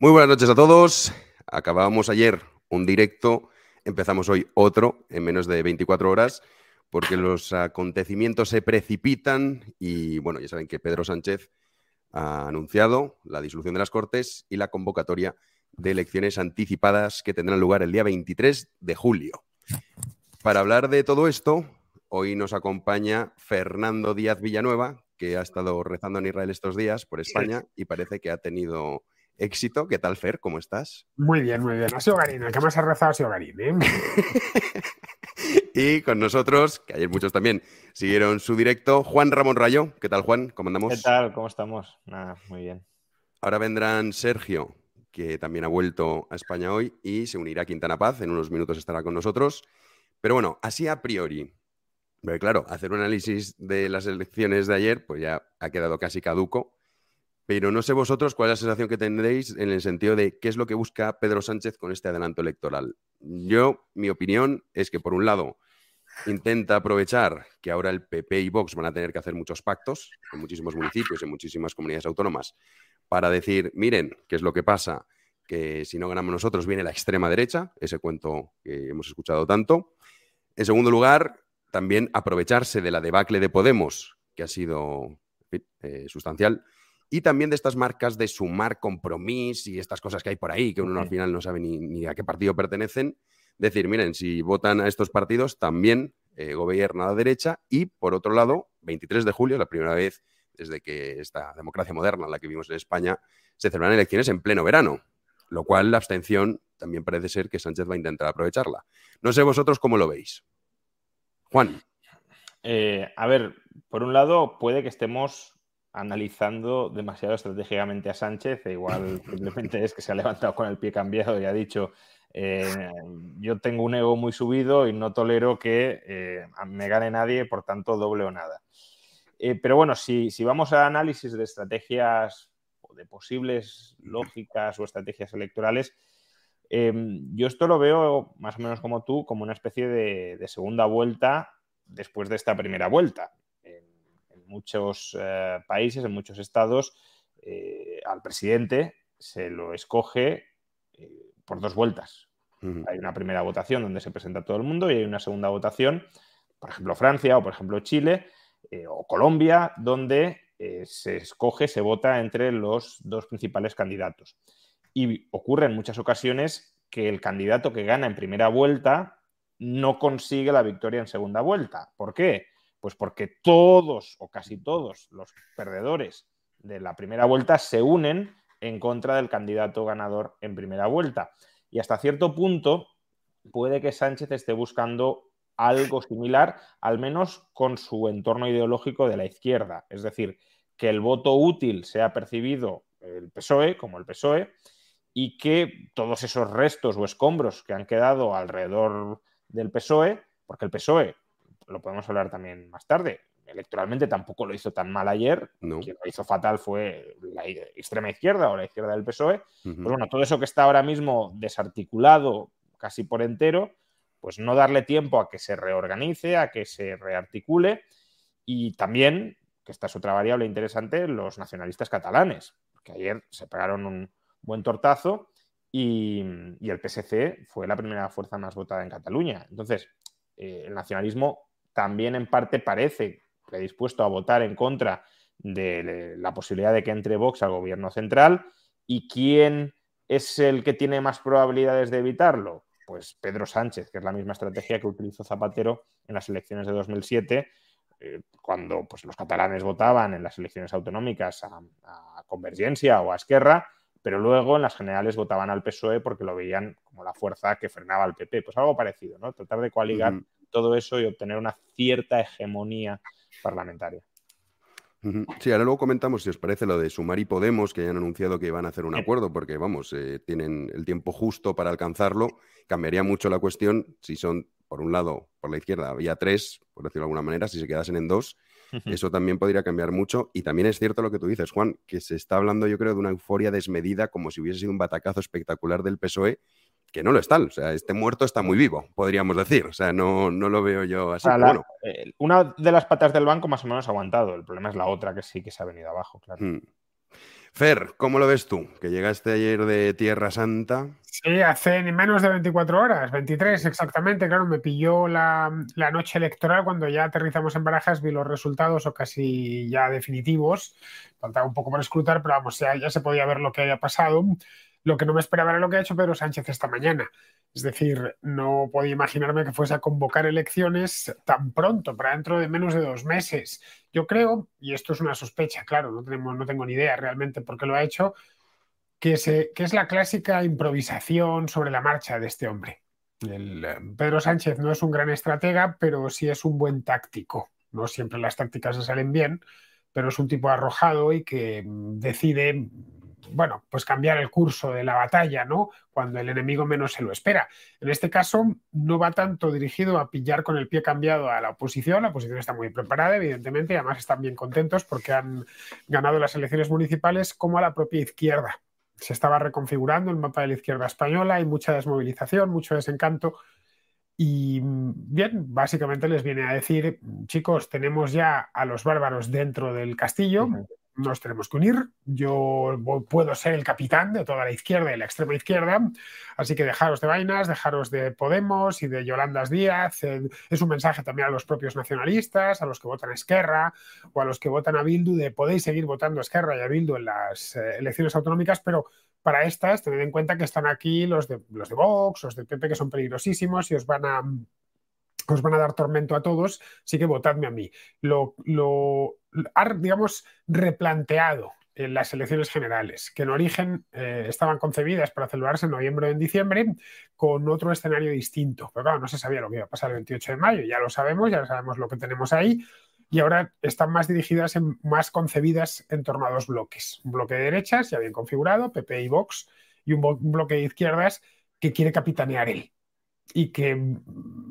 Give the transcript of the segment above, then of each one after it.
Muy buenas noches a todos. Acabábamos ayer un directo, empezamos hoy otro en menos de 24 horas porque los acontecimientos se precipitan y bueno, ya saben que Pedro Sánchez ha anunciado la disolución de las Cortes y la convocatoria de elecciones anticipadas que tendrán lugar el día 23 de julio. Para hablar de todo esto, hoy nos acompaña Fernando Díaz Villanueva, que ha estado rezando en Israel estos días por España y parece que ha tenido éxito. ¿Qué tal, Fer? ¿Cómo estás? Muy bien, muy bien. Ha sido Garín, el que más ha rezado ha sido Garín. ¿eh? y con nosotros, que ayer muchos también siguieron su directo, Juan Ramón Rayo. ¿Qué tal, Juan? ¿Cómo andamos? ¿Qué tal? ¿Cómo estamos? Nada, muy bien. Ahora vendrán Sergio, que también ha vuelto a España hoy y se unirá a Quintana Paz. En unos minutos estará con nosotros. Pero bueno, así a priori. Pero claro, hacer un análisis de las elecciones de ayer, pues ya ha quedado casi caduco. Pero no sé vosotros cuál es la sensación que tendréis en el sentido de qué es lo que busca Pedro Sánchez con este adelanto electoral. Yo, mi opinión es que, por un lado, intenta aprovechar que ahora el PP y Vox van a tener que hacer muchos pactos en muchísimos municipios, en muchísimas comunidades autónomas, para decir, miren, qué es lo que pasa, que si no ganamos nosotros viene la extrema derecha, ese cuento que hemos escuchado tanto. En segundo lugar, también aprovecharse de la debacle de Podemos, que ha sido eh, sustancial, y también de estas marcas de sumar compromiso y estas cosas que hay por ahí, que uno al final no sabe ni, a qué partido pertenecen. Decir, miren, si votan a estos partidos, también eh, gobierna la derecha. Y por otro lado, 23 de julio, la primera vez desde que esta democracia moderna, la que vimos en España, se celebran elecciones en pleno verano, lo cual la abstención también parece ser que Sánchez va a intentar aprovecharla. No sé vosotros cómo lo veis. Juan. Eh, a ver, por un lado, puede que estemos analizando demasiado estratégicamente a Sánchez, e igual simplemente es que se ha levantado con el pie cambiado y ha dicho, eh, yo tengo un ego muy subido y no tolero que eh, me gane nadie, por tanto doble o nada. Eh, pero bueno, si, si, vamos a análisis de estrategias o de posibles lógicas o estrategias electorales, yo esto lo veo más o menos como tú, como una especie de segunda vuelta después de esta primera vuelta muchos eh, países, en muchos estados, eh, al presidente se lo escoge eh, por dos vueltas. Hay una primera votación donde se presenta todo el mundo y hay una segunda votación, por ejemplo Francia o por ejemplo Chile o Colombia, donde se escoge, se vota entre los dos principales candidatos. Y ocurre en muchas ocasiones que el candidato que gana en primera vuelta no consigue la victoria en segunda vuelta. ¿Por qué? Pues porque todos o casi todos los perdedores de la primera vuelta se unen en contra del candidato ganador en primera vuelta. Y hasta cierto punto puede que Sánchez esté buscando algo similar, al menos con su entorno ideológico de la izquierda. Es decir, que el voto útil sea percibido el PSOE como el PSOE y que todos esos restos o escombros que han quedado alrededor del PSOE, porque el PSOE lo podemos hablar también más tarde. Electoralmente tampoco lo hizo tan mal ayer. Quien lo hizo fatal fue la extrema izquierda o la izquierda del PSOE. Pues bueno, todo eso que está ahora mismo desarticulado casi por entero, pues no darle tiempo a que se reorganice, a que se rearticule. Y también, que esta es otra variable interesante, los nacionalistas catalanes, que ayer se pegaron un buen tortazo y, el PSC fue la primera fuerza más votada en Cataluña. Entonces, eh, el nacionalismo también en parte parece predispuesto a votar en contra de la posibilidad de que entre Vox al gobierno central. ¿Y quién es el que tiene más probabilidades de evitarlo? Pues Pedro Sánchez, que es la misma estrategia que utilizó Zapatero en las elecciones de 2007, eh, cuando pues, los catalanes votaban en las elecciones autonómicas a, Convergencia o a Esquerra, pero luego en las generales votaban al PSOE porque lo veían como la fuerza que frenaba al PP. Pues algo parecido, ¿no? Tratar de coaligar todo eso y obtener una cierta hegemonía parlamentaria. Sí, ahora luego comentamos si os parece lo de Sumar y Podemos, que ya han anunciado que van a hacer un acuerdo, porque vamos, eh, tienen el tiempo justo para alcanzarlo. Cambiaría mucho la cuestión si son, por un lado, por la izquierda había tres, por decirlo de alguna manera, si se quedasen en dos, eso también podría cambiar mucho. Y también es cierto lo que tú dices, Juan, que se está hablando, yo creo, de una euforia desmedida, como si hubiese sido un batacazo espectacular del PSOE, que no lo es tal. O sea, este muerto está muy vivo, podríamos decir. O sea, no, no lo veo yo así. O sea, pero la- bueno. eh, una de las patas del banco más o menos ha aguantado. El problema es la otra que sí que se ha venido abajo, claro. Mm. Fer, ¿cómo lo ves tú? Que llegaste ayer de Tierra Santa. Sí, hace ni menos de 24 horas, 23 exactamente. Claro, me pilló la, la noche electoral cuando ya aterrizamos en Barajas, vi los resultados o casi ya definitivos. Faltaba un poco por escrutar, pero vamos, ya, ya se podía ver lo que había pasado. Lo que no me esperaba era lo que ha hecho Pedro Sánchez esta mañana. Es decir, no podía imaginarme que fuese a convocar elecciones tan pronto, para dentro de menos de dos meses. Yo creo, y esto es una sospecha, claro, no, tenemos, no tengo ni idea realmente por qué lo ha hecho, que, es la clásica improvisación sobre la marcha de este hombre. Eh, Pedro Sánchez no es un gran estratega, pero sí es un buen táctico. No siempre las tácticas se salen bien, pero es un tipo arrojado y que mm, decide, bueno, pues cambiar el curso de la batalla, ¿no? Cuando el enemigo menos se lo espera. En este caso, no va tanto dirigido a pillar con el pie cambiado a la oposición. La oposición está muy preparada, evidentemente, y además están bien contentos porque han ganado las elecciones municipales, como a la propia izquierda se estaba reconfigurando el mapa de la izquierda española, hay mucha desmovilización, mucho desencanto. Y bien, básicamente les viene a decir, chicos, tenemos ya a los bárbaros dentro del castillo. Nos tenemos que unir, yo puedo ser el capitán de toda la izquierda y la extrema izquierda, así que dejaros de vainas, dejaros de Podemos y de Yolandas Díaz. Eh, Es un mensaje también a los propios nacionalistas, a los que votan a Esquerra o a los que votan a Bildu, de podéis seguir votando a Esquerra y a Bildu en las eh, elecciones autonómicas, pero para estas tened en cuenta que están aquí los de, los de Vox, los de PP, que son peligrosísimos y os van a os van a dar tormento a todos, así que votadme a mí. Lo, digamos, replanteado en las elecciones generales, que en origen eh, estaban concebidas para celebrarse en noviembre o en diciembre, con otro escenario distinto. Pero claro, no se sabía lo que iba a pasar el 28 de mayo, ya lo sabemos, ya sabemos lo que tenemos ahí, y ahora están más dirigidas, en, más concebidas en torno a dos bloques. Un bloque de derechas, ya bien configurado, PP y Vox, y un, un bloque de izquierdas que quiere capitanear él y que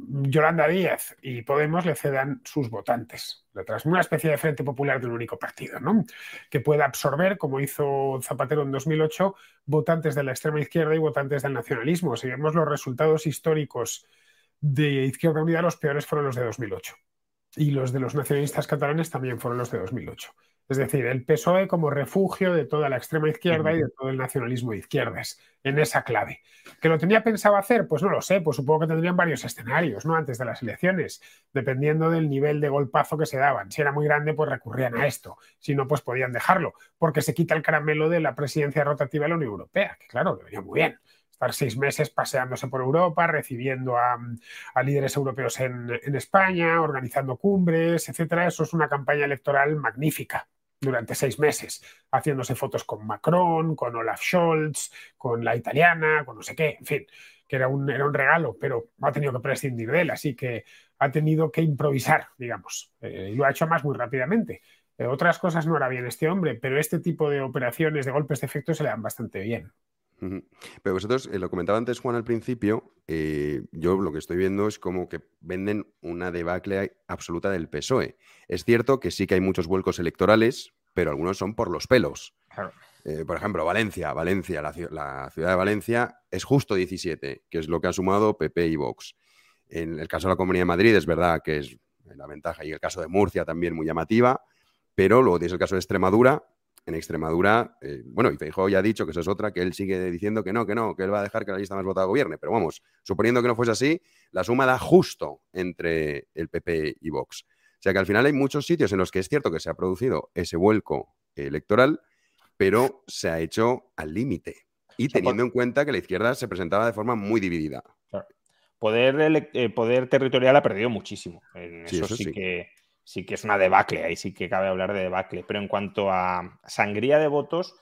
Yolanda Díaz y Podemos le cedan sus votantes. Detrás, una especie de frente popular de un único partido, ¿no? Que pueda absorber, como hizo Zapatero en 2008, votantes de la extrema izquierda y votantes del nacionalismo. Si vemos los resultados históricos de Izquierda Unida, los peores fueron los de 2008. Y los de los nacionalistas catalanes también fueron los de 2008. Es decir, el PSOE como refugio de toda la extrema izquierda y de todo el nacionalismo de izquierdas, en esa clave. ¿Que lo tenía pensado hacer? Pues no lo sé, pues supongo que tendrían varios escenarios, ¿no? Antes de las elecciones, dependiendo del nivel de golpazo que se daban. Si era muy grande, pues recurrían a esto. Si no, pues podían dejarlo, porque se quita el caramelo de la presidencia rotativa de la Unión Europea, que claro, que venía muy bien estar seis meses paseándose por Europa, recibiendo a, a líderes europeos en, en, España, organizando cumbres, etcétera. Eso es una campaña electoral magnífica durante seis meses, haciéndose fotos con Macron, con Olaf Scholz, con la italiana, con no sé qué, en fin, que era un, era un regalo, pero ha tenido que prescindir de él, así que ha tenido que improvisar, digamos, eh, y lo ha hecho más muy rápidamente. Eh, otras cosas no hará bien este hombre, pero este tipo de operaciones de golpes de efecto se le dan bastante bien. Pero vosotros, eh, lo comentaba antes Juan al principio, eh, yo lo que estoy viendo es como que venden una debacle absoluta del PSOE. Es cierto que sí que hay muchos vuelcos electorales, pero algunos son por los pelos. Eh, por ejemplo, Valencia, Valencia, la, la, ciudad de Valencia es justo 17, que es lo que ha sumado PP y Vox. En el caso de la Comunidad de Madrid es verdad que es la ventaja y el caso de Murcia también muy llamativa, pero luego tienes el caso de Extremadura, en Extremadura, eh, bueno, y Feijóo ya ha dicho que eso es otra, que él sigue diciendo que no, que no, que él va a dejar que la lista más votada gobierne. Pero vamos, suponiendo que no fuese así, la suma da justo entre el PP y Vox. O sea que al final hay muchos sitios en los que es cierto que se ha producido ese vuelco electoral, pero se ha hecho al límite. Y teniendo en cuenta que la izquierda se presentaba de forma muy dividida. Claro. Poder, eh, poder territorial ha perdido muchísimo. En Sí, eso, eso sí, sí. que sí que es una debacle, ahí sí que cabe hablar de debacle. Pero en cuanto a sangría de votos,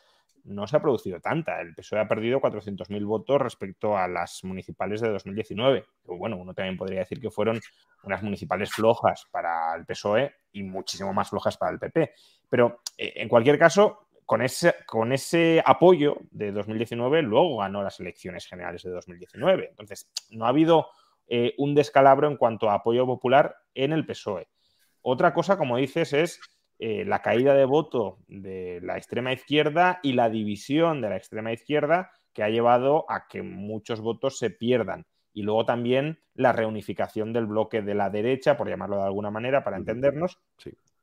no se ha producido tanta. El PSOE ha perdido 400.000 votos respecto a las municipales de 2019. Bueno, uno también podría decir que fueron unas municipales flojas para el PSOE y muchísimo más flojas para el PP. Pero eh, en cualquier caso, con ese, con ese apoyo de 2019, luego ganó las elecciones generales de 2019. Entonces, no ha habido eh, un descalabro en cuanto a apoyo popular en el PSOE. Otra cosa, como dices, es eh, la caída de voto de la extrema izquierda y la división de la extrema izquierda que ha llevado a que muchos votos se pierdan. Y luego también la reunificación del bloque de la derecha, por llamarlo de alguna manera, para entendernos,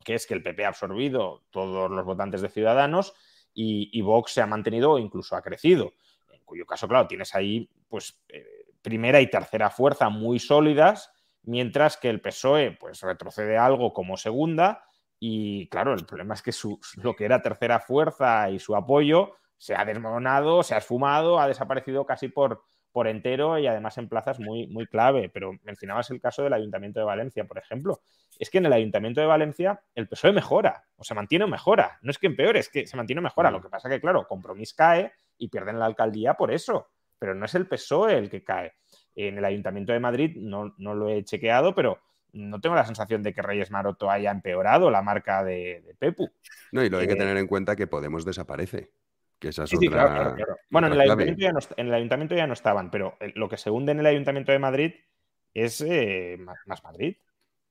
que es que el PP ha absorbido todos los votantes de Ciudadanos y, Vox se ha mantenido o incluso ha crecido. En cuyo caso, claro, tienes ahí pues eh, primera y tercera fuerza muy sólidas, mientras que el PSOE pues retrocede algo como segunda y claro, el problema es que su, lo que era tercera fuerza y su apoyo se ha desmoronado, se ha esfumado, ha desaparecido casi por, por entero y además en plazas muy, muy clave. Pero mencionabas el caso del Ayuntamiento de Valencia, por ejemplo. Es que en el Ayuntamiento de Valencia el PSOE mejora, o se mantiene o mejora. No es que empeore, es que se mantiene o mejora. Lo que pasa que, claro, Compromís cae y pierden la alcaldía por eso. Pero no es el PSOE el que cae. En el Ayuntamiento de Madrid no, no lo he chequeado, pero no tengo la sensación de que Reyes Maroto haya empeorado la marca de, Pepu. No, y lo hay que eh, tener en cuenta que Podemos desaparece. Que esa es Bueno, en el, ayuntamiento ya no, estaban, pero eh, lo que se hunde en el Ayuntamiento de Madrid es eh, más Madrid,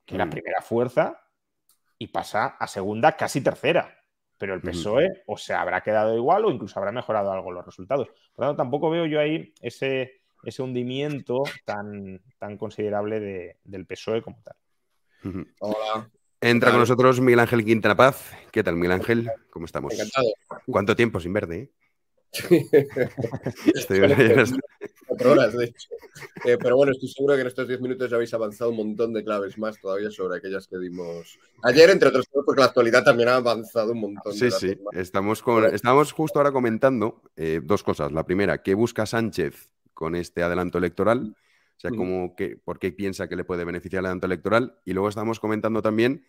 que era mm. primera fuerza y pasa a segunda, casi tercera. Pero el PSOE o se habrá quedado igual o incluso habrá mejorado algo los resultados. Por lo tanto, tampoco veo yo ahí ese, ese hundimiento tan, tan considerable del PSOE como tal. Hola. Entra con nosotros Miguel Ángel Quintana Paz. ¿Qué tal, Miguel Ángel? ¿Cómo estamos? Encantado. ¿Cuánto tiempo sin verde? Eh? Estoy cuatro horas, de hecho. Eh, pero bueno, estoy seguro que en estos 10 minutos ya habéis avanzado un montón de claves más todavía sobre aquellas que dimos ayer, entre otros porque la actualidad también ha avanzado un montón. Sí, sí. Estamos, con, estamos justo ahora comentando eh, dos cosas. La primera, ¿qué busca Sánchez con este adelanto electoral? O sea, como que, ¿por qué piensa que le puede beneficiar el adelanto electoral? Y luego estamos comentando también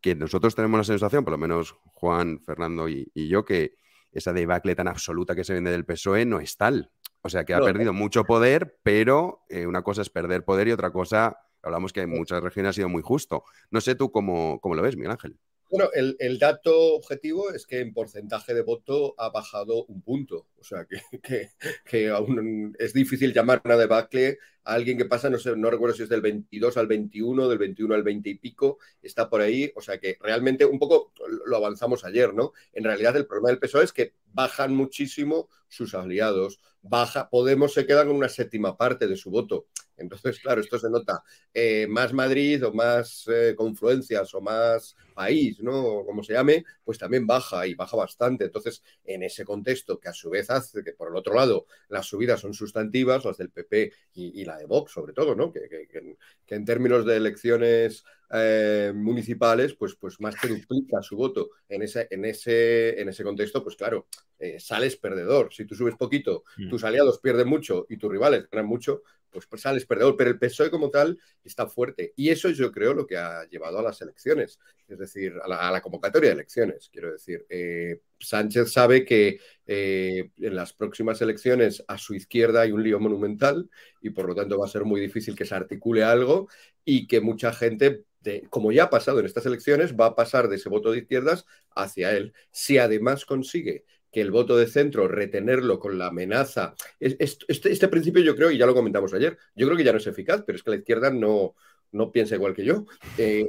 que nosotros tenemos la sensación, por lo menos Juan, Fernando y, yo, que esa debacle tan absoluta que se vende del PSOE no es tal. O sea, que ha perdido mucho poder, pero eh, una cosa es perder poder y otra cosa, hablamos que en muchas regiones ha sido muy justo. No sé tú cómo, cómo lo ves, Miguel Ángel. Bueno, el, dato objetivo es que en porcentaje de voto ha bajado un punto. O sea, que, aún es difícil llamar una debacle a alguien que pasa, no sé, no recuerdo si es del 22 al 21, del 21 al 20 y pico, está por ahí. O sea, que realmente un poco lo avanzamos ayer, ¿no? En realidad el problema del PSOE es que bajan muchísimo sus aliados. Baja, Podemos se queda con una séptima parte de su voto. Entonces, claro, esto se nota. Eh, más Madrid o más eh, confluencias o más país, ¿no? como se llame, pues también baja y baja bastante. Entonces, en ese contexto que a su vez hace que, por el otro lado, las subidas son sustantivas, las del PP y, la de Vox, sobre todo, ¿no? Que, que en términos de elecciones eh, municipales, pues, pues más que duplica su voto. En ese, en ese, en ese contexto, pues claro, eh, sales perdedor. Si tú subes poquito, mm. tus aliados pierden mucho y tus rivales ganan mucho, pues, pues, sales perdedor. Pero el PSOE como tal está fuerte. Y eso yo creo lo que ha llevado a las elecciones, es decir, a la, convocatoria de elecciones. Quiero decir, eh, Sánchez sabe que en las próximas elecciones a su izquierda hay un lío monumental y por lo tanto va a ser muy difícil que se articule algo y que mucha gente como ya ha pasado en estas elecciones, va a pasar de ese voto de izquierdas hacia él. Si además consigue que el voto de centro, retenerlo con la amenaza. Este, este, principio yo creo, y ya lo comentamos ayer, yo creo que ya no es eficaz, pero es que la izquierda no, no piensa igual que yo eh,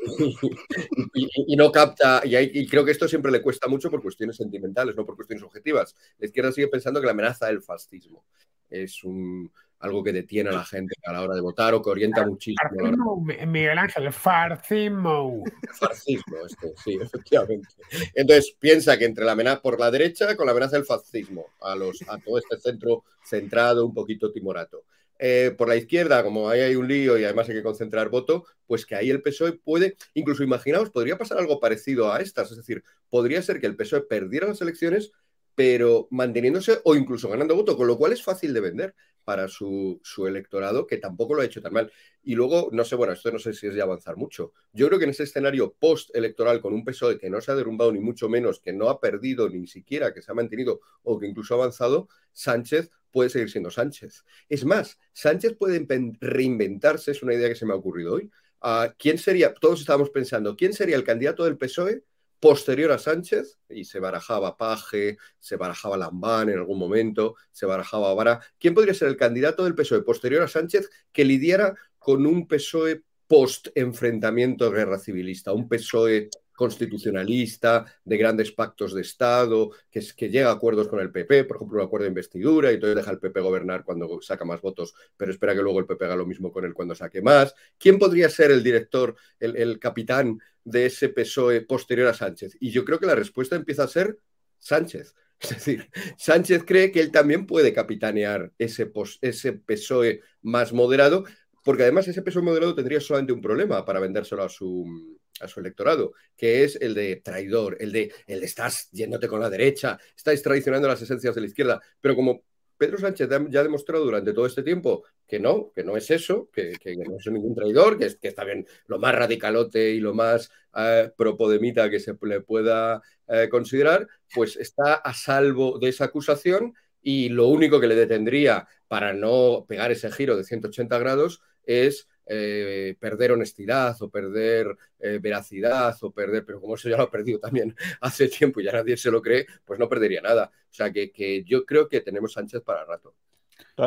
y, no capta, y, y, creo que esto siempre le cuesta mucho por cuestiones sentimentales, no por cuestiones objetivas. La izquierda sigue pensando que la amenaza es el fascismo. Es un, algo que detiene a la gente a la hora de votar o que orienta muchísimo. Miguel Ángel, farcismo. Farcismo, este, sí, efectivamente. Entonces piensa que entre la amenaza por la derecha con la amenaza del fascismo, a, los, a todo este centro centrado, un poquito timorato. Eh, por la izquierda, como ahí hay un lío y además hay que concentrar voto, pues que ahí el PSOE puede, incluso imaginaos, podría pasar algo parecido a estas, es decir, podría ser que el PSOE perdiera las elecciones pero manteniéndose o incluso ganando voto, con lo cual es fácil de vender para su, su, electorado, que tampoco lo ha hecho tan mal. Y luego, no sé, bueno, esto no sé si es de avanzar mucho. Yo creo que en ese escenario post-electoral, con un PSOE que no se ha derrumbado ni mucho menos, que no ha perdido ni siquiera, que se ha mantenido o que incluso ha avanzado, Sánchez puede seguir siendo Sánchez. Es más, Sánchez puede reinventarse, es una idea que se me ha ocurrido hoy. Uh, ¿Quién sería, todos estábamos pensando, ¿quién sería el candidato del PSOE posterior a Sánchez, y se barajaba Paje, se barajaba Lambán en algún momento, se barajaba Vara. ¿Quién podría ser el candidato del PSOE posterior a Sánchez que lidiara con un PSOE post-enfrentamiento guerra civilista, un PSOE constitucionalista, de grandes pactos de Estado, que, llega a acuerdos con el PP, por ejemplo, un acuerdo de investidura, y entonces deja al PP gobernar cuando saca más votos, pero espera que luego el PP haga lo mismo con él cuando saque más. ¿Quién podría ser el director, el capitán de ese PSOE posterior a Sánchez? Y yo creo que la respuesta empieza a ser Sánchez. Es decir, Sánchez cree que él también puede capitanear ese, ese PSOE más moderado, porque además ese PSOE moderado tendría solamente un problema para vendérselo a su, a su electorado, que es el de traidor, el de, el de estás yéndote con la derecha, estáis traicionando las esencias de la izquierda. Pero como Pedro Sánchez ya ha demostrado durante todo este tiempo que no, que no es eso, que, que no es ningún traidor, que, es, que está bien lo más radicalote y lo más eh, propodemita que se le pueda eh, considerar, pues está a salvo de esa acusación y lo único que le detendría para no pegar ese giro de 180 grados es eh, perder honestidad o perder eh, veracidad o perder, pero como eso ya lo ha perdido también hace tiempo y ya nadie se lo cree, pues no perdería nada. O sea que, que yo creo que tenemos Sánchez para rato.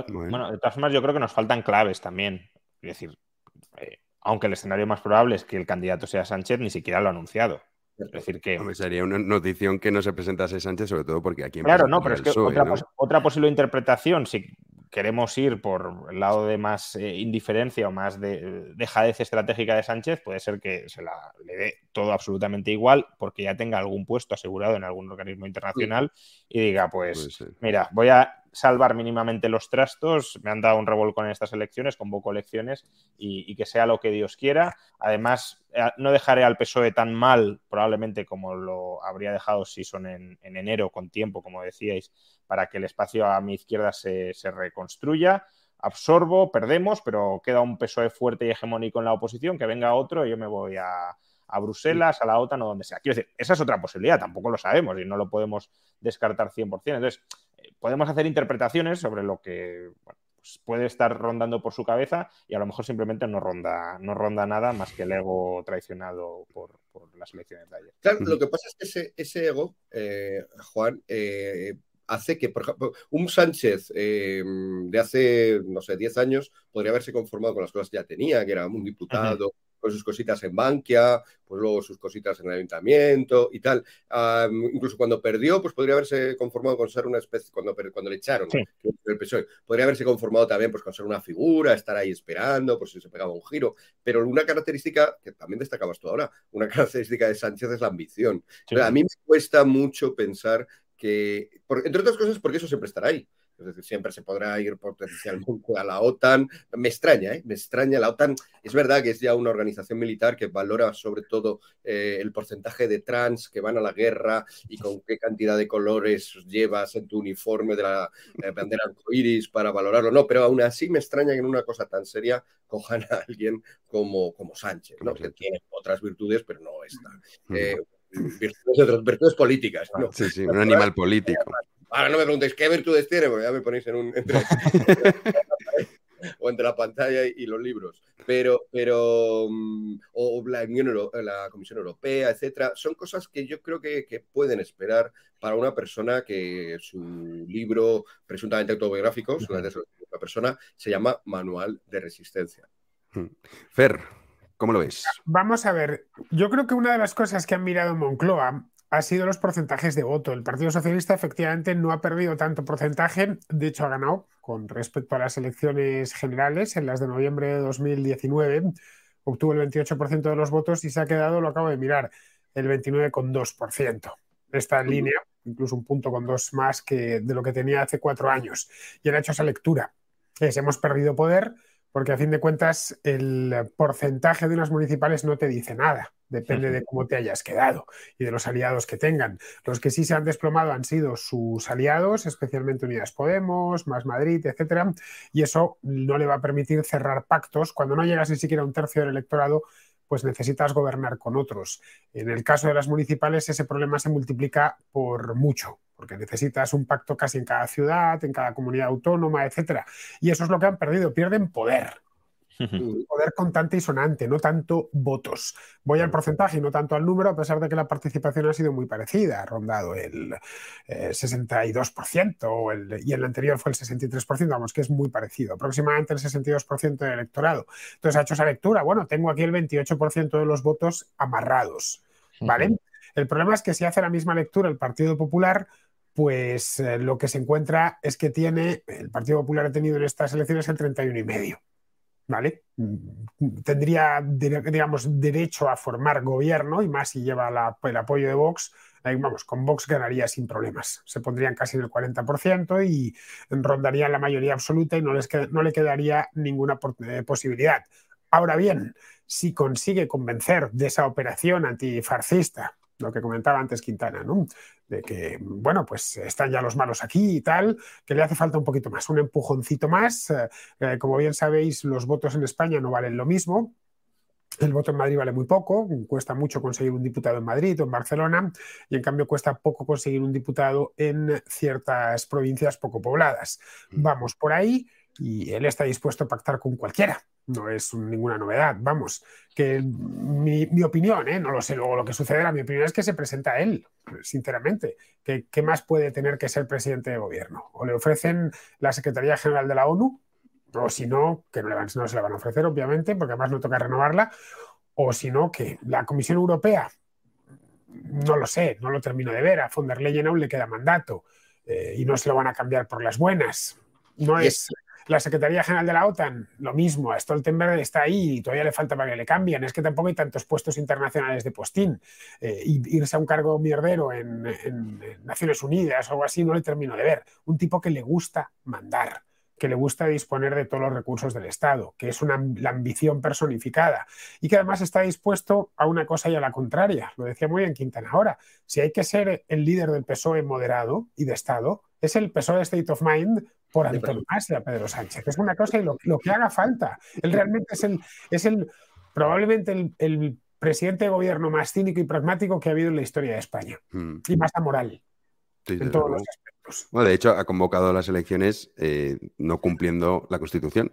Bueno, de todas formas yo creo que nos faltan claves también. Es decir, eh, aunque el escenario más probable es que el candidato sea Sánchez, ni siquiera lo ha anunciado. Es decir, que. Hombre, sería una notición que no se presentase Sánchez, sobre todo porque aquí. Claro, no, pero es que PSOE, otra, ¿no? pos otra, posible interpretación, si queremos ir por el lado de más eh, indiferencia o más de dejadez estratégica de Sánchez, puede ser que se la, le dé todo absolutamente igual porque ya tenga algún puesto asegurado en algún organismo internacional sí. y diga, pues, mira, voy a salvar mínimamente los trastos, me han dado un revolcón en estas elecciones, convoco elecciones y, que sea lo que Dios quiera. Además, eh, no dejaré al PSOE tan mal, probablemente como lo habría dejado si son en, en enero, con tiempo, como decíais, para que el espacio a mi izquierda se, reconstruya absorbo, perdemos, pero queda un PSOE fuerte y hegemónico en la oposición, que venga otro y yo me voy a, a, Bruselas, a la OTAN o donde sea. Quiero decir, esa es otra posibilidad, tampoco lo sabemos y no lo podemos descartar 100%. Entonces, podemos hacer interpretaciones sobre lo que bueno, pues puede estar rondando por su cabeza y a lo mejor simplemente no ronda, no ronda nada más que el ego traicionado por, por las elecciones de ayer. Claro, lo que pasa es que ese, ese ego, eh, Juan, eh, hace que, por ejemplo, un Sánchez eh, de hace, no sé, 10 años podría haberse conformado con las cosas que ya tenía, que era un diputado. Con sus cositas en Bankia, pues luego sus cositas en el ayuntamiento y tal. Um, incluso cuando perdió, pues podría haberse conformado con ser una especie, cuando, cuando le echaron sí. el PSOE, podría haberse conformado también pues, con ser una figura, estar ahí esperando, por si se pegaba un giro. Pero una característica que también destacabas tú ahora, una característica de Sánchez es la ambición. Sí. A mí me cuesta mucho pensar que, por, entre otras cosas, porque eso siempre estará ahí. Es decir, siempre se podrá ir potencialmente a la OTAN. Me extraña, ¿eh? Me extraña. La OTAN es verdad que es ya una organización militar que valora sobre todo eh, el porcentaje de trans que van a la guerra y con qué cantidad de colores llevas en tu uniforme de la eh, bandera arcoíris para valorarlo. No, pero aún así me extraña que en una cosa tan seria cojan a alguien como, como Sánchez, ¿no? que tiene otras virtudes, pero no esta. Eh, virtudes, virtudes políticas. ¿no? Sí, sí, un animal político. Ahora no me preguntéis qué virtudes tiene, porque ya me ponéis en un. Entre, o entre la pantalla y los libros. Pero, pero mm, o la, Unión la Comisión Europea, etcétera, son cosas que yo creo que, que, pueden esperar para una persona que su libro presuntamente autobiográfico, uh una persona, se llama Manual de Resistencia. Fer, ¿cómo lo ves? Vamos a ver, yo creo que una de las cosas que han mirado en Moncloa ha sido los porcentajes de voto. El Partido Socialista efectivamente no ha perdido tanto porcentaje, de hecho ha ganado con respecto a las elecciones generales en las de noviembre de 2019, obtuvo el 28% de los votos y se ha quedado, lo acabo de mirar, el 29,2%. Está en línea, incluso un punto con dos más que de lo que tenía hace cuatro años. Y han hecho esa lectura. Es, hemos perdido poder, porque a fin de cuentas el porcentaje de unas municipales no te dice nada. Depende de cómo te hayas quedado y de los aliados que tengan. Los que sí se han desplomado han sido sus aliados, especialmente Unidas Podemos, Más Madrid, etcétera, y eso no le va a permitir cerrar pactos. Cuando no llegas ni siquiera a un tercio del electorado, pues necesitas gobernar con otros. En el caso de las municipales, ese problema se multiplica por mucho, porque necesitas un pacto casi en cada ciudad, en cada comunidad autónoma, etcétera. Y eso es lo que han perdido, pierden poder. Poder contante y sonante, no tanto votos. Voy al porcentaje y no tanto al número, a pesar de que la participación ha sido muy parecida, ha rondado el 62% eh, y el anterior fue el 63%, vamos, que es muy parecido, aproximadamente el 62% del electorado. Entonces ha hecho esa lectura, bueno, tengo aquí el 28% de los votos amarrados, ¿vale? El problema es que si hace la misma lectura el Partido Popular, pues eh, lo que se encuentra es que tiene, el Partido Popular ha tenido en estas elecciones el 31,5%. ¿Vale? Tendría, digamos, derecho a formar gobierno y más si lleva el apoyo de Vox. vamos, con Vox ganaría sin problemas. Se pondrían casi en el 40% y rondarían la mayoría absoluta y no, les no le quedaría ninguna eh, posibilidad. Ahora bien, si consigue convencer de esa operación antifarcista lo que comentaba antes Quintana, ¿no? De que, bueno, pues están ya los malos aquí y tal, que le hace falta un poquito más, un empujoncito más. Eh, eh, como bien sabéis, los votos en España no valen lo mismo. El voto en Madrid vale muy poco, cuesta mucho conseguir un diputado en Madrid o en Barcelona, y en cambio cuesta poco conseguir un diputado en ciertas provincias poco pobladas. Mm. Vamos por ahí y él está dispuesto a pactar con cualquiera no es ninguna novedad. Vamos, que mi, opinión, ¿eh? no lo sé luego lo que sucederá, mi opinión es que se presenta él, sinceramente. ¿Qué, ¿Qué, más puede tener que ser presidente de gobierno? O le ofrecen la Secretaría General de la ONU, o si no, que no, le van, no se la van a ofrecer, obviamente, porque además no toca renovarla, o si no, que la Comisión Europea, no lo sé, no lo termino de ver, a von der Leyen aún le queda mandato eh, y no se lo van a cambiar por las buenas. No es, la Secretaría General de la OTAN, lo mismo, a Stoltenberg está ahí y todavía le falta para que le cambien. Es que tampoco hay tantos puestos internacionales de postín. Eh, irse a un cargo mierdero en, Naciones Unidas o algo así no le termino de ver. Un tipo que le gusta mandar que le gusta disponer de todos los recursos del Estado, que es una, la ambición personificada y que además está dispuesto a una cosa y a la contraria. Lo decía muy bien Quintana ahora. Si hay que ser el líder del PSOE moderado y de Estado, es el PSOE State of Mind por antonomasia, Pedro Sánchez. Es una cosa y lo, que haga falta. Él realmente es el, es el probablemente el, presidente de gobierno más cínico y pragmático que ha habido en la historia de España. Hmm. Y más amoral. en todos los aspectos. de hecho, ha convocado las elecciones eh, no cumpliendo la Constitución.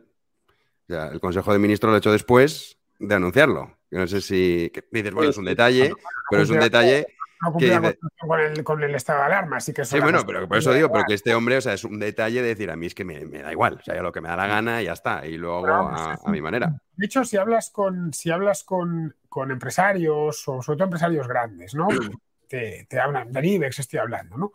el Consejo de Ministros lo ha hecho después de anunciarlo. no sé si dices, bueno, es un detalle, pero es un detalle no con, el, estado de alarma, así que Sí, bueno, pero por eso digo, pero que este hombre, o sea, es un detalle de decir, a mí es que me, da igual, o sea, lo que me da la gana y ya está, y luego a, mi manera. De hecho, si hablas con, si hablas con, empresarios, o sobre todo empresarios grandes, ¿no? te, te hablan, del IBEX estoy hablando, ¿no?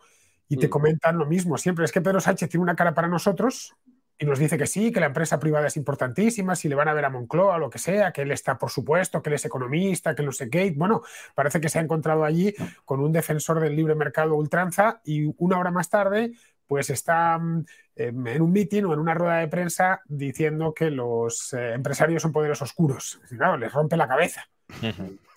Y te mm. comentan lo mismo siempre, es que Pedro Sánchez tiene una cara para nosotros y nos dice que sí, que la empresa privada es importantísima, si le van a ver a Moncloa, lo que sea, que él está, por supuesto, que él es economista, que no sé qué. Bueno, parece que se ha encontrado allí con un defensor del libre mercado ultranza y una hora más tarde, pues está mm, en un mitin o en una rueda de prensa diciendo que los eh, empresarios son poderes oscuros. claro, les rompe la cabeza.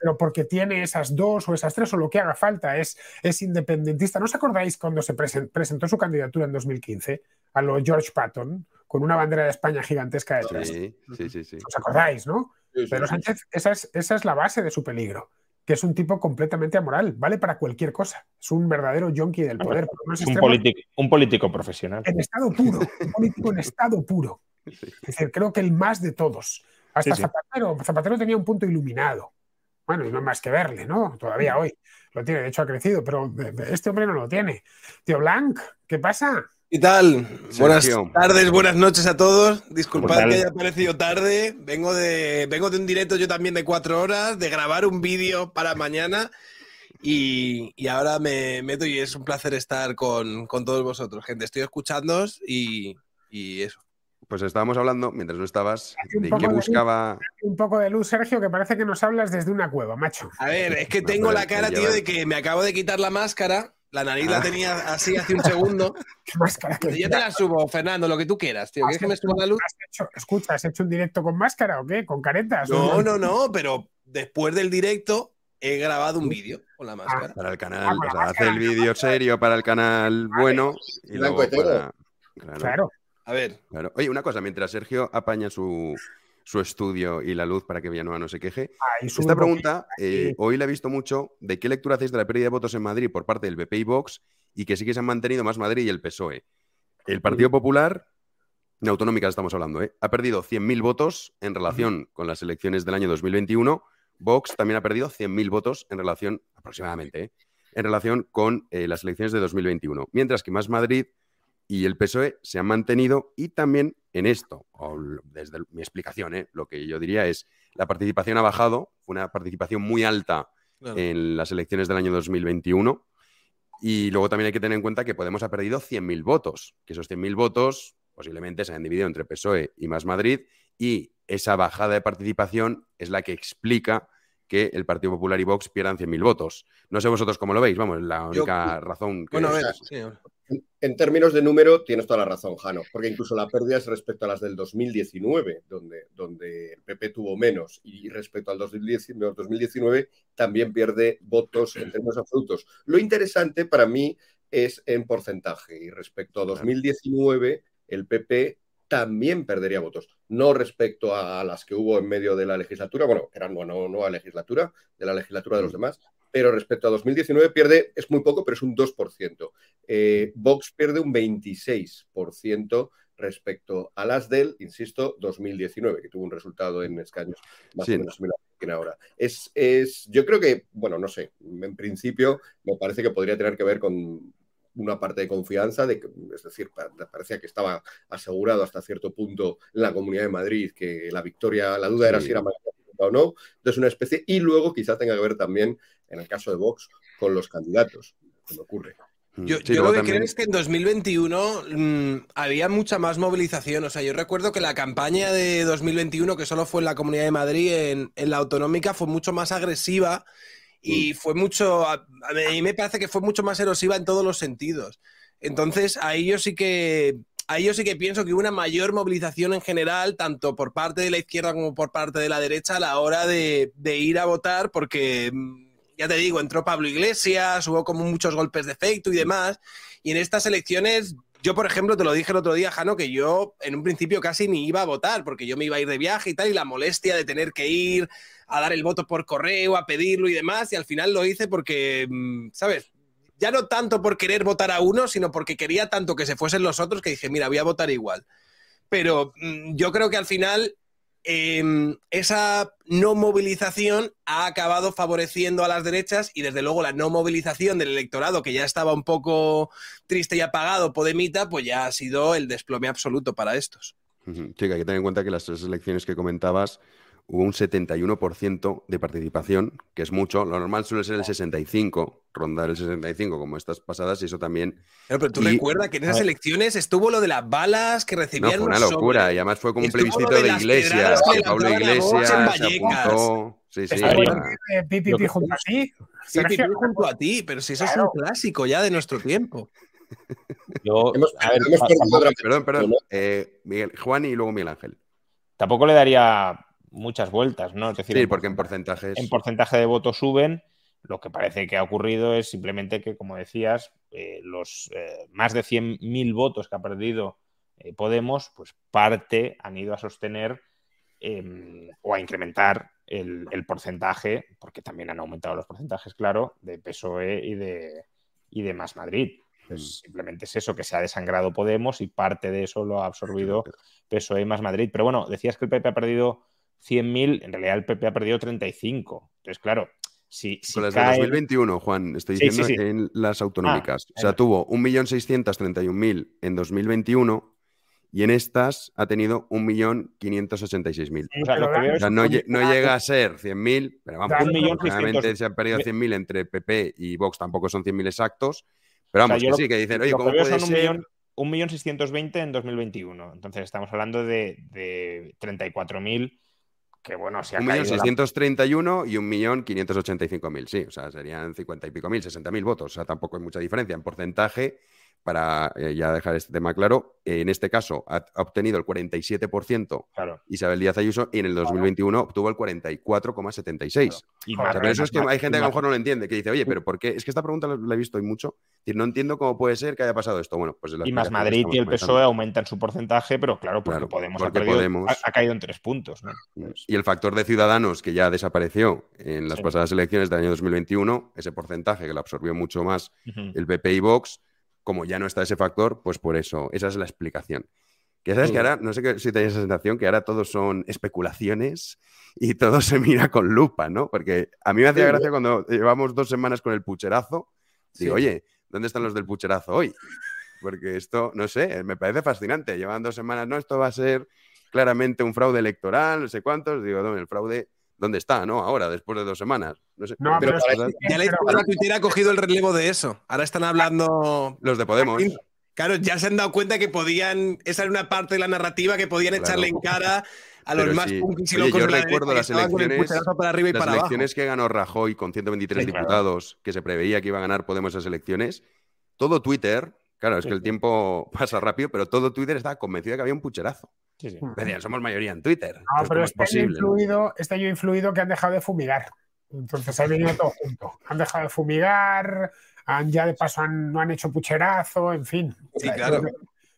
Pero porque tiene esas dos o esas tres o lo que haga falta, es, es independentista. ¿No os acordáis cuando se presentó su candidatura en 2015? a lo George Patton, con una bandera de España gigantesca detrás. Sí, sí, sí, sí. ¿Os acordáis, no? Pero Sánchez, esa es, esa es la base de su peligro, que es un tipo completamente amoral, vale para cualquier cosa. Es un verdadero yonki del poder. un, político, un político profesional. En estado puro, un político en estado puro. Es decir, creo que el más de todos. Hasta Zapatero. Zapatero tenía un punto iluminado. Bueno, y no hay más que verle, ¿no? Todavía hoy lo tiene, de hecho ha crecido, pero este hombre no lo tiene. Tío Blanc, ¿qué pasa? ¿Qué tal? Buenas tardes, buenas noches a todos. Disculpad que haya aparecido tarde. Vengo de, vengo de un directo yo también de cuatro horas, de grabar un vídeo para mañana. Y, ahora me meto y es un placer estar con, todos vosotros, gente. Estoy escuchándoos y, eso. Pues estábamos hablando, mientras no estabas, de que buscaba. un poco de luz, Sergio, que parece que nos hablas desde una cueva, macho. A ver, es que tengo la cara, tío, de que me acabo de quitar la máscara La nariz la tenía así hace un segundo. ¿Qué máscara que Yo te la subo, Fernando, lo que tú quieras, tío. ¿Quieres que me suba la luz? ¿Has hecho, escucha, ¿has hecho un directo con máscara o qué? ¿Con caretas? No, no, no, pero después del directo he grabado un vídeo con la máscara. Para el canal, o sea, hace el vídeo serio para el canal bueno y luego para... Claro. claro. A ver. Claro. Oye, una cosa, mientras Sergio apaña su, su estudio y la luz para que Villanueva no se queje. Esta pregunta, eh, hoy la he visto mucho, ¿de qué lectura hacéis de la pérdida de votos en Madrid por parte del PP y Vox y que sí que se han mantenido más Madrid y el PSOE? El Partido Popular, en autonómicas estamos hablando, ¿eh? ha perdido 100.000 votos en relación con las elecciones del año 2021. Vox también ha perdido 100.000 votos en relación, aproximadamente, ¿eh? en relación con eh, las elecciones de 2021. Mientras que Más Madrid y el PSOE se han mantenido y también en esto, o desde mi explicación, ¿eh? lo que yo diría es, la participación ha bajado, fue una participación muy alta en las elecciones del año 2021 y luego también hay que tener en cuenta que Podemos ha perdido 100.000 votos, que esos 100.000 votos posiblemente se han dividido entre PSOE y Más Madrid y esa bajada de participación es la que explica que el Partido Popular y Vox pierdan 100.000 votos. No sé vosotros cómo lo veis, vamos, la única razón que... Bueno, a ver, en términos de número, tienes toda la razón, Jano, porque incluso la pérdida es respecto a las del 2019, donde, donde el PP tuvo menos, y respecto al 2019 también pierde votos en términos absolutos. Lo interesante para mí es en porcentaje, y respecto a 2019, el PP también perdería votos, no respecto a las que hubo en medio de la legislatura, bueno, eran no, no, no a legislatura, de la legislatura de los demás, pero respecto a 2019 pierde, es muy poco, pero es un 2%. Eh, Vox pierde un 26% respecto a las del, insisto, 2019, que tuvo un resultado en escaños más o menos similar ahora. Es, es, yo creo que, bueno, no sé, en principio me parece que podría tener que ver con una parte de confianza, de es decir, parecía que estaba asegurado hasta cierto punto en la Comunidad de Madrid que la victoria, la duda era si era o no. Entonces, una especie, y luego quizá tenga que ver también, en el caso de Vox, con los candidatos, que ocurre. Mm, yo, lo que creo es que en 2021 mm, había mucha más movilización. O sea, yo recuerdo que la campaña de 2021, que solo fue en la Comunidad de Madrid, en, la autonómica, fue mucho más agresiva y mm. fue mucho. A, mí me parece que fue mucho más erosiva en todos los sentidos. Entonces, ahí yo sí que ahí yo sí que pienso que hubo una mayor movilización en general, tanto por parte de la izquierda como por parte de la derecha, a la hora de, ir a votar, porque mm, ya te digo, entró Pablo Iglesias, hubo como muchos golpes de efecto y demás. Y en estas elecciones, yo, por ejemplo, te lo dije el otro día, Jano, que yo en un principio casi ni iba a votar, porque yo me iba a ir de viaje y tal, y la molestia de tener que ir a dar el voto por correo, a pedirlo y demás, y al final lo hice porque, mm, ¿sabes? Ya no tanto por querer votar a uno, sino porque quería tanto que se fuesen los otros que dije, mira, voy a votar igual. Pero mm, yo creo que al final em, esa no movilización ha acabado favoreciendo a las derechas y desde luego la no movilización del electorado que ya estaba un poco triste y apagado, Podemita, pues ya ha sido el desplome absoluto para estos. Chica, hay que tener en cuenta que las tres elecciones que comentabas hubo un 71% de participación, que es mucho. Lo normal suele ser el 65, rondar el 65 como estas pasadas, y eso también. Pero, tú recuerdas que en esas elecciones estuvo lo de las balas que recibían. No, fue una locura, y además fue como un plebiscito de, Iglesias, Pablo Iglesias se apuntó. Sí, sí. Pipi junto a ti. Pipi junto a ti, pero si eso es un clásico ya de nuestro tiempo. Yo, perdón, perdón. Eh, Miguel, Juan y luego Miguel Ángel. Tampoco le daría muchas vueltas, ¿no? Es decir, sí, porque en porcentajes. En porcentaje de votos suben. Lo que parece que ha ocurrido es simplemente que, como decías, eh, los eh, más de 100.000 votos que ha perdido eh, Podemos, pues parte han ido a sostener em, o a incrementar el, porcentaje, porque también han aumentado los porcentajes, claro, de PSOE y de, y de Más Madrid. Pues mm. simplemente es eso, que se ha desangrado Podemos y parte de eso lo ha absorbido PSOE y Más Madrid. Pero bueno, decías que el PP ha perdido 100.000, en realidad el PP ha perdido 35. Entonces, claro, si, Con las de 2021, Juan, estoy diciendo en las autonómicas. Ah, o sea, tuvo 1.631.000 en 2021 y en estas ha tenido 1.586.000. O sea, o sea, no, no, llega a ser 100.000, pero vamos, realmente se han perdido 100.000 entre PP y Vox, tampoco son 100.000 exactos, pero vamos, que sí, que dicen, oye, ¿cómo puede ser...? 1.620.000 en 2021. Entonces estamos hablando de, de 34.000 que bueno, se ha 1.631 y 1.585.000, sí, o sea, serían 50 y pico mil, 60.000 votos, o sea, tampoco hay mucha diferencia en porcentaje para eh, ya dejar este tema claro, en este caso ha, obtenido el 47% Isabel Díaz Ayuso y en el 2021 obtuvo el 44,76%. pero eso es que hay gente que a lo mejor no lo entiende, que dice, oye, pero ¿por qué? Es que esta pregunta la he visto hoy mucho. Y no entiendo cómo puede ser que haya pasado esto. Bueno, pues y más Madrid y el PSOE aumentan su porcentaje, pero claro, porque Podemos, ha, caído en tres puntos. Y el factor de ciudadanos que ya desapareció en las pasadas elecciones del año 2021, ese porcentaje que lo absorbió mucho más el PP y Vox, como ya no está ese factor, pues por eso, esa es la explicación. Que sabes que ahora, no sé si tenéis esa sensación, que ahora todos son especulaciones y todo se mira con lupa, ¿no? Porque a mí me hacía gracia cuando llevamos dos semanas con el pucherazo. Digo, oye, ¿dónde están los del pucherazo hoy? Porque esto, no sé, me parece fascinante. Llevan dos semanas, no, esto va a ser claramente un fraude electoral, no sé cuántos. Digo, no, el fraude ¿dónde está, no? Ahora, después de dos semanas. No sé. pero, ya la Twitter ha cogido el relevo de eso. Ahora están hablando. Los de Podemos. Claro, ya se han dado cuenta que podían. Esa era una parte de la narrativa que podían echarle en cara a los más punkis y locos Yo recuerdo las elecciones, para arriba y las elecciones que ganó Rajoy con 123 diputados, que se preveía que iba a ganar Podemos esas elecciones. Todo Twitter, claro, es que el tiempo pasa rápido, pero todo Twitter estaba convencido de que había un pucherazo. Sí, somos mayoría en Twitter. No, pero este, año influido, este año influido que han dejado de fumigar. Entonces ha venido todo junto. Han dejado de fumigar, han, ya de paso no han hecho pucherazo, en fin. Sí, claro.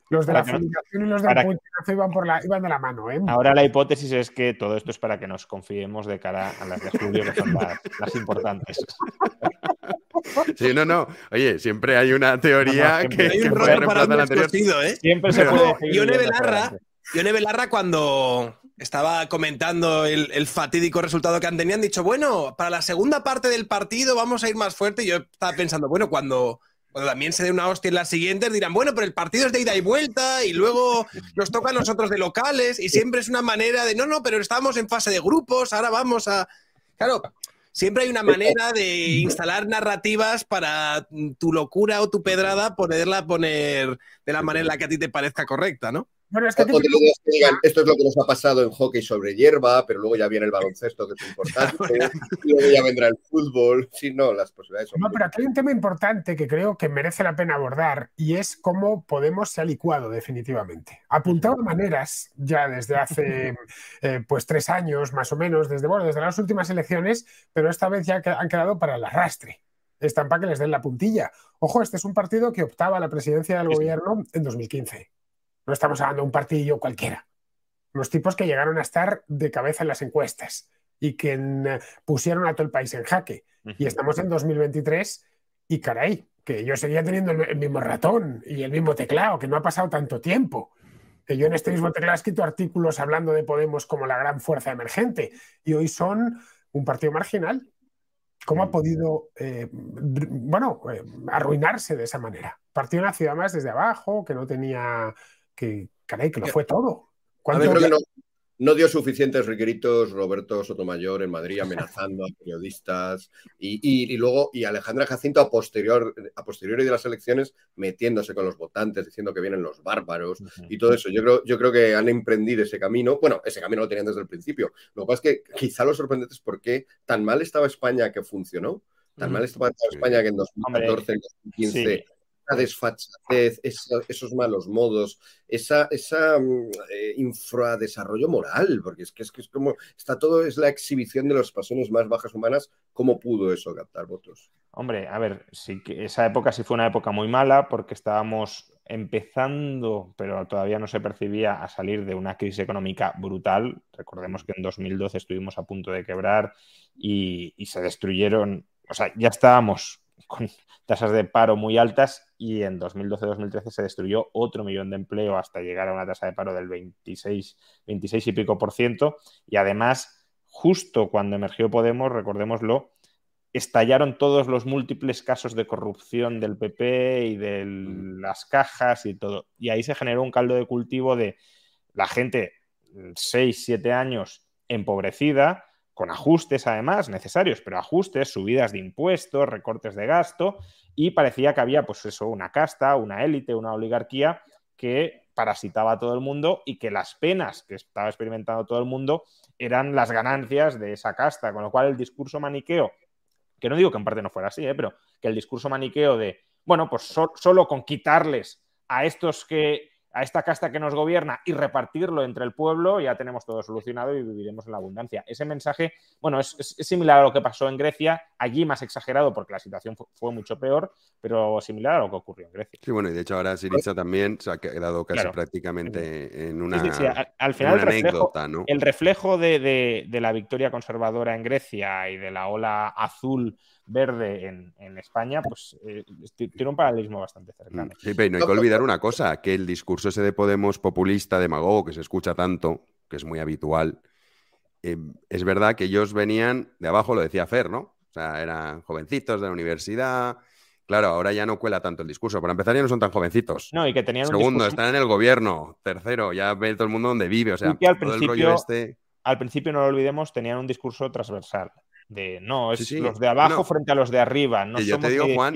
Los de la fumigación y los del pucherazo iban, por la, iban de la mano. ¿eh? Ahora la hipótesis es que todo esto es para que nos confiemos de cara a las de julio, que son las, importantes. Sí, no, no. Oye, siempre hay una teoría que, hay un puede reemplazar la anterior. ¿eh? Siempre se puede. Ione Belarra, Yone Belarra, cuando estaba comentando el, fatídico resultado que han tenido, han dicho, bueno, para la segunda parte del partido vamos a ir más fuerte. Y yo estaba pensando, bueno, cuando, también se dé una hostia en las siguientes, dirán, bueno, pero el partido es de ida y vuelta y luego nos toca a nosotros de locales y siempre es una manera de, no, no, pero estamos en fase de grupos, ahora vamos a... Claro, siempre hay una manera de instalar narrativas para tu locura o tu pedrada poderla poner de la manera en la que a ti te parezca correcta, ¿no? Esto es lo que nos ha pasado en hockey sobre hierba, pero luego ya viene el baloncesto, que es importante, y luego ya vendrá el fútbol. Sí, no, las posibilidades son No, pero aquí hay un tema importante que creo que merece la pena abordar y es cómo Podemos se ha licuado definitivamente. Apuntado maneras ya desde hace eh, pues tres años más o menos, desde, bueno, desde las últimas elecciones, pero esta vez ya han quedado para el arrastre. Están para que les den la puntilla. Ojo, este es un partido que optaba a la presidencia del gobierno en 2015. No estamos hablando de un partidillo cualquiera. Los tipos que llegaron a estar de cabeza en las encuestas y que pusieron a todo el país en jaque. Y estamos en 2023 y caray, que yo seguía teniendo el mismo ratón y el mismo teclado, que no ha pasado tanto tiempo. Que yo en este mismo teclado he escrito artículos hablando de Podemos como la gran fuerza emergente y hoy son un partido marginal. ¿Cómo ha podido, eh, bueno, eh, arruinarse de esa manera? Partió una ciudad más desde abajo, que no tenía que, caray, que lo fue todo. no, dio suficientes requeritos Roberto Sotomayor en Madrid amenazando a periodistas y, luego y Alejandra Jacinto a, posterior, a posteriori de las elecciones metiéndose con los votantes, diciendo que vienen los bárbaros y todo eso. Yo creo, yo creo que han emprendido ese camino. Bueno, ese camino lo tenían desde el principio. Lo que pasa es que quizá lo sorprendente es por qué tan mal estaba España que funcionó. Tan mal estaba España que en 2014, en 2015 esa desfachatez, esos malos modos, esa, esa mm, eh, infradesarrollo moral, porque es que, es que es como, está todo, es la exhibición de las pasiones más bajas humanas, ¿cómo pudo eso captar votos? Hombre, a ver, sí que esa época sí fue una época muy mala porque estábamos empezando, pero todavía no se percibía a salir de una crisis económica brutal. Recordemos que en 2012 estuvimos a punto de quebrar y, y se destruyeron, o sea, ya estábamos con tasas de paro muy altas y en 2012-2013 se destruyó otro millón de empleo hasta llegar a una tasa de paro del 26, 26 y pico por ciento. Y además, justo cuando emergió Podemos, recordémoslo, estallaron todos los múltiples casos de corrupción del PP y de las cajas y todo. Y ahí se generó un caldo de cultivo de la gente 6, 7 años empobrecida, con ajustes además necesarios, pero ajustes, subidas de impuestos, recortes de gasto, y parecía que había, pues eso, una casta, una élite, una oligarquía que parasitaba a todo el mundo y que las penas que estaba experimentando todo el mundo eran las ganancias de esa casta, con lo cual el discurso maniqueo, que no digo que en parte no fuera así, ¿eh? pero que el discurso maniqueo de, bueno, pues solo con quitarles a estos que a esta casta que nos gobierna y repartirlo entre el pueblo, ya tenemos todo solucionado y viviremos en la abundancia. Ese mensaje, bueno, es, similar a lo que pasó en Grecia, allí más exagerado porque la situación fue, mucho peor, pero similar a lo que ocurrió en Grecia. Sí, bueno, y de hecho ahora Siriza también se ha quedado casi prácticamente en una, Al, final, el reflejo, el reflejo de la victoria conservadora en Grecia y de la ola azul verde en, España, pues eh, tiene un paralelismo bastante cercano. Sí, pero no hay que olvidar una cosa, que el discurso ese de Podemos populista, demagogo, que se escucha tanto, que es muy habitual, eh, es verdad que ellos venían de abajo, lo decía Fer, ¿no? O sea, eran jovencitos de la universidad. Claro, ahora ya no cuela tanto el discurso. Para empezar, ya no son tan jovencitos. No, y que tenían Segundo, están en el gobierno. Tercero, ya ve todo el mundo donde vive. O sea, al principio, este... al principio, no lo olvidemos, tenían un discurso transversal de no, es los de abajo frente a los de arriba. No yo te digo, Juan,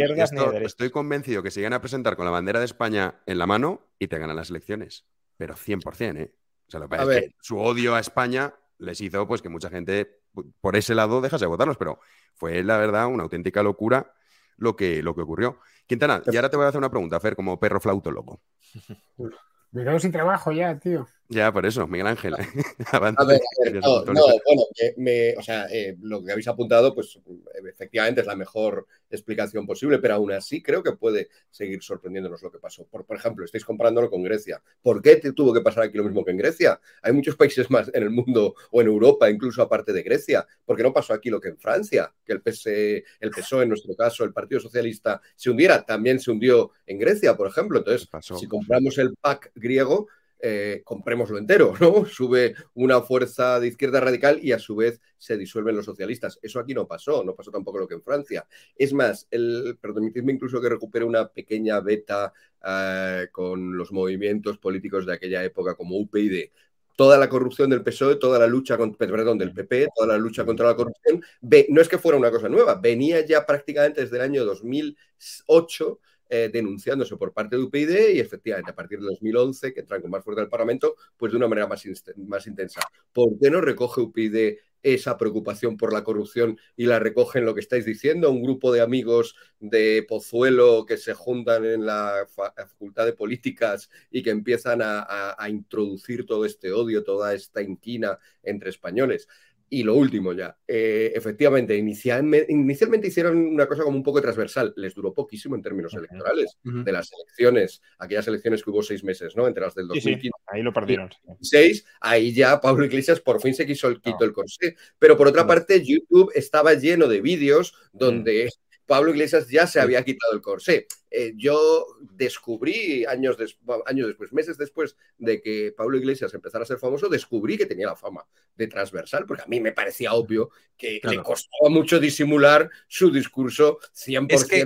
estoy convencido que se a presentar con la bandera de España en la mano y te ganan las elecciones. Pero 100%, ¿eh? O sea, lo que pasa es que su odio a España les hizo pues que mucha gente por ese lado dejase de votarlos, pero fue la verdad una auténtica locura lo que, lo que ocurrió. Quintana, y ahora te voy a hacer una pregunta, Fer, como perro flautólogo. Me quedo sin trabajo ya, tío. Ya, por eso, Miguel Ángel. a ver, a ver, no, no, bueno, me, o sea, eh, lo que habéis apuntado, pues efectivamente es la mejor explicación posible, pero aún así creo que puede seguir sorprendiéndonos lo que pasó. Por, por ejemplo, estáis comparándolo con Grecia. ¿Por qué tuvo que pasar aquí lo mismo que en Grecia? Hay muchos países más en el mundo o en Europa, incluso aparte de Grecia. ¿Por qué no pasó aquí lo que en Francia? Que el, PSE, el PSOE, en nuestro caso, el Partido Socialista, se hundiera. También se hundió en Grecia, por ejemplo. Entonces, si compramos el PAC griego, eh, comprémoslo entero, ¿no? Sube una fuerza de izquierda radical y a su vez se disuelven los socialistas. Eso aquí no pasó, no pasó tampoco lo que en Francia. Es más, el, permitidme incluso que recupere una pequeña beta eh, con los movimientos políticos de aquella época como UPyD. Toda la corrupción del PSOE, toda la lucha perdón, del PP, toda la lucha contra la corrupción, no es que fuera una cosa nueva, venía ya prácticamente desde el año 2008 eh, denunciándose por parte de UPyD y efectivamente a partir de 2011, que entran con más fuerza al Parlamento, pues de una manera más, más intensa. ¿Por qué no recoge UPyD esa preocupación por la corrupción y la recogen lo que estáis diciendo? Un grupo de amigos de Pozuelo que se juntan en la Facultad de Políticas y que empiezan a, a introducir todo este odio, toda esta inquina entre españoles. Y lo último ya, eh, efectivamente, inicialmente, hicieron una cosa como un poco transversal, les duró poquísimo en términos electorales, de las elecciones, aquellas elecciones que hubo seis meses, ¿no? Entre las del 2015. ahí lo perdieron. Seis, ahí ya Pablo Iglesias por fin se quiso el quito el corsé. Pero por otra parte, YouTube estaba lleno de vídeos donde Pablo Iglesias ya se había quitado el corsé. Eh, yo descubrí años, años después, meses después de que Pablo Iglesias empezara a ser famoso, descubrí que tenía la fama de transversal, porque a mí me parecía obvio que le costaba mucho disimular su discurso 100% es que...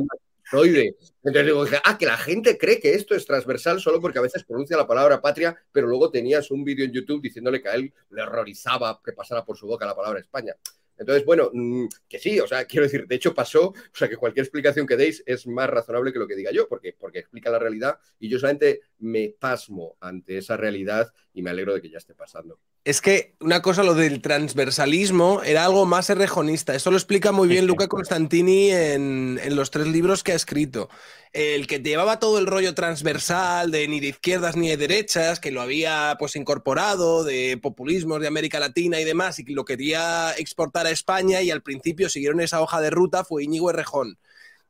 Entonces digo, ah, que la gente cree que esto es transversal solo porque a veces pronuncia la palabra patria, pero luego tenías un vídeo en YouTube diciéndole que a él le horrorizaba que pasara por su boca la palabra España. Entonces, bueno, mm, que sí, o sea, quiero decir, de hecho pasó, o sea, que cualquier explicación que deis es más razonable que lo que diga yo, porque, porque explica la realidad y yo solamente me pasmo ante esa realidad y me alegro de que ya esté pasando. Es que una cosa, lo del transversalismo era algo más errejonista. Eso lo explica muy bien Luca Constantini en, en, los tres libros que ha escrito. El que llevaba todo el rollo transversal de ni de izquierdas ni de derechas, que lo había pues incorporado de populismos de América Latina y demás, y que lo quería exportar a España y al principio siguieron esa hoja de ruta fue Íñigo Errejón.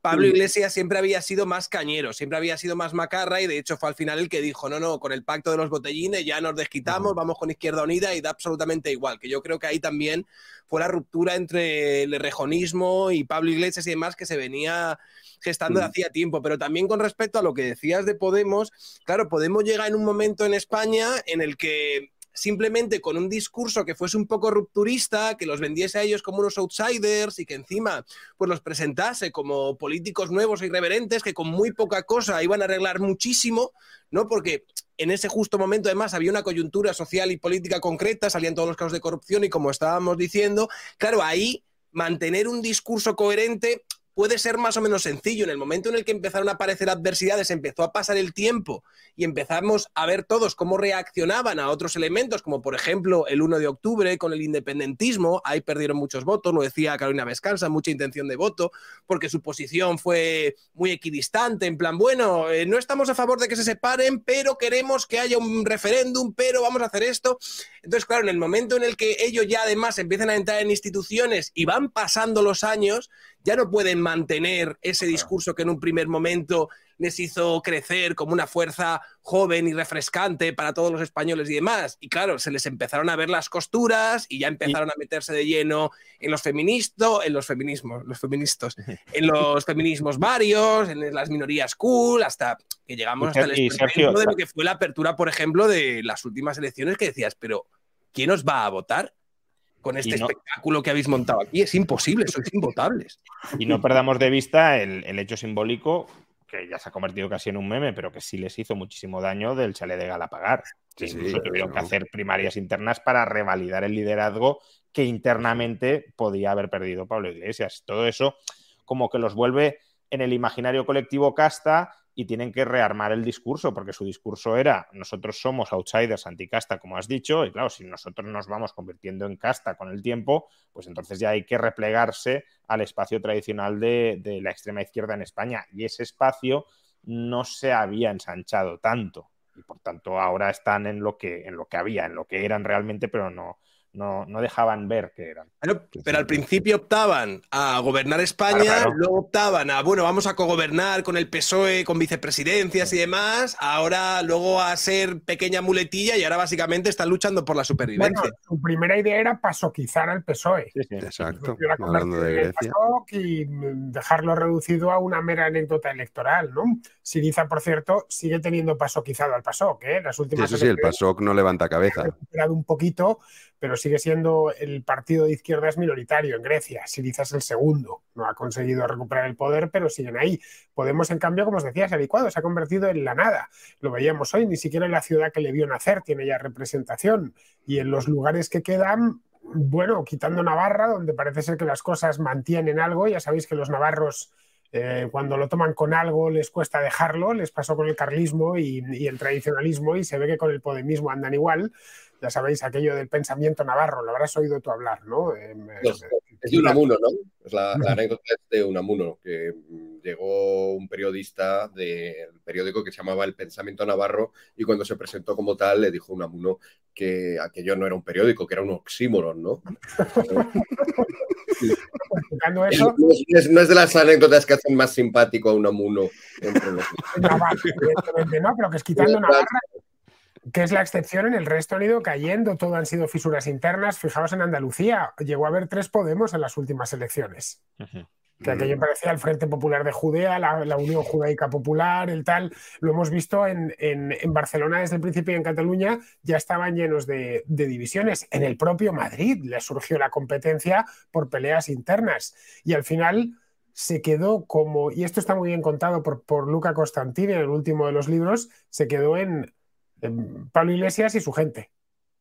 Pablo Iglesias siempre había sido más cañero, siempre había sido más macarra y de hecho fue al final el que dijo, no, no, con el pacto de los botellines ya nos desquitamos, vamos con Izquierda Unida y da absolutamente igual, que yo creo que ahí también fue la ruptura entre el rejonismo y Pablo Iglesias y demás que se venía gestando de hacía tiempo, pero también con respecto a lo que decías de Podemos, claro, Podemos llega en un momento en España en el que simplemente con un discurso que fuese un poco rupturista, que los vendiese a ellos como unos outsiders y que encima pues los presentase como políticos nuevos e irreverentes que con muy poca cosa iban a arreglar muchísimo, ¿no? Porque en ese justo momento además había una coyuntura social y política concreta, salían todos los casos de corrupción y como estábamos diciendo, claro, ahí mantener un discurso coherente puede ser más o menos sencillo. En el momento en el que empezaron a aparecer adversidades, empezó a pasar el tiempo y empezamos a ver todos cómo reaccionaban a otros elementos, como por ejemplo el 1 de octubre con el independentismo, ahí perdieron muchos votos, lo decía Carolina Vescanza, mucha intención de voto, porque su posición fue muy equidistante, en plan, bueno, eh, no estamos a favor de que se separen, pero queremos que haya un referéndum, pero vamos a hacer esto. Entonces, claro, en el momento en el que ellos ya además empiezan a entrar en instituciones y van pasando los años, ya no pueden mantener ese discurso que en un primer momento les hizo crecer como una fuerza joven y refrescante para todos los españoles y demás. Y claro, se les empezaron a ver las costuras y ya empezaron a meterse de lleno en los feministas, en los feminismos, los feministas, en los feminismos varios, en las minorías cool, hasta que llegamos hasta el experimento de lo que fue la apertura, por ejemplo, de las últimas elecciones que decías, pero ¿quién os va a votar? Con este espectáculo que habéis montado aquí. Es imposible, sois invotables. Y no perdamos de vista el, hecho simbólico, que ya se ha convertido casi en un meme, pero que sí les hizo muchísimo daño del chale de Galapagar. Que incluso tuvieron que hacer primarias internas para revalidar el liderazgo que internamente podía haber perdido Pablo Iglesias. Todo eso como que los vuelve en el imaginario colectivo casta y tienen que rearmar el discurso, porque su discurso era nosotros somos outsiders anticasta, como has dicho, y claro, si nosotros nos vamos convirtiendo en casta con el tiempo, pues entonces ya hay que replegarse al espacio tradicional de, de la extrema izquierda en España, y ese espacio no se había ensanchado tanto, y por tanto ahora están en lo que, en lo que había, en lo que eran realmente, pero no, no, no dejaban ver que eran. Pero, al principio optaban a gobernar España, luego optaban a, bueno, vamos a cogobernar con el PSOE, con vicepresidencias y demás, ahora luego a ser pequeña muletilla y ahora básicamente están luchando por la supervivencia. Bueno, su primera idea era pasoquizar al PSOE. Exacto. Hablando de Grecia. Y dejarlo reducido a una mera anécdota electoral, ¿no? Siriza, por cierto, sigue teniendo pasoquizado al PASOK, ¿eh? Las últimas sí, sí, el PASOK no levanta cabeza. Ha recuperado un poquito, pero sigue siendo el partido de izquierdas minoritario en Grecia. Siriza es el segundo. No ha conseguido recuperar el poder, pero siguen ahí. Podemos, en cambio, como os decía, se licuado, se ha convertido en la nada. Lo veíamos hoy, ni siquiera en la ciudad que le vio nacer tiene ya representación. Y en los lugares que quedan, bueno, quitando Navarra, donde parece ser que las cosas mantienen algo, ya sabéis que los navarros eh, cuando lo toman con algo les cuesta dejarlo, les pasó con el carlismo y, y, el tradicionalismo y se ve que con el podemismo andan igual ya sabéis, aquello del pensamiento navarro, lo habrás oído tú hablar, ¿no? Em, es de Unamuno, ¿no? Es la, anécdota de Unamuno, que mm, llegó un periodista del periódico que se llamaba El Pensamiento Navarro y cuando se presentó como tal le dijo Unamuno que aquello no era un periódico, que era un oxímoron, ¿no? Eso, no, es, de las anécdotas que hacen más simpático a Unamuno. Entre los... no, pero que es quitando Navarra que es la excepción, en el resto han ido cayendo, todo han sido fisuras internas. Fijaos en Andalucía, llegó a haber tres Podemos en las últimas elecciones. Que aquello parecía el Frente Popular de Judea, la, Unión Judaica Popular, el tal. Lo hemos visto en, Barcelona desde el principio y en Cataluña ya estaban llenos de, divisiones. En el propio Madrid le surgió la competencia por peleas internas. Y al final se quedó como, y esto está muy bien contado por, por Luca Costantini en el último de los libros, se quedó en Pablo Iglesias y su gente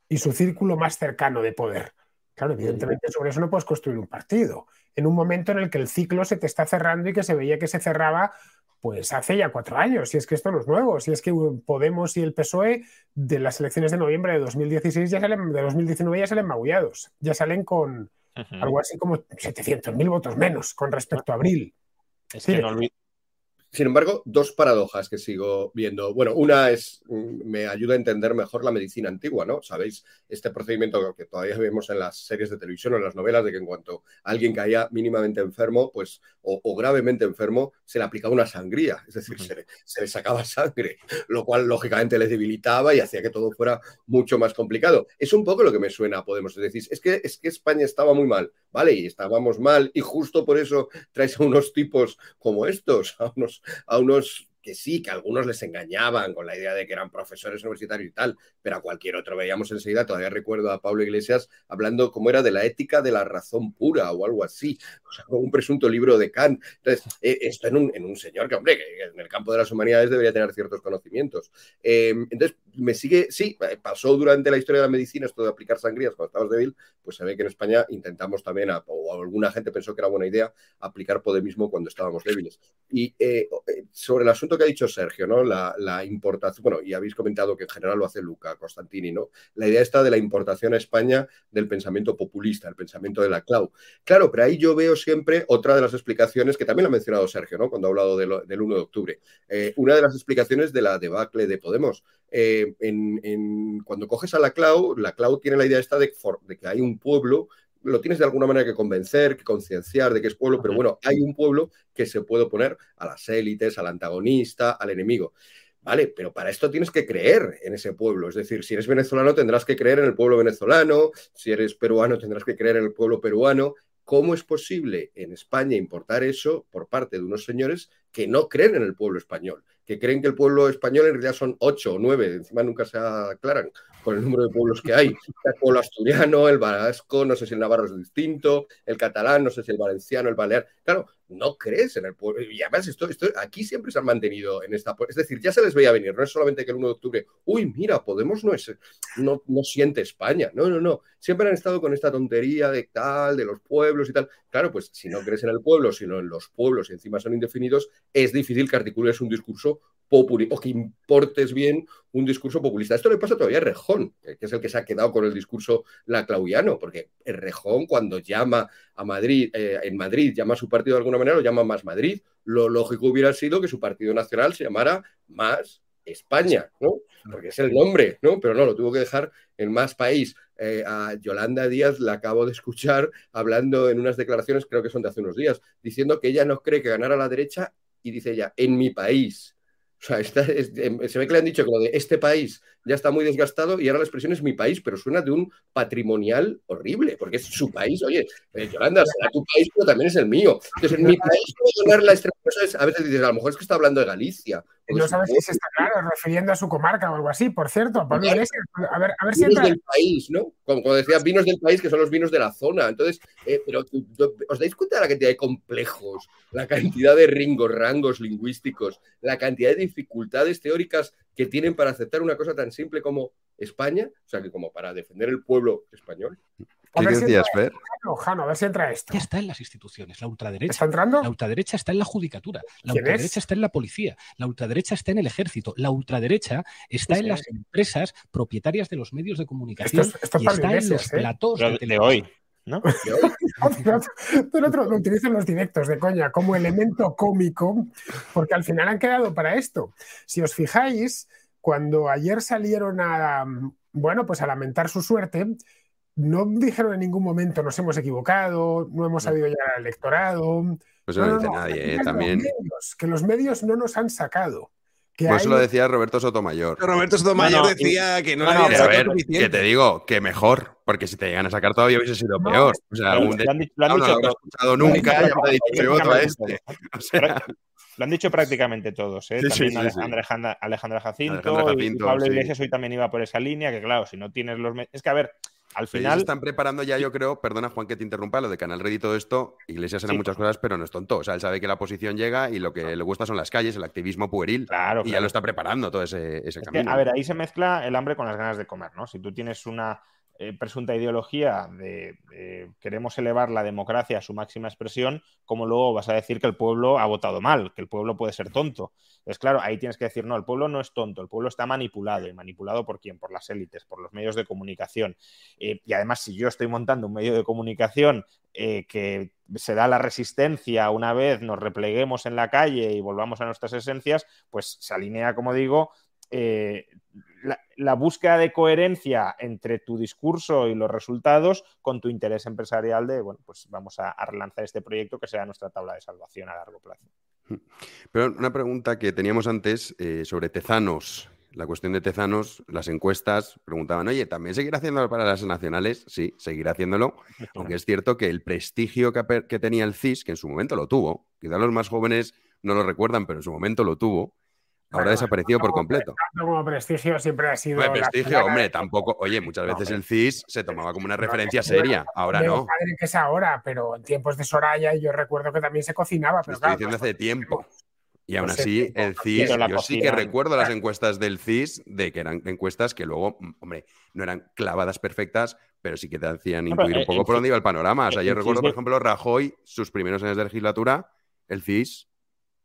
y su círculo más cercano de poder. Claro, evidentemente sobre eso no puedes construir un partido. En un momento en el que el ciclo se te está cerrando y que se veía que se cerraba, pues hace ya cuatro años. Si es que esto no es nuevo, si es que Podemos y el PSOE de las elecciones de noviembre de 2016 ya salen, de 2019 ya salen magullados, ya salen con algo así como 700.000 votos menos con respecto a abril. Es que no, sin embargo, dos paradojas que sigo viendo. Bueno, una es, mm, me ayuda a entender mejor la medicina antigua, ¿no? Sabéis, este procedimiento que todavía vemos en las series de televisión o en las novelas, de que en cuanto alguien caía mínimamente enfermo, pues, o, gravemente enfermo, se le aplicaba una sangría, es decir, se, le, sacaba sangre, lo cual lógicamente le debilitaba y hacía que todo fuera mucho más complicado. Es un poco lo que me suena, podemos decir, es que, es que España estaba muy mal, ¿vale? Y estábamos mal, y justo por eso traes a unos tipos como estos, a unos a unos que sí, que algunos les engañaban con la idea de que eran profesores universitarios y tal, pero a cualquier otro veíamos enseguida, todavía recuerdo a Pablo Iglesias hablando como era de la ética de la razón pura o algo así, o sea, un presunto libro de Kant. Entonces, eh, esto en un, en un, señor que, hombre, que en el campo de las humanidades debería tener ciertos conocimientos. Em, entonces, me sigue, sí, eh, pasó durante la historia de la medicina esto de aplicar sangrías cuando estabas débil, pues se ve que en España intentamos también, o alguna gente pensó que era buena idea, aplicar podemismo cuando estábamos débiles. Y eh, eh, sobre el asunto que ha dicho Sergio, ¿no? La, la, importación, bueno, y habéis comentado que en general lo hace Luca Constantini, ¿no? La idea está de la importación a España del pensamiento populista, el pensamiento de la clau. Claro, pero ahí yo veo siempre otra de las explicaciones que también lo ha mencionado Sergio, ¿no? Cuando ha hablado del 1 de octubre. una de las explicaciones de la debacle de Podemos. Eh, en, cuando coges a la cloud, la cloud tiene la idea esta de, de, que hay un pueblo, lo tienes de alguna manera que convencer, que concienciar de que es pueblo, pero bueno, hay un pueblo que se puede oponer a las élites, al antagonista, al enemigo. Vale, pero para esto tienes que creer en ese pueblo. Es decir, si eres venezolano tendrás que creer en el pueblo venezolano, si eres peruano tendrás que creer en el pueblo peruano. ¿Cómo es posible en España importar eso por parte de unos señores que no creen en el pueblo español? que creen que el pueblo español en realidad son ocho o nueve, encima nunca se aclaran con el número de pueblos que hay. El pueblo asturiano, el vasco, no sé si el navarro es distinto, el catalán, no sé si el valenciano, el balear. Claro, no crees en el pueblo. Y además, esto, esto, aquí siempre se han mantenido en esta. Es decir, ya se les veía venir. No es solamente que el 1 de octubre, uy, mira, Podemos no, es, no, no siente España. No, no, no. Siempre han estado con esta tontería de tal, de los pueblos y tal. Claro, pues si no crees en el pueblo, sino en los pueblos y encima son indefinidos, es difícil que articules un discurso populista o que importes bien un discurso populista. Esto le pasa todavía a Rejón, que es el que se ha quedado con el discurso laclauiano, porque Rejón cuando llama a Madrid, eh, en Madrid llama a su partido de alguna manera, lo llama Más Madrid. Lo lógico hubiera sido que su partido nacional se llamara Más España, ¿no? Porque es el nombre, ¿no? Pero no, lo tuvo que dejar en Más País. Eh, a Yolanda Díaz la acabo de escuchar hablando en unas declaraciones, creo que son de hace unos días, diciendo que ella no cree que ganara la derecha y dice ella, en mi país. O sea, em, se ve que le han dicho que lo de este país ya está muy desgastado y ahora la expresión es mi país, pero suena de un patrimonial horrible, porque es su país. Oye, eh, Yolanda, será tu país, pero también es el mío. Entonces, en mi país puedo ganar la extrema. A veces dices, a lo mejor es que está hablando de Galicia. No sabes si se está claro, refiriendo a su comarca o algo así, por cierto. A, ver, a ver, a ver si vinos del país, ¿no? Como, decía, vinos del país, que son los vinos de la zona. Entonces, eh, pero ¿os dais cuenta de la cantidad de complejos, la cantidad de ringos, rangos lingüísticos, la cantidad de dificultades teóricas que tienen para aceptar una cosa tan simple como España? O sea, que como para defender el pueblo español. ¿Qué decías, Fer? Jano, a ver si entra esto. Ya está en las instituciones, la ultraderecha. ¿Está entrando? La ultraderecha está en la judicatura, la ultraderecha está en la policía, la ultraderecha está en el ejército, la ultraderecha está en las empresas propietarias de los medios de comunicación esto y está en los ¿eh? platós de, hoy. ¿No? Pero otro lo utilizan los directos de coña como elemento cómico, porque al final han quedado para esto. Si os fijáis, cuando ayer salieron a, bueno, pues a lamentar su suerte, no dijeron en ningún momento nos hemos equivocado, no hemos sabido llegar al electorado. Pues no, no, dice nadie, ¿eh? también. que los medios no nos han sacado. Que pues lo decía Roberto Sotomayor. Roberto Sotomayor decía que no, no había a ver, que te digo, que mejor, porque si te llegan a sacar todavía hubiese sido peor. O sea, algún lo han, dicho, lo han dicho, no lo escuchado nunca, ya me ha dicho voto a este. O sea, lo han dicho prácticamente todos, ¿eh? Sí, también sí, sí, Alejandra, Alejandra, Jacinto, Alejandra Jacinto y Pablo sí. Iglesias hoy también iba por esa línea, que claro, si no tienes los... Es que, a ver, al final... ellos están preparando ya, yo creo, perdona Juan que te interrumpa, lo de Canal Red y todo esto, Iglesias hará Sí. muchas cosas, pero no es tonto. O sea, él sabe que la oposición llega y lo que le gusta son las calles, el activismo pueril. Claro, Y ya lo está preparando todo ese, ese Es que, camino. a ver, ahí se mezcla el hambre con las ganas de comer, ¿no? Si tú tienes una eh, presunta ideología de eh, queremos elevar la democracia a su máxima expresión, ¿cómo luego vas a decir que el pueblo ha votado mal, que el pueblo puede ser tonto? Entonces, claro, ahí tienes que decir, no, el pueblo no es tonto, el pueblo está manipulado. ¿Y manipulado por quién? Por las élites, por los medios de comunicación. Eh, y además, si yo estoy montando un medio de comunicación que se da la resistencia una vez nos repleguemos en la calle y volvamos a nuestras esencias, pues se alinea, como digo, eh, la, la, búsqueda de coherencia entre tu discurso y los resultados con tu interés empresarial de, bueno, pues vamos a, a relanzar este proyecto que sea nuestra tabla de salvación a largo plazo. Pero una pregunta que teníamos antes eh, sobre Tezanos. La cuestión de Tezanos, las encuestas preguntaban, oye, ¿también seguirá haciéndolo para las nacionales? Sí, seguirá haciéndolo, aunque es cierto que el prestigio que, que tenía el CIS, que en su momento lo tuvo, quizá los más jóvenes no lo recuerdan, pero en su momento lo tuvo, ahora Bueno, desapareció por completo. Como prestigio siempre ha sido. La prestigio, hombre, de- tampoco. Oye, muchas veces el CIS se tomaba como una referencia seria, ahora no. padre que es ahora, pero en tiempos de Soraya yo recuerdo que también se cocinaba. Pero estoy claro, diciendo hace tiempo. Y aún así, el CIS, yo sí que recuerdo las encuestas del CIS, de que eran encuestas que luego, mm, hombre, no eran clavadas perfectas, pero sí que te hacían intuir un poco por dónde iba el panorama. O sea, yo recuerdo, por ejemplo, Rajoy, sus primeros años de legislatura, el CIS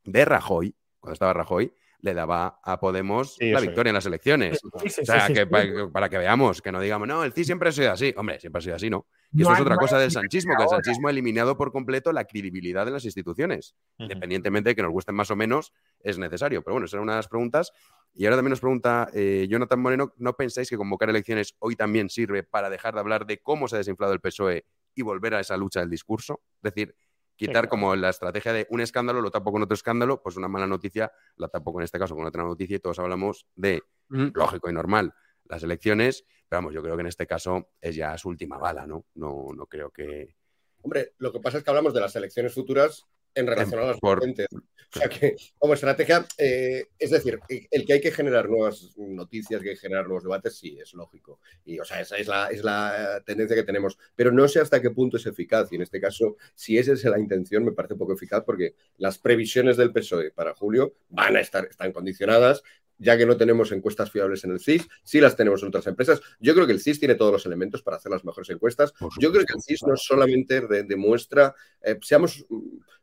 de Rajoy, cuando estaba Rajoy, le daba a Podemos la victoria en las elecciones. o sea, que para, que veamos, que no digamos, no, el CIS siempre ha sido así. Hombre, siempre ha sido así, ¿no? Y esto es otra cosa del sanchismo, que el sanchismo ha eliminado por completo la credibilidad de las instituciones. Independientemente de que nos gusten más o menos, es necesario. Pero bueno, esa era una de las preguntas. Y ahora también nos pregunta eh, Jonathan Moreno, ¿no pensáis que convocar elecciones hoy también sirve para dejar de hablar de cómo se ha desinflado el PSOE y volver a esa lucha del discurso? Es decir, quitar como la estrategia de un escándalo, lo tapo con otro escándalo, pues una mala noticia la tapo con este caso con otra noticia y todos hablamos de lógico y normal las elecciones, pero vamos, yo creo que en este caso es ya su última bala, ¿no? No, no creo que... Hombre, lo que pasa es que hablamos de las elecciones futuras en relación a las por... O sea que, como estrategia, eh, es decir, el que hay que generar nuevas noticias, que hay que generar nuevos debates, sí, es lógico. Y, o sea, esa es la, es la tendencia que tenemos. Pero no sé hasta qué punto es eficaz. Y en este caso, si esa es la intención, me parece poco eficaz porque las previsiones del PSOE para julio van a estar, están condicionadas ya que no tenemos encuestas fiables en el CIS, sí las tenemos en otras empresas. Yo creo que el CIS tiene todos los elementos para hacer las mejores encuestas. Yo creo que el CIS no solamente demuestra, eh, seamos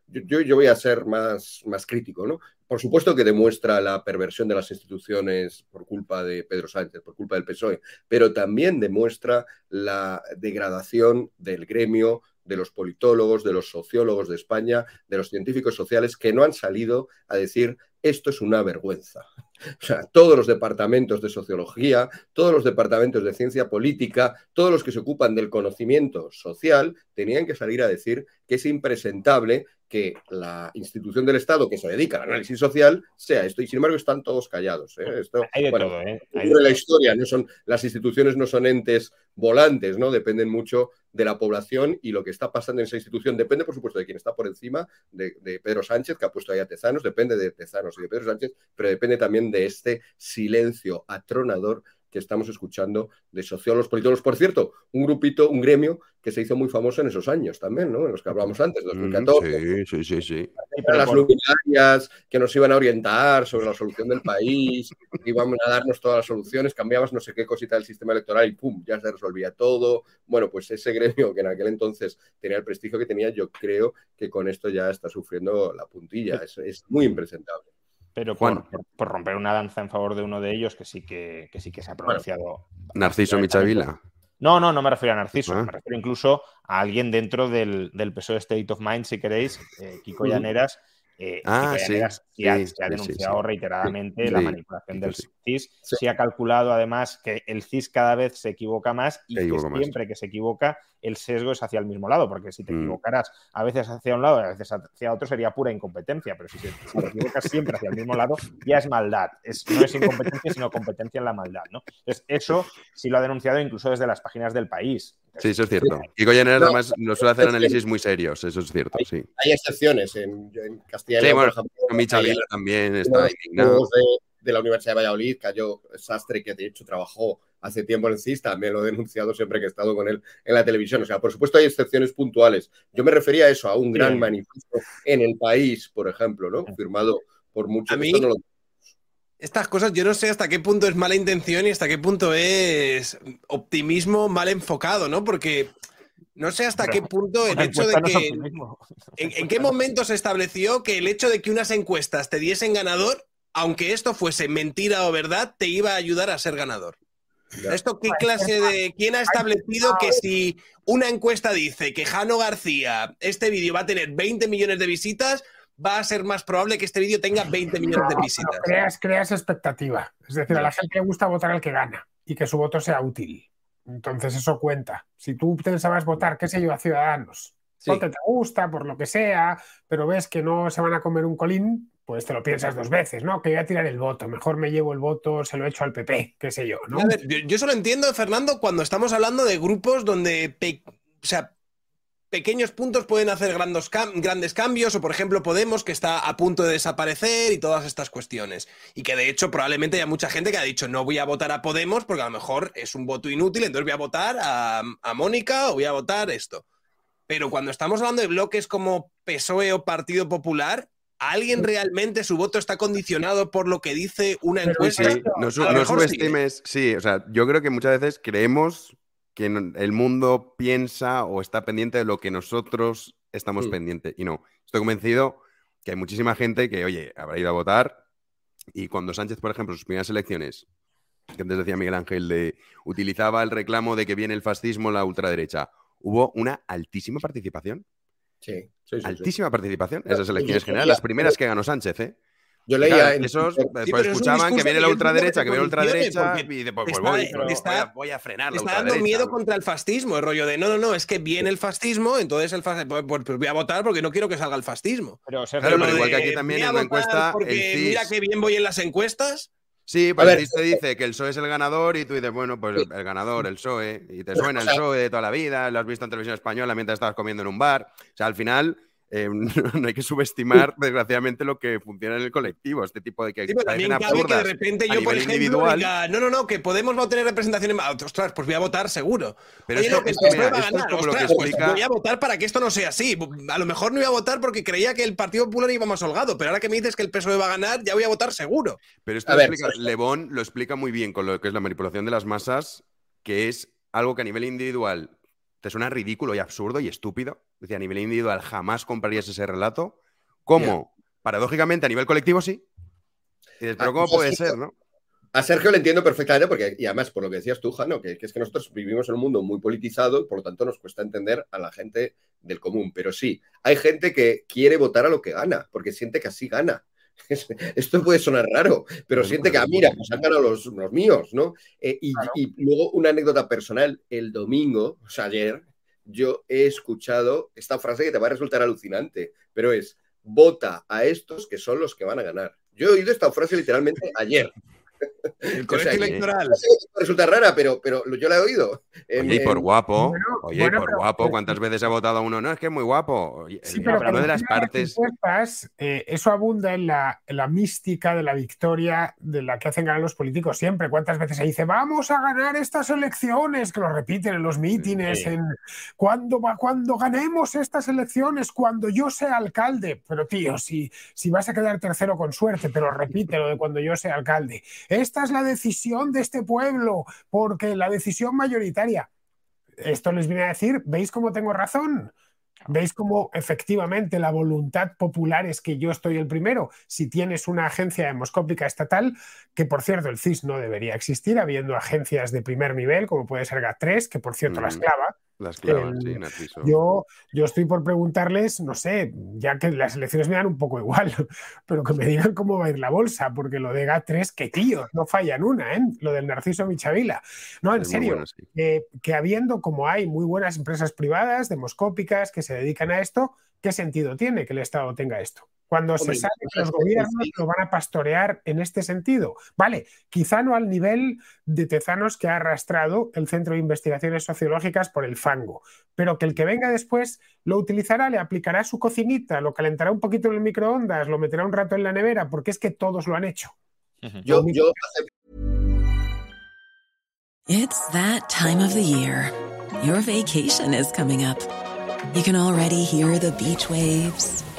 yo, voy a ser más, más crítico, ¿no? Por supuesto que demuestra la perversión de las instituciones por culpa de Pedro Sánchez, por culpa del PSOE, pero también demuestra la degradación del gremio, de los politólogos, de los sociólogos de España, de los científicos sociales que no han salido a decir esto es una vergüenza. O sea, todos los departamentos de sociología, todos los departamentos de ciencia política, todos los que se ocupan del conocimiento social, tenían que salir a decir que es impresentable que la institución del Estado que se dedica al análisis social sea esto. Y sin embargo están todos callados. ¿eh? Esto, Hay de todo, ¿eh? la historia, no son, las instituciones no son entes volantes, ¿no? Dependen mucho de la población y lo que está pasando en esa institución depende, por supuesto, de quien está por encima, de, de Pedro Sánchez, que ha puesto ahí a Tezanos, depende de Tezanos y de Pedro Sánchez, pero depende también de este silencio atronador que estamos escuchando de sociólogos, politólogos. Por cierto, un grupito, un gremio que se hizo muy famoso en esos años también, ¿no? En los que hablábamos antes, 2014. Mm, sí, sí, sí. sí. Las luminarias que nos iban a orientar sobre la solución del país, que iban a darnos todas las soluciones, cambiabas no sé qué cosita del sistema electoral y ¡pum! ya se resolvía todo. Bueno, pues ese gremio que en aquel entonces tenía el prestigio que tenía, yo creo que con esto ya está sufriendo la puntilla. Es, es muy impresentable. Pero por, por, romper una danza en favor de uno de ellos, que sí que, que sí que se ha pronunciado. Narciso Michavila. No, no, no me refiero a Narciso, ah. me refiero incluso a alguien dentro del, del PSOE State of Mind, si queréis, eh, Kiko Llaneras, eh, ah, sí, sí, ha, se ha denunciado reiteradamente la manipulación del CIS. Se ha calculado además que el CIS cada vez se equivoca más y que siempre que se equivoca el sesgo es hacia el mismo lado, porque si te mm. equivocaras a veces hacia un lado y a veces hacia otro sería pura incompetencia, pero si, te equivocas siempre hacia el mismo lado ya es maldad. Es, no es incompetencia, sino competencia en la maldad. ¿no? Entonces, eso sí lo ha denunciado incluso desde las páginas del país. Sí, eso es cierto. Y Goyener además nos suele hacer análisis muy serios, eso es cierto, hay, sí. Hay excepciones. En, en Castilla y León, por ejemplo, También está indignado. De, de, la Universidad de Valladolid, cayó Sastre, que de hecho trabajó hace tiempo en CIS, también lo he denunciado siempre que he estado con él en la televisión. O sea, por supuesto hay excepciones puntuales. Yo me refería a eso, a un gran manifiesto en el país, por ejemplo, ¿no? Firmado por muchos. A mí, estas cosas yo no sé hasta qué punto es mala intención y hasta qué punto es optimismo mal enfocado, ¿no? Porque no sé hasta qué punto el hecho de que... en, qué momento se estableció que el hecho de que unas encuestas te diesen ganador, aunque esto fuese mentira o verdad, te iba a ayudar a ser ganador? ¿Esto qué clase de... ¿Quién ha establecido que si una encuesta dice que Jano García, este vídeo va a tener 20 millones de visitas, va a ser más probable que este vídeo tenga 20 millones de visitas. creas, creas expectativa. Es decir, a la gente le gusta votar al que gana y que su voto sea útil. Entonces eso cuenta. Si tú pensabas votar, qué sé yo, a Ciudadanos, no te, gusta por lo que sea, pero ves que no se van a comer un colín, pues te lo piensas dos veces, ¿no? Que voy a tirar el voto, mejor me llevo el voto, se lo echo al PP, qué sé yo, ¿no? yo, yo solo entiendo, Fernando, cuando estamos hablando de grupos donde, o sea, pequeños puntos pueden hacer grandes, grandes cambios, o por ejemplo Podemos, que está a punto de desaparecer y todas estas cuestiones. Y que de hecho probablemente haya mucha gente que ha dicho no voy a votar a Podemos porque a lo mejor es un voto inútil, entonces voy a votar a, a Mónica o voy a votar esto. Pero cuando estamos hablando de bloques como PSOE o Partido Popular, ¿alguien realmente su voto está condicionado por lo que dice una encuesta? Sí, no, subestimes. Sí. o sea, yo creo que muchas veces creemos que el mundo piensa o está pendiente de lo que nosotros estamos mm. pendientes. Y no, estoy convencido que hay muchísima gente que, oye, habrá ido a votar y cuando Sánchez, por ejemplo, sus primeras elecciones, que antes decía Miguel Ángel, de, utilizaba el reclamo de que viene el fascismo, la ultraderecha, hubo una altísima participación. Sí, altísima participación en esas elecciones generales, las primeras que ganó Sánchez, ¿eh? Yo leía en esos, pues escuchaban que viene la ultraderecha, que viene la ultraderecha, y después pues, voy, voy, a, frenar la Está dando miedo contra el fascismo, el rollo de no, no, no, es que viene el fascismo, entonces el fascismo, pues, pues, voy a votar porque no quiero que salga el fascismo. Pero, claro, pero igual que aquí también en la encuesta. Porque mira qué bien voy en las encuestas. Sí, pues el te dice que el PSOE es el ganador y tú dices, bueno, pues el ganador, el PSOE, y te suena el PSOE de toda la vida, lo has visto en televisión española mientras estabas comiendo en un bar. O sea, al final eh, no, hay que subestimar, desgraciadamente, lo que funciona en el colectivo. Este tipo de que sí, también cabe que de repente yo, por ejemplo, individual... diga, no, no, no, que Podemos no tener representación en... Ostras, pues voy a votar seguro. Pero esto, es como lo que pues voy a votar para que esto no sea así. A lo mejor no iba a votar porque creía que el Partido Popular iba más holgado, pero ahora que me dices que el PSOE va a ganar, ya voy a votar seguro. Pero esto lo explica, Lebón lo explica muy bien con lo que es la manipulación de las masas, que es algo que a nivel individual te suena ridículo y absurdo y estúpido. Decía, a nivel individual jamás comprarías ese relato. ¿Cómo? Paradójicamente, a nivel colectivo sí. pero ah, ¿cómo puede ser, no? A Sergio le entiendo perfectamente, porque, y además, por lo que decías tú, Jano, que, es que nosotros vivimos en un mundo muy politizado y por lo tanto nos cuesta entender a la gente del común. Pero sí, hay gente que quiere votar a lo que gana, porque siente que así gana. Esto puede sonar raro, pero siente que, ah, mira, pues han ganado los, míos, ¿no? Eh, y, luego una anécdota personal, el domingo, o sea, ayer, yo he escuchado esta frase que te va a resultar alucinante, pero es, vota a estos que son los que van a ganar. Yo he oído esta frase literalmente ayer. El colegio electoral. Resulta rara, pero, pero yo la he oído. Oye, y por guapo. oye, por guapo. ¿Cuántas veces ha votado uno? No, es que es muy guapo. Sí, pero de las partes. Eh, eso abunda en la, la, mística de la victoria de la que hacen ganar los políticos siempre. ¿Cuántas veces se dice, vamos a ganar estas elecciones? Que lo repiten en los mítines. En, ¿cuándo, cuando ganemos estas elecciones, cuando yo sea alcalde. Pero tío, si, si vas a quedar tercero con suerte, pero repite lo de cuando yo sea alcalde esta es la decisión de este pueblo, porque la decisión mayoritaria. Esto les viene a decir, ¿veis cómo tengo razón? ¿Veis cómo efectivamente la voluntad popular es que yo estoy el primero? Si tienes una agencia demoscópica estatal, que por cierto el CIS no debería existir, habiendo agencias de primer nivel, como puede ser GAT3, que por cierto la esclava, las clavas, sí, Yo, yo estoy por preguntarles, no sé, ya que las elecciones me dan un poco igual, pero que me digan cómo va a ir la bolsa, porque lo de GAT3, que tío, no fallan una, ¿eh? Lo del Narciso Michavila. No, en serio, que habiendo como hay muy buenas empresas privadas, demoscópicas, que se dedican a esto, ¿qué sentido tiene que el Estado tenga esto? Cuando se sabe que los gobiernos lo van a pastorear en este sentido. Vale, quizá no al nivel de Tezanos que ha arrastrado el Centro de Investigaciones Sociológicas por el fango, pero que el que venga después lo utilizará, le aplicará su cocinita, lo calentará un poquito en el microondas, lo meterá un rato en la nevera, porque es que todos lo han hecho. Yo, yo... It's that time of the year. Your vacation is coming up. You can already hear the beach waves.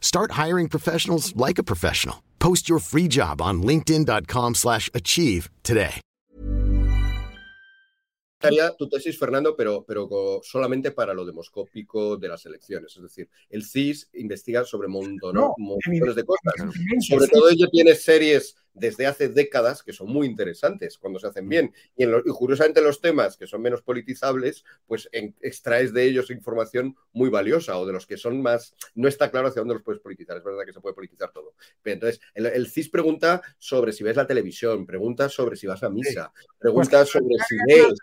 Start hiring professionals like a professional. Post your free job on linkedin.com slash achieve today. tu tesis, Fernando, pero, pero solamente para lo demoscópico de las elecciones. Es decir, el CIS investiga sobre montón, no, montones de cosas. Sobre todo ello tiene series desde hace décadas que son muy interesantes cuando se hacen mm. bien. Y, en curiosamente los temas que son menos politizables, pues extraes de ellos información muy valiosa o de los que son más, no está claro hacia dónde los puedes politizar. Es verdad que se puede politizar todo. Pero entonces, el, CIS pregunta sobre si ves la televisión, pregunta sobre si vas a misa, pregunta sobre si ves.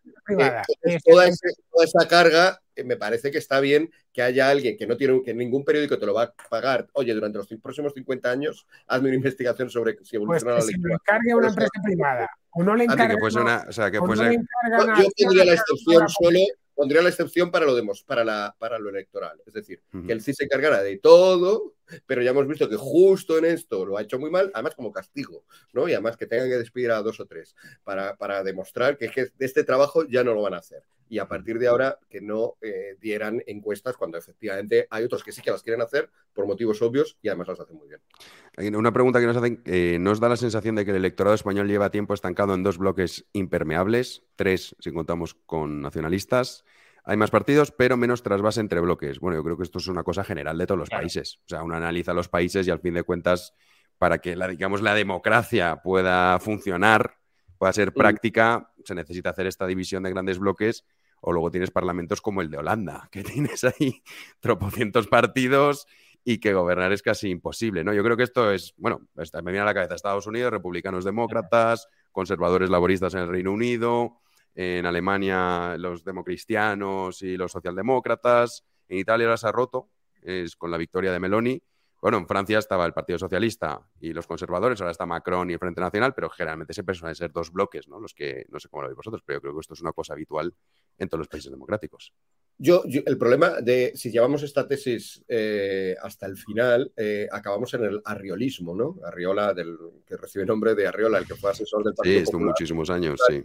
Eh, toda, toda esa carga me parece que está bien que haya alguien que no tiene que ningún periódico te lo va a pagar. Oye, durante los próximos 50 años, hazme una investigación sobre si evoluciona pues la lectura. Si lo encargue una empresa privada o no le encarga. una, o sea, que yo, yo tendría la excepción solo pondría la excepción para lo, demos, para, la, para lo electoral. Es decir, que el CIS se encargara de todo, pero ya hemos visto que justo en esto lo ha hecho muy mal, además como castigo, ¿no? Y además que tengan que despedir a dos o tres para, para demostrar que, que este trabajo ya no lo van a hacer. Y a partir de ahora que no eh, dieran encuestas cuando efectivamente hay otros que sí que las quieren hacer por motivos obvios y además las hacen muy bien. Una pregunta que nos hacen, eh, ¿nos da la sensación de que el electorado español lleva tiempo estancado en dos bloques impermeables? Tres, si contamos con nacionalistas. Hay más partidos, pero menos trasvase entre bloques. Bueno, yo creo que esto es una cosa general de todos los países. O sea, uno analiza los países y al fin de cuentas, para que la, digamos, la democracia pueda funcionar, pueda ser mm. práctica, se necesita hacer esta división de grandes bloques. O luego tienes parlamentos como el de Holanda, que tienes ahí tropocientos partidos y que gobernar es casi imposible, ¿no? Yo creo que esto es, bueno, me viene a la cabeza Estados Unidos, republicanos demócratas, conservadores laboristas en el Reino Unido, en Alemania los democristianos y los socialdemócratas, en Italia ahora se ha roto, es con la victoria de Meloni. Bueno, en Francia estaba el Partido Socialista y los conservadores, ahora está Macron y el Frente Nacional, pero generalmente siempre suelen ser dos bloques, ¿no? Los que, no sé cómo lo veis vosotros, pero yo creo que esto es una cosa habitual en todos los países democráticos. Yo, el problema de si llevamos esta tesis eh, hasta el final, eh, acabamos en el arriolismo, ¿no? Arriola, del, que recibe nombre de Arriola, el que fue asesor del Partido Sí, estuvo muchísimos años, sí.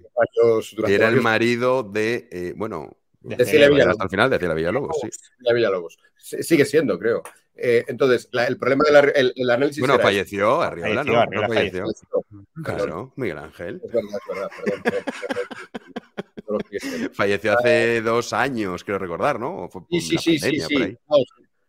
Era el marido de, eh, bueno, de Villalobos. Hasta el final de Ciela Villalobos, sí. Villalobos. Sigue siendo, creo. entonces, el problema del el, análisis. Bueno, falleció Arriola, ¿no? falleció. Claro, Miguel Ángel. Es verdad, es verdad. perdón. Falleció hace dos años, quiero recordar, ¿no? sí, sí, sí, sí, sí.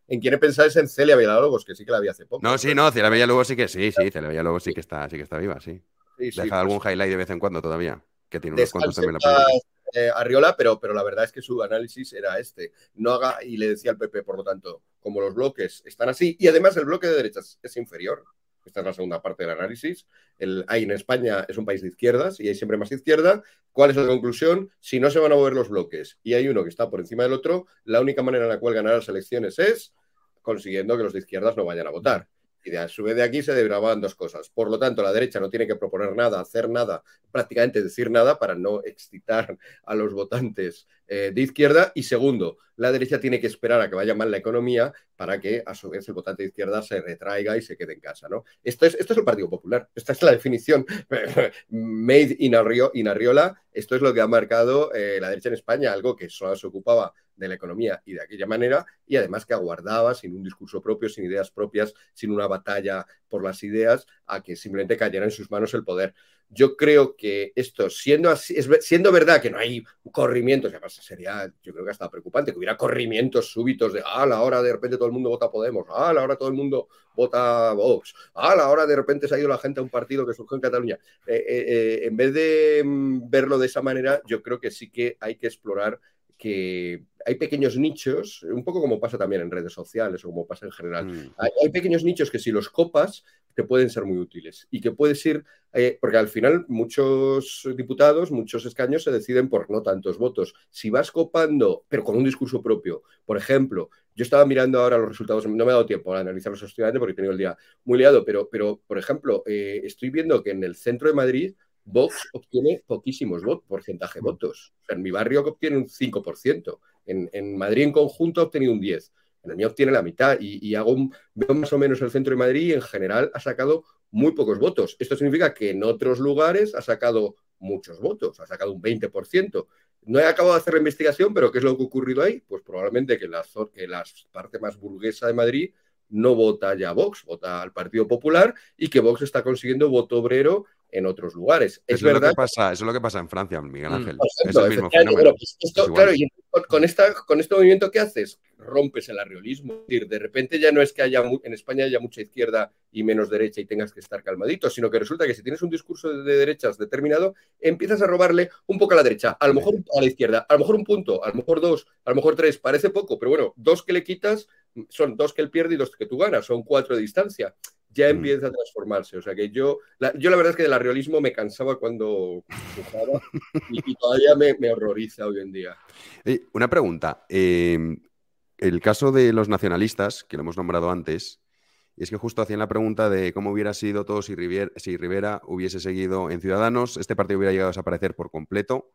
en quién pensáis en Celia Villalobos, que sí que la había hace poco. No, sí, no, Celia Villalobos sí que sí, sí, Celia Villalobos sí que está, sí que está viva, sí. Deja pues algún highlight de vez en cuando todavía, que tiene unos cuantos también la eh, Arriola, pero, pero la verdad es que su análisis era este. No haga, y le decía al PP, por lo tanto, como los bloques están así, y además el bloque de derechas es inferior, esta es la segunda parte del análisis. El, hay en España es un país de izquierdas y hay siempre más izquierda. ¿Cuál es la conclusión? Si no se van a mover los bloques y hay uno que está por encima del otro, la única manera en la cual ganar las elecciones es consiguiendo que los de izquierdas no vayan a votar. Y de a su vez de aquí se derivaban dos cosas. Por lo tanto, la derecha no tiene que proponer nada, hacer nada, prácticamente decir nada para no excitar a los votantes eh, de izquierda. Y segundo, la derecha tiene que esperar a que vaya mal la economía para que a su vez el votante de izquierda se retraiga y se quede en casa. ¿no? Esto, es, esto es el Partido Popular. Esta es la definición made in, Arriola. Esto es lo que ha marcado eh, la derecha en España, algo que solo se ocupaba de la economía y de aquella manera, y además que aguardaba sin un discurso propio, sin ideas propias, sin una batalla por las ideas, a que simplemente cayera en sus manos el poder. Yo creo que esto, siendo así, siendo verdad que no hay corrimientos, además sería, yo creo que hasta preocupante, que hubiera corrimientos súbitos de, ah, a la hora de repente todo el mundo vota Podemos, ah, a la hora todo el mundo vota Vox, ah, a la hora de repente se ha ido la gente a un partido que surgió en Cataluña. Eh, eh, eh, en vez de mm, verlo de esa manera, yo creo que sí que hay que explorar que hay pequeños nichos, un poco como pasa también en redes sociales o como pasa en general. Mm. Hay, pequeños nichos que si los copas te pueden ser muy útiles y que puedes ir, eh, porque al final muchos diputados, muchos escaños se deciden por no tantos votos. Si vas copando, pero con un discurso propio, por ejemplo, yo estaba mirando ahora los resultados, no me ha dado tiempo a analizarlos estudiantes porque he tenido el día muy liado, pero, pero por ejemplo, eh, estoy viendo que en el centro de Madrid Vox obtiene poquísimos votos, porcentaje de votos. en mi barrio obtiene un 5%. En, Madrid en conjunto ha obtenido un 10%. En el mío obtiene la mitad. Y, hago veo más o menos el centro de Madrid y en general ha sacado muy pocos votos. Esto significa que en otros lugares ha sacado muchos votos, ha sacado un 20%. No he acabado de hacer la investigación, pero ¿qué es lo que ha ocurrido ahí? Pues probablemente que la, que la parte más burguesa de Madrid no vota ya a Vox, vota al Partido Popular y que Vox está consiguiendo voto obrero en otros lugares. Es eso verdad. Es lo que pasa, eso es lo que pasa en Francia, Miguel mm. Ángel. es el mismo fenómeno. Pues claro, y con, esta, con este movimiento que haces, rompes el arriolismo. Es decir, de repente ya no es que haya en España haya mucha izquierda y menos derecha y tengas que estar calmadito, sino que resulta que si tienes un discurso de derechas determinado, empiezas a robarle un poco a la derecha, a lo mejor a la izquierda, a lo mejor un punto, a lo mejor dos, a lo mejor tres. Parece poco, pero bueno, dos que le quitas son dos que él pierde y dos que tú ganas, son cuatro de distancia ya mm. empieza a transformarse. O sea que yo la, yo la verdad es que del arriolismo me cansaba cuando jugaba y, todavía me, horroriza hoy en día. una pregunta. Em, el caso de los nacionalistas, que lo hemos nombrado antes, es que justo hacían la pregunta de cómo hubiera sido todo si Rivera, si Rivera hubiese seguido en Ciudadanos, este partido hubiera llegado a desaparecer por completo.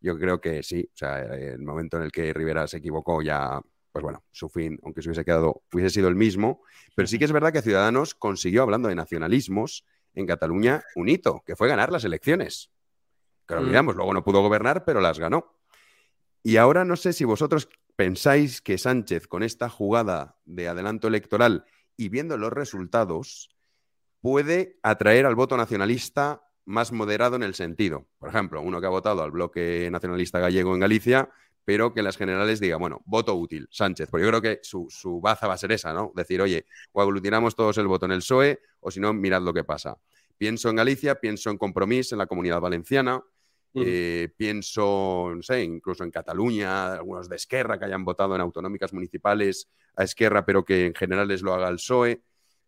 Yo creo que sí, o sea, el momento en el que Rivera se equivocó ya pues bueno, su fin, aunque se hubiese quedado, hubiese sido el mismo. Pero sí que es verdad que Ciudadanos consiguió, hablando de nacionalismos, en Cataluña un hito, que fue ganar las elecciones. Que lo mm. luego no pudo gobernar, pero las ganó. Y ahora no sé si vosotros pensáis que Sánchez, con esta jugada de adelanto electoral y viendo los resultados, puede atraer al voto nacionalista más moderado en el sentido. Por ejemplo, uno que ha votado al bloque nacionalista gallego en Galicia pero que en las generales diga, bueno, voto útil, Sánchez. Porque yo creo que su, baza va a ser esa, ¿no? Decir, oye, o aglutinamos todos el voto en el PSOE, o si no, mirad lo que pasa. Pienso en Galicia, pienso en Compromís, en la comunidad valenciana, eh, pienso, no sé, incluso en Cataluña, algunos de Esquerra que hayan votado en autonómicas municipales a Esquerra, pero que en generales lo haga el PSOE.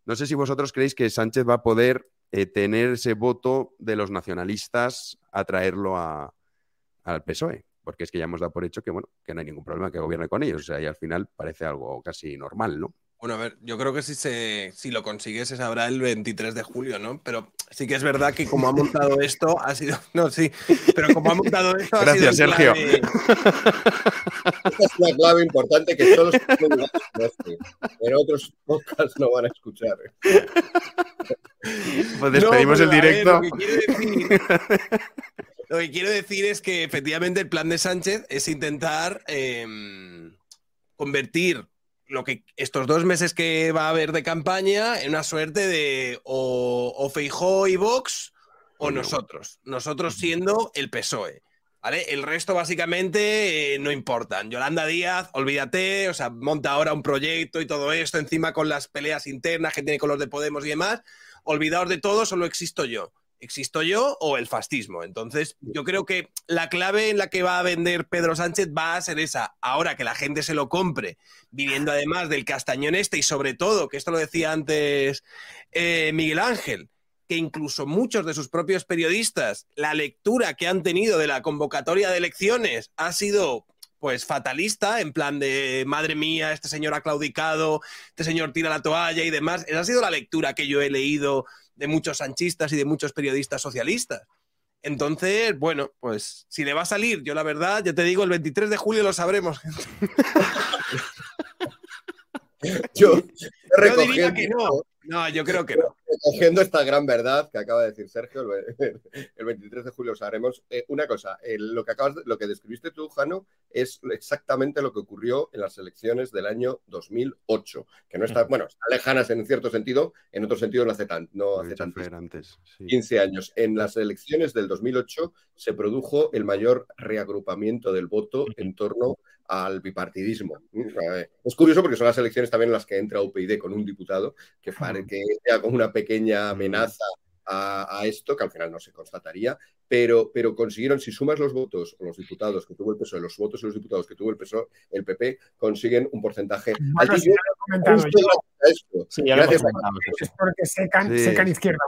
No sé si vosotros creéis que Sánchez va a poder eh, tener ese voto de los nacionalistas, atraerlo al PSOE porque es que ya hemos dado por hecho que, bueno, que no hay ningún problema que gobierne con ellos. O sea, y al final parece algo casi normal, ¿no? Bueno, a ver, yo creo que si, se, si lo consigues se sabrá el 23 de julio, ¿no? Pero sí que es verdad que como ha montado esto, ha sido. No, sí, pero como ha montado esto. Gracias, Sergio. Esta es una clave importante que todos los pero otros podcasts no van a escuchar. Pues despedimos el directo. Lo que quiero decir es que efectivamente el plan de Sánchez es intentar em, convertir lo que estos dos meses que va a haber de campaña en una suerte de o, o Feijó y Vox o nosotros. Nosotros siendo el PSOE. ¿Vale? El resto básicamente eh, no importan. Yolanda Díaz, olvídate, o sea, monta ahora un proyecto y todo esto, encima con las peleas internas que tiene con los de Podemos y demás. Olvidaos de todo, solo existo yo existo yo o el fascismo. Entonces, yo creo que la clave en la que va a vender Pedro Sánchez va a ser esa. Ahora que la gente se lo compre, viniendo además del castañón este y sobre todo, que esto lo decía antes eh, Miguel Ángel, que incluso muchos de sus propios periodistas, la lectura que han tenido de la convocatoria de elecciones ha sido pues fatalista, en plan de madre mía, este señor ha claudicado, este señor tira la toalla y demás. Esa ha sido la lectura que yo he leído de muchos sanchistas y de muchos periodistas socialistas. Entonces, bueno, pues si le va a salir, yo la verdad, ya te digo, el 23 de julio lo sabremos. yo, yo diría que no. No, yo creo que no. Cogiendo esta gran verdad que acaba de decir Sergio, el 23 de julio os haremos eh, una cosa. lo, que acabas lo que describiste tú, Jano, es exactamente lo que ocurrió en las elecciones del año 2008, que no está, bueno, está lejanas en cierto sentido, en otro sentido no hace tanto, no hace tanto. Antes, 15 años. En las elecciones del 2008 se produjo el mayor reagrupamiento del voto en torno al bipartidismo. Es curioso porque son las elecciones también en las que entra UPyD con un diputado que, que sea como una pequeña amenaza a, esto, que al final no se constataría, pero, pero consiguieron, si sumas los votos o los diputados que tuvo el PSOE, los votos y los diputados que tuvo el PSOE, el PP, consiguen un porcentaje altísimo. Sí, Gracias Es porque secan, secan izquierda.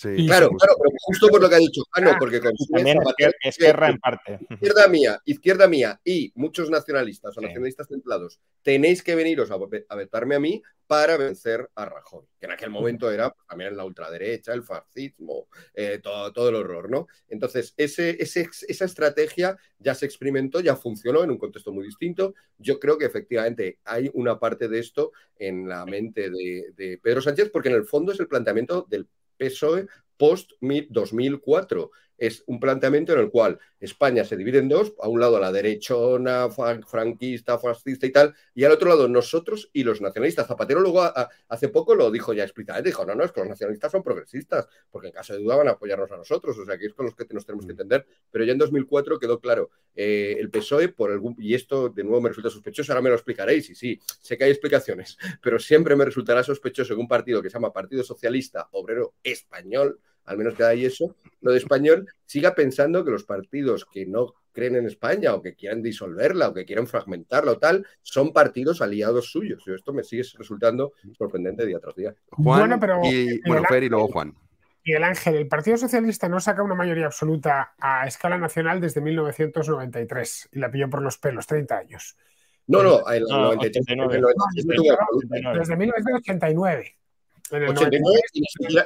Claro, claro, pero justo por lo que ha dicho Jano, porque con también izquierda en parte. Izquierda mía, izquierda mía y muchos nacionalistas o nacionalistas templados, tenéis que veniros a, a vetarme a mí para vencer a Rajoy, que en aquel momento era pues, también la ultraderecha, el fascismo, eh, todo, todo, el horror, ¿no? Entonces, ese, esa estrategia ya se experimentó, ya funcionó en un contexto muy distinto. Yo creo que efectivamente hay una parte de esto en la mente de, de Pedro Sánchez, porque en el fondo es el planteamiento del PSOE post 2004. Es un planteamiento en el cual España se divide en dos, a un lado la derechona, franquista, fascista y tal, y al otro lado nosotros y los nacionalistas. Zapatero luego hace poco lo dijo ya explícitamente, dijo, no, no, es que los nacionalistas son progresistas, porque en caso de duda van a apoyarnos a nosotros, o sea, que es con los que nos tenemos que mm. entender, pero ya en 2004 quedó claro, eh, el PSOE, por algún, y esto de nuevo me resulta sospechoso, ahora me lo explicaréis, y sí, sé que hay explicaciones, pero siempre me resultará sospechoso que un partido que se llama Partido Socialista Obrero Español, al menos que hay eso, lo de español, siga pensando que los partidos que no creen en España o que quieran disolverla o que quieran fragmentarla o tal, son partidos aliados suyos. Y esto me sigue resultando sorprendente día tras día. Juan y, bueno, Fer y luego Juan. Y el Ángel, el Partido Socialista no saca una mayoría absoluta a escala nacional desde 1993 y la pilló por los pelos, 30 años. No, no, el, 93, desde 1989.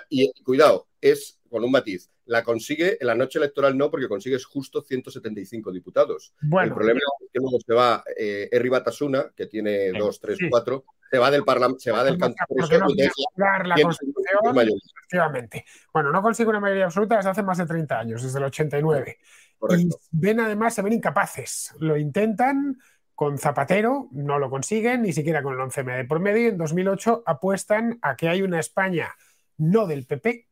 Y, cuidado, es con un matiz. La consigue en la noche electoral no, porque consigues justo 175 diputados. el problema es que luego se va eh, Eri Batasuna, que tiene 2, 3, 4, se va del Parlamento, se va del Congreso. la Constitución, efectivamente. Bueno, no consigue una mayoría absoluta desde hace más de 30 años, desde el 89. Y ven además, se ven incapaces. Lo intentan, con Zapatero no lo consiguen, ni siquiera con el 11M de por medio. En 2008 apuestan a que hay una España no del PP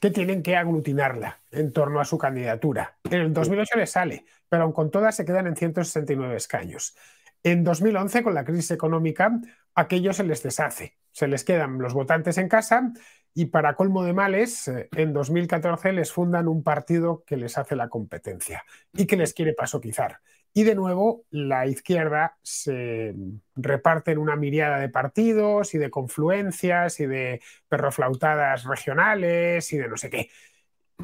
que tienen que aglutinarla en torno a su candidatura. En el 2008 le sale, pero aun con todas se quedan en 169 escaños. En 2011, con la crisis económica, aquello se les deshace. Se les quedan los votantes en casa y para colmo de males, eh, en 2014 les fundan un partido que les hace la competencia y que les quiere pasoquizar. Y de nuevo, la izquierda se reparte en una miriada de partidos y de confluencias y de perroflautadas regionales y de no sé qué.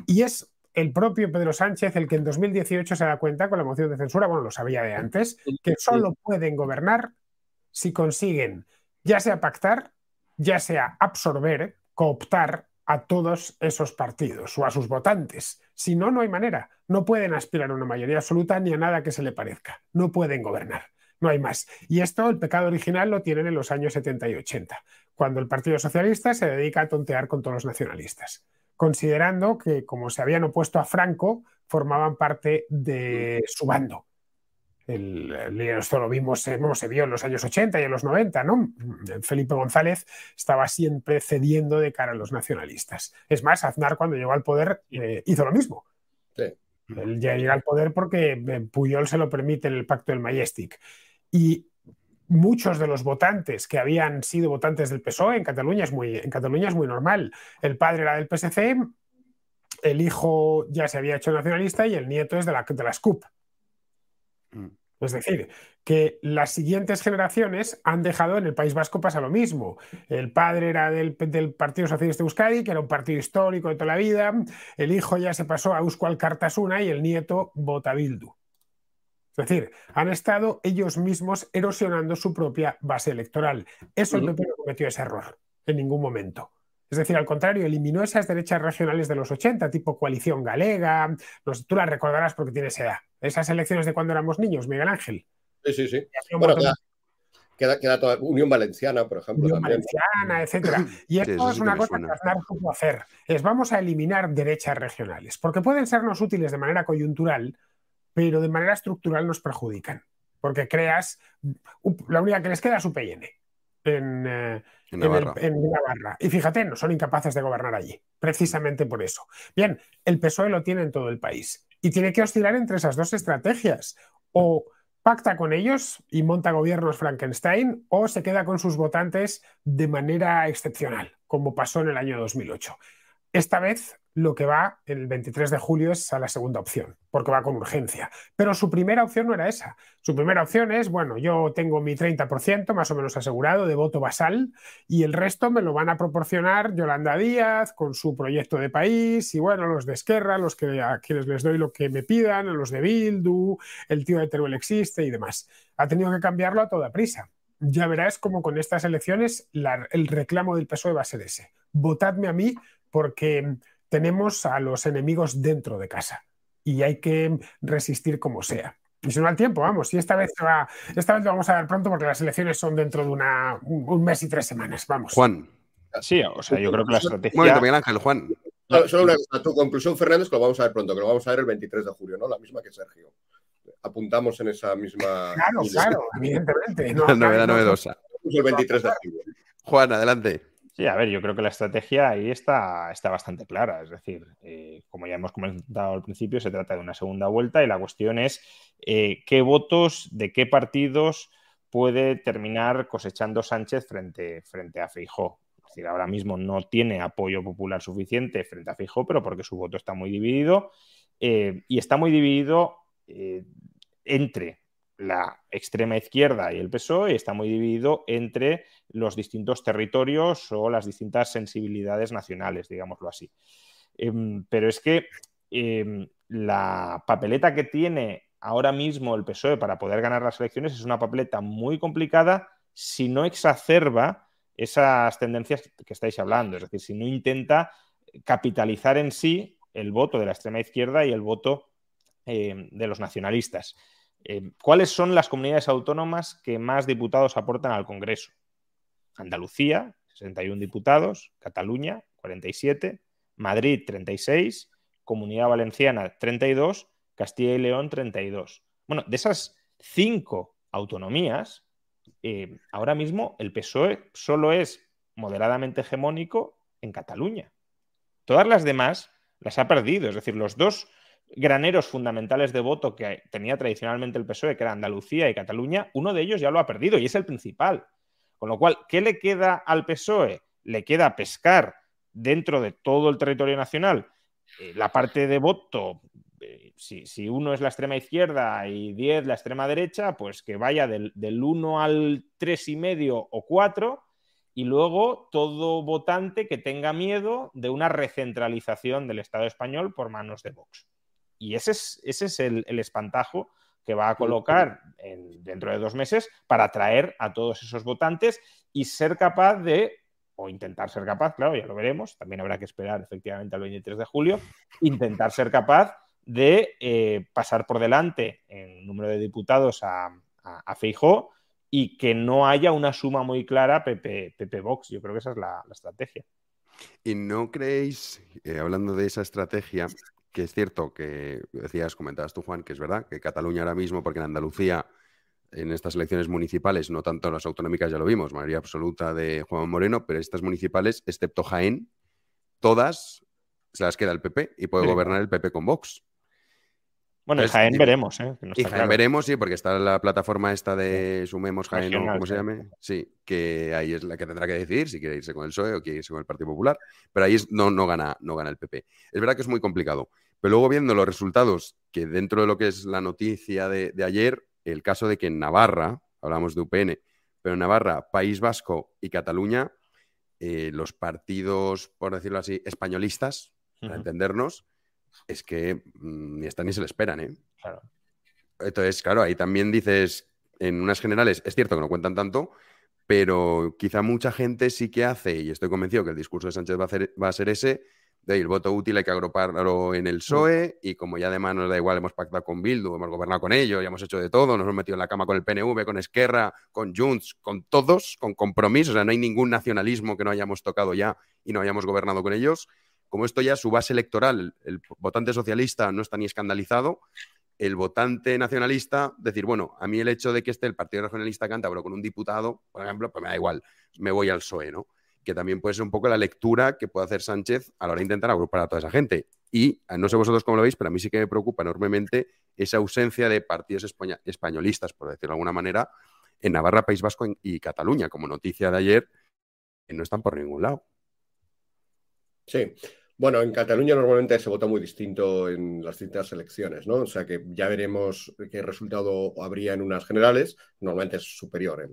Y es el propio Pedro Sánchez el que en 2018 se da cuenta con la moción de censura, bueno, lo sabía de antes, que solo pueden gobernar si consiguen ya sea pactar, ya sea absorber, cooptar a todos esos partidos o a sus votantes. Si no, no hay manera. No pueden aspirar a una mayoría absoluta ni a nada que se le parezca. No pueden gobernar. No hay más. Y esto, el pecado original, lo tienen en los años 70 y 80, cuando el Partido Socialista se dedica a tontear con todos los nacionalistas, considerando que, como se habían opuesto a Franco, formaban parte de su bando esto lo vimos, se vio en los años 80 y en los 90, ¿no? Felipe González estaba siempre cediendo de cara a los nacionalistas. Es más, Aznar cuando llegó al poder eh, hizo lo mismo. Él ya llega al poder porque eh, Puyol se lo permite en el pacto del Majestic. Y muchos de los votantes que habían sido votantes del PSOE en Cataluña es muy, en Cataluña es muy normal. El padre era del PSC, el hijo ya se había hecho nacionalista y el nieto es de la, de la SCUP. Es decir, que las siguientes generaciones han dejado en el País Vasco pasa lo mismo. El padre era del, Partido Socialista de Euskadi, que era un partido histórico de toda la vida. El hijo ya se pasó a Euskal Cartasuna y el nieto vota Bildu. Es decir, han estado ellos mismos erosionando su propia base electoral. Eso el PP no cometió ese error en ningún momento. Es decir, al contrario, eliminó esas derechas regionales de los 80, tipo coalición galega. tú las recordarás porque tienes edad. Esas elecciones de cuando éramos niños, Miguel Ángel. Sí, sí, sí. Bueno, queda, queda, toda Unión Valenciana, por ejemplo. Unión Valenciana, etcétera. Y esto es una cosa que Aznar pudo hacer. Es vamos a eliminar derechas regionales, porque pueden sernos útiles de manera coyuntural, pero de manera estructural nos perjudican. Porque creas, la única que les queda es UPN en, eh, en, Navarra. Y fíjate, no son incapaces de gobernar allí, precisamente por eso. Bien, el PSOE lo tiene en todo el país y tiene que oscilar entre esas dos estrategias. O pacta con ellos y monta gobiernos Frankenstein o se queda con sus votantes de manera excepcional, como pasó en el año 2008. Esta vez lo que va el 23 de julio es a la segunda opción, porque va con urgencia. Pero su primera opción no era esa. Su primera opción es, bueno, yo tengo mi 30% más o menos asegurado de voto basal y el resto me lo van a proporcionar Yolanda Díaz con su proyecto de país y bueno, los de Esquerra, los que a quienes les doy lo que me pidan, los de Bildu, el tío de Teruel existe y demás. Ha tenido que cambiarlo a toda prisa. Ya verás cómo con estas elecciones el reclamo del PSOE va a ser ese. Votadme a mí porque tenemos a los enemigos dentro de casa y hay que resistir como sea. Y si no al tiempo, vamos, y esta vez, va, esta vez lo vamos a ver pronto porque las elecciones son dentro de una, un mes y tres semanas, vamos. Juan. Sí, o sea, yo creo que la estrategia... Un momento, Miguel Ángel, Juan. solo una cosa, tu conclusión, Fernández, que lo vamos a ver pronto, que lo vamos a ver el 23 de julio, ¿no? La misma que Sergio. Apuntamos en esa misma. Claro, claro, evidentemente. No, novedad novedosa. El 23 de julio. Juan, adelante. Sí, a ver, yo creo que la estrategia ahí está, está bastante clara. Es decir, eh, como ya hemos comentado al principio, se trata de una segunda vuelta y la cuestión es eh, qué votos de qué partidos puede terminar cosechando Sánchez frente, frente a Feijó. Es decir, ahora mismo no tiene apoyo popular suficiente frente a Feijó, pero porque su voto está muy dividido eh, y está muy dividido entre la extrema izquierda y el PSOE está muy dividido entre los distintos territorios o las distintas sensibilidades nacionales, digámoslo así. Em, pero es que em, la papeleta que tiene ahora mismo el PSOE para poder ganar las elecciones es una papeleta muy complicada si no exacerba esas tendencias que estáis hablando, es decir, si no intenta capitalizar en sí el voto de la extrema izquierda y el voto em, de los nacionalistas. Eh, ¿Cuáles son las comunidades autónomas que más diputados aportan al Congreso? Andalucía, 61 diputados, Cataluña, 47, Madrid, 36, Comunidad Valenciana, 32, Castilla y León, 32. Bueno, de esas cinco autonomías, eh, ahora mismo el PSOE solo es moderadamente hegemónico en Cataluña. Todas las demás las ha perdido, es decir, los dos graneros fundamentales de voto que tenía tradicionalmente el PSOE, que era Andalucía y Cataluña, uno de ellos ya lo ha perdido y es el principal. Con lo cual, ¿qué le queda al PSOE? Le queda pescar dentro de todo el territorio nacional eh, la parte de voto. Eh, si, uno es la extrema izquierda y 10 la extrema derecha, pues que vaya del, del 1 al 3,5 o 4 y luego todo votante que tenga miedo de una recentralización del Estado español por manos de Vox. Y ese es, ese es el, espantajo que va a colocar dentro de dos meses para atraer a todos esos votantes y ser capaz de, o intentar ser capaz, claro, ya lo veremos, también habrá que esperar efectivamente al 23 de julio, intentar ser capaz de eh, pasar por delante en número de diputados a, a, Feijó y que no haya una suma muy clara PP, Vox. Yo creo que esa es la, estrategia. ¿Y no creéis, eh, hablando de esa estrategia, que es cierto que decías, comentabas tú, Juan, que es verdad que Cataluña ahora mismo, porque en Andalucía, en estas elecciones municipales, no tanto las autonómicas, ya lo vimos, mayoría absoluta de Juan Moreno, pero estas municipales, excepto Jaén, todas se las queda el PP y puede gobernar el PP con Vox. Bueno, en Jaén veremos, ¿eh? y Jaén veremos, sí, porque está la plataforma esta de Sumemos Jaén, o como se llame. Sí, que ahí es la que tendrá que decidir si quiere irse con el PSOE o quiere irse con el Partido Popular. Pero ahí no, no, gana, no gana el PP. Es verdad que es muy complicado. Pero luego viendo los resultados, que dentro de lo que es la noticia de, ayer, el caso de que en Navarra, hablamos de UPN, pero en Navarra, País Vasco y Cataluña, eh, los partidos, por decirlo así, españolistas, para entendernos, es que mm, ni están ni se le esperan, ¿eh? Claro. Entonces, claro, ahí también dices, en unas generales, es cierto que no cuentan tanto, pero quizá mucha gente sí que hace, y estoy convencido que el discurso de Sánchez va a, va a ser ese, de el voto útil hay que agruparlo en el PSOE, y como ya además nos da igual, hemos pactado con Bildu, hemos gobernado con ellos, ya hemos hecho de todo, nos hemos metido en la cama con el PNV, con Esquerra, con Junts, con todos, con compromiso, o sea, no hay ningún nacionalismo que no hayamos tocado ya y no hayamos gobernado con ellos como esto ya su base electoral, el votante socialista no está ni escandalizado, el votante nacionalista, decir, bueno, a mí el hecho de que esté el Partido Regionalista Cántabro con un diputado, por ejemplo, pues me da igual, me voy al PSOE, ¿no? Que también puede ser un poco la lectura que puede hacer Sánchez a la hora de intentar agrupar a toda esa gente. Y no sé vosotros cómo lo veis, pero a mí sí que me preocupa enormemente esa ausencia de partidos españolistas, por decirlo de alguna manera, en Navarra, País Vasco y Cataluña, como noticia de ayer, que no están por ningún lado. Sí, bueno, en Cataluña normalmente se vota muy distinto en las distintas elecciones, ¿no? O sea que ya veremos qué resultado habría en unas generales. Normalmente es superior.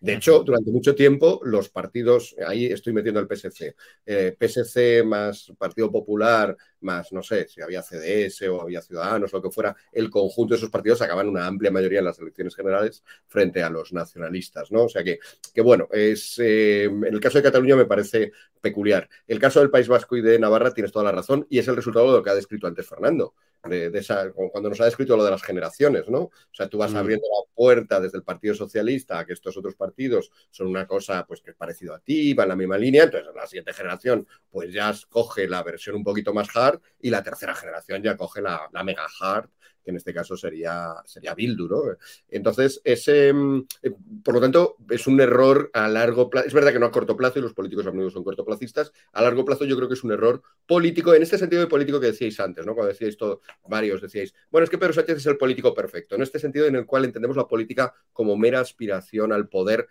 De hecho, durante mucho tiempo los partidos, ahí estoy metiendo el PSC, eh, PSC más Partido Popular más, no sé, si había CDS o había Ciudadanos lo que fuera, el conjunto de esos partidos sacaban una amplia mayoría en las elecciones generales frente a los nacionalistas, ¿no? O sea que, que bueno, es, eh, en el caso de Cataluña me parece peculiar. El caso del País Vasco y de Navarra tienes toda la razón y es el resultado de lo que ha descrito antes Fernando de, esa, cuando nos ha descrito lo de las generaciones, ¿no? O sea, tú vas mm. abriendo la puerta desde el Partido Socialista a que estos otros partidos son una cosa pues que es parecido a ti, va en la misma línea, entonces la siguiente generación pues ya coge la versión un poquito más hard y la tercera generación ya coge la, la mega hard que en este caso sería, sería Bildu, ¿no? Entonces, ese, mm, eh, por lo tanto, es un error a largo plazo. Es verdad que no a corto plazo y los políticos a menudo son cortoplacistas. A largo plazo yo creo que es un error político, en este sentido de político que decíais antes, ¿no? Cuando decíais todo, varios decíais, bueno, es que Pedro Sánchez es el político perfecto, en este sentido en el cual entendemos la política como mera aspiración al poder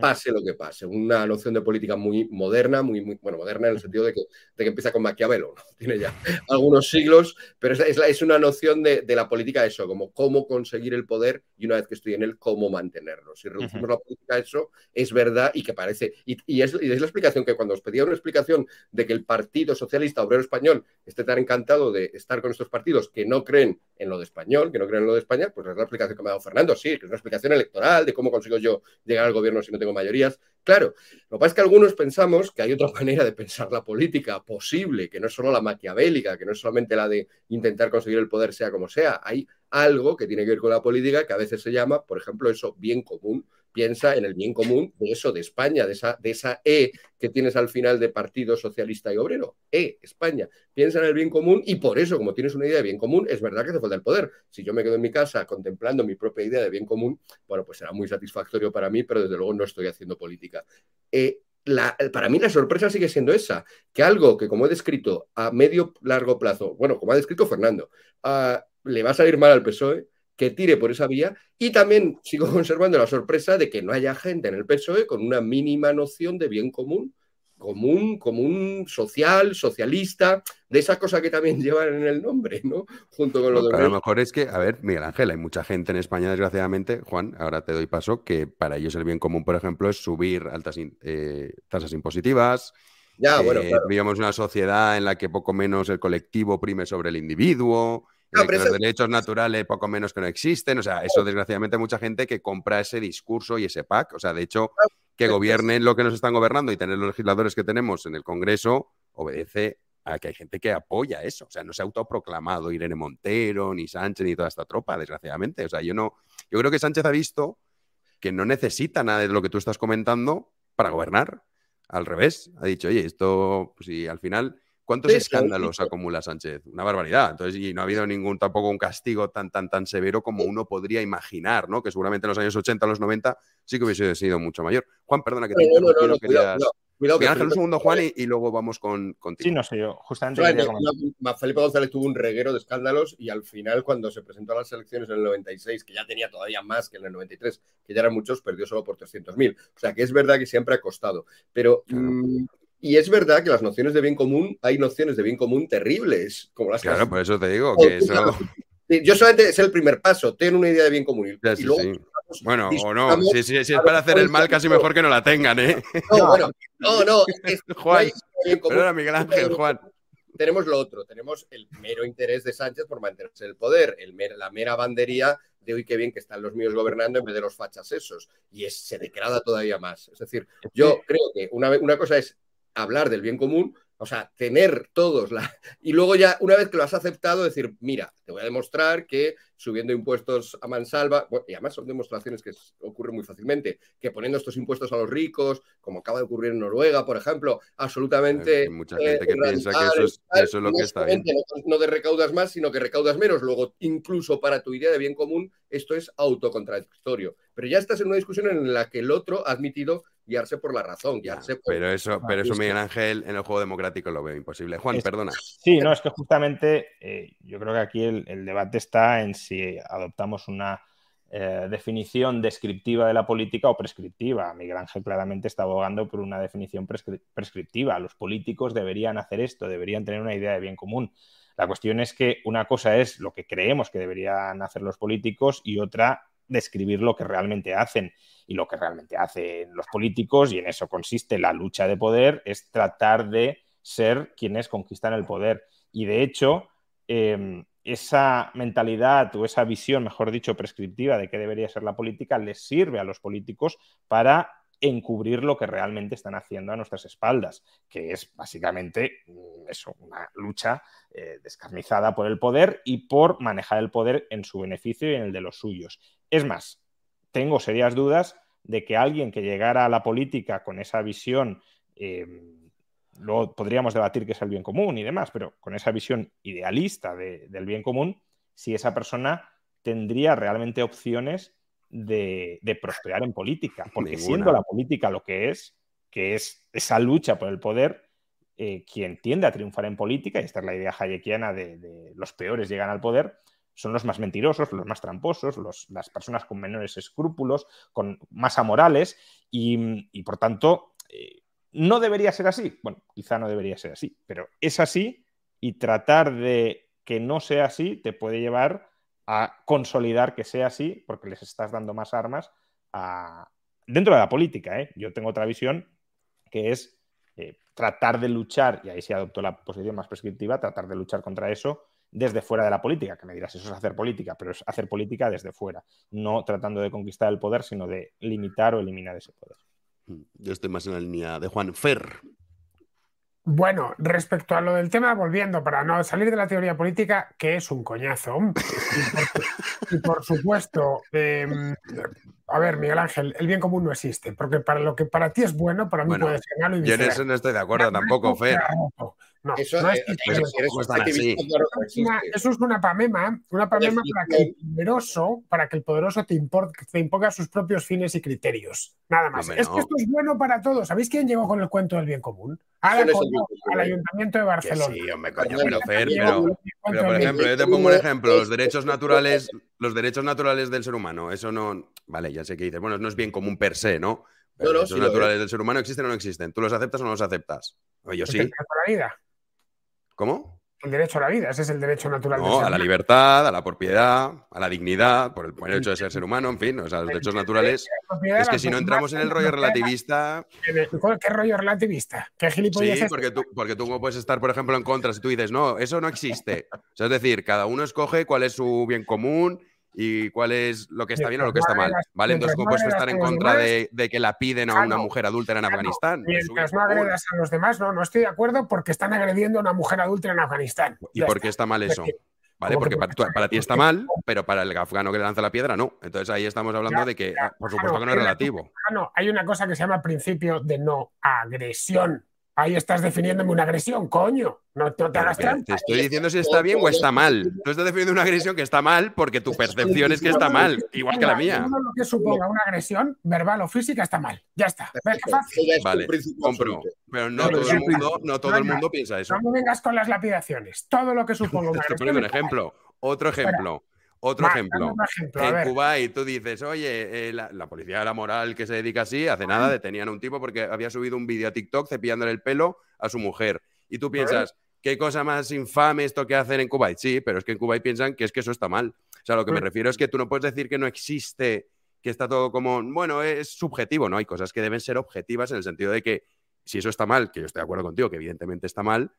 pase lo que pase. Una noción de política muy moderna, muy, muy bueno, moderna en el sentido de que, de que empieza con Maquiavelo, tiene ya algunos siglos, pero es, es, es una noción de, de, la política eso, como cómo conseguir el poder y una vez que estoy en él, cómo mantenerlo. Si reducimos uh -huh. la política a eso, es verdad y que parece, y, y, es, y, es, la explicación que cuando os pedía una explicación de que el Partido Socialista Obrero Español esté tan encantado de estar con estos partidos que no creen en lo de español, que no creen en lo de España, pues es la explicación que me ha dado Fernando, sí, que es una explicación electoral de cómo consigo yo llegar al gobierno si no tengo mayorías. Claro, lo que pasa es que algunos pensamos que hay otra manera de pensar la política posible, que no es solo la maquiavélica, que no es solamente la de intentar conseguir el poder sea como sea. Hay algo que tiene que ver con la política que a veces se llama, por ejemplo, eso bien común piensa en el bien común de eso, de España, de esa, de esa E que tienes al final de Partido Socialista y Obrero. E, España. Piensa en el bien común y por eso, como tienes una idea de bien común, es verdad que te falta el poder. Si yo me quedo en mi casa contemplando mi propia idea de bien común, bueno, pues será muy satisfactorio para mí, pero desde luego no estoy haciendo política. La, para mí la sorpresa sigue siendo esa, que algo que como he descrito a medio largo plazo, bueno, como ha descrito Fernando, uh, le va a salir mal al PSOE, que tire por esa vía y también sigo conservando la sorpresa de que no haya gente en el PSOE con una mínima noción de bien común, común, común, social, socialista, de esa cosa que también llevan en el nombre, ¿no? Junto con lo no, de... A lo mejor es que, a ver, Miguel Ángel, hay mucha gente en España, desgraciadamente, Juan, ahora te doy paso, que para ellos el bien común, por ejemplo, es subir altas eh, tasas impositivas, ya, bueno, eh, claro. Una sociedad en la que poco menos el colectivo prime sobre el individuo, no, los eso... derechos naturales poco menos que no existen. O sea, eso desgraciadamente mucha gente que compra ese discurso y ese pack. O sea, de hecho, que gobiernen lo que nos están gobernando y tener los legisladores que tenemos en el Congreso obedece a que hay gente que apoya eso. O sea, no se ha autoproclamado Irene Montero, ni Sánchez, ni toda esta tropa, desgraciadamente. O sea, yo no. Yo creo que Sánchez ha visto que no necesita nada de lo que tú estás comentando para gobernar. Al revés, ha dicho, oye, esto, pues si al final ¿Cuántos sí, escándalos sí. acumula Sánchez? Una barbaridad. Entonces, y no ha habido ningún tampoco un castigo tan, tan, tan severo como uno podría imaginar, ¿no? Que seguramente en los años 80, los 90 sí que hubiese sido mucho mayor. Juan, perdona que te no, no, no, no, querías... cuidado, cuidado, Ángel, un segundo, Juan, y, y, luego vamos con, contigo. Sí, no sé, yo justamente... Claro, Felipe González tuvo un reguero de escándalos y al final, cuando se presentó a las elecciones en el 96, que ya tenía todavía más que en el 93, que ya eran muchos, perdió solo por 300.000. O sea, que es verdad que siempre ha costado. Pero... Claro. Mmm, y es verdad que las nociones de bien común, hay nociones de bien común terribles, como las Claro, por eso te digo que eso... Yo solamente es el primer paso, ten una idea de bien común. Ya, sí, y luego, sí. Bueno, o no, si, si, si, es para hacer el mal, casi mejor que no la tengan, ¿eh? No, bueno, no, no. Es, Juan, perdona, Miguel Ángel, Juan. Tenemos lo otro, tenemos el mero interés de Sánchez por mantenerse en el poder, el mer, la mera bandería de hoy qué bien que están los míos gobernando en vez de los fachas esos. Y es, se degrada todavía más. Es decir, yo creo que una, una cosa es hablar del bien común, o sea, tener todos la... Y luego ya, una vez que lo has aceptado, decir, mira, te voy a demostrar que subiendo impuestos a mansalva, bueno, y además son demostraciones que ocurren muy fácilmente, que poniendo estos impuestos a los ricos, como acaba de ocurrir en Noruega, por ejemplo, absolutamente... Hay mucha gente eh, que piensa que eso es, eso es lo que está bien. No, no de recaudas más, sino que recaudas menos. Luego, incluso para tu idea de bien común, esto es autocontradictorio. Pero ya estás en una discusión en la que el otro ha admitido guiarse por la razón, guiarse por... Pero eso, pero eso Miguel Ángel, en el juego democrático lo veo imposible. Juan, es, perdona. Sí, no, es que justamente eh, yo creo que aquí el, el, debate está en si adoptamos una eh, definición descriptiva de la política o prescriptiva. Miguel Ángel claramente está abogando por una definición prescri prescriptiva. Los políticos deberían hacer esto, deberían tener una idea de bien común. La cuestión es que una cosa es lo que creemos que deberían hacer los políticos y otra describir lo que realmente hacen. Y lo que realmente hacen los políticos, y en eso consiste la lucha de poder, es tratar de ser quienes conquistan el poder. Y de hecho, em, esa mentalidad o esa visión, mejor dicho, prescriptiva de qué debería ser la política, les sirve a los políticos para encubrir lo que realmente están haciendo a nuestras espaldas, que es básicamente mm, eso, una lucha eh, descarnizada por el poder y por manejar el poder en su beneficio y en el de los suyos. Es más, tengo serias dudas de que alguien que llegara a la política con esa visión, eh, luego podríamos debatir qué es el bien común y demás, pero con esa visión idealista del bien común, si esa persona tendría realmente opciones de, prosperar en política, porque siendo la política lo que es, que es esa lucha por el poder, eh, quien tiende a triunfar en política, y esta es la idea hayekiana de, los peores llegan al poder, son los más mentirosos, los más tramposos, las personas con menores escrúpulos, con más amorales, y, por tanto, eh, no debería ser así. Bueno, quizá no debería ser así, pero es así, y tratar de que no sea así te puede llevar a consolidar que sea así, porque les estás dando más armas dentro de la política. ¿eh? Yo tengo otra visión que es eh, tratar de luchar, y ahí se adoptó la posición más prescriptiva, tratar de luchar contra eso desde fuera de la política, que me dirás, eso es hacer política, pero es hacer política desde fuera, no tratando de conquistar el poder, sino de limitar o eliminar ese poder. Yo estoy más en la línea de Juan Fer. Bueno, respecto a lo del tema, volviendo para no salir de la teoría política, que es un coñazo. Y por, supuesto, em, a ver, Miguel Ángel, el bien común no existe, porque para lo que para ti es bueno, para mí puede ser malo y Yo en eso no estoy de acuerdo tampoco, Fer. No, eso, es, eso, es una pamema, una pamema para que el poderoso, para que el poderoso te, te imponga sus propios fines y criterios. Nada más. es que esto es bueno para todos. ¿Sabéis quién llegó con el cuento del bien común? al Ayuntamiento de Barcelona. sí, hombre, coño, pero Fer, pero, pero, por ejemplo, yo te pongo un ejemplo, los derechos naturales, los derechos naturales del ser humano, eso no, vale, ya sé que dices, bueno, no es bien común per se, ¿no? los derechos naturales del ser humano existen o no existen. ¿Tú los aceptas o no los aceptas? Yo sí. La vida. ¿Cómo? El derecho a la vida, ese es el derecho natural. No, a la libertad, a la propiedad, a la dignidad, por el, hecho de ser ser humano, en fin, o sea, los derechos naturales. Es que si no entramos en el rollo relativista. ¿Qué rollo relativista? ¿Qué gilipollas Sí, porque tú, porque tú puedes estar, por ejemplo, en contra si tú dices, no, eso no existe. O sea, es decir, cada uno escoge cuál es su bien común y cuál es lo que está bien o lo que está mal. ¿Vale? Entonces, ¿cómo puedes estar en contra de, que la piden a una mujer adúltera en Afganistán? Mientras no agredas a los demás, no, no estoy de acuerdo porque están agrediendo a una mujer adúltera en Afganistán. ¿Y por qué está mal eso? ¿Vale? Porque para, ti está mal, pero para el afgano que le lanza la piedra no. Entonces ahí estamos hablando de que, por supuesto que no es relativo. No, hay una cosa que se llama principio de no agresión. Ahí estás definiéndome una agresión, coño. No, te hagas trampa. Te estoy diciendo si está bien o está mal. Tú estás definiendo una agresión que está mal porque tu percepción es que está mal, igual que la mía. Todo lo que suponga una agresión, verbal o física, está mal. Ya está. Vale, compro. Pero no todo, el mundo, no todo el mundo piensa eso. No me vengas con las lapidaciones. Todo lo que suponga una agresión. un ejemplo. Otro ejemplo. Otro ejemplo. en Kuwait tú dices, oye, eh, la, policía de la moral que se dedica así, hace nada detenían a un tipo porque había subido un vídeo a TikTok cepillándole el pelo a su mujer. Y tú piensas, ¿qué cosa más infame esto que hacen en Kuwait? Sí, pero es que en Kuwait piensan que es que eso está mal. O sea, lo que me refiero es que tú no puedes decir que no existe, que está todo como, bueno, es subjetivo, ¿no? Hay cosas que deben ser objetivas en el sentido de que si eso está mal, que yo estoy de acuerdo contigo, que evidentemente está mal,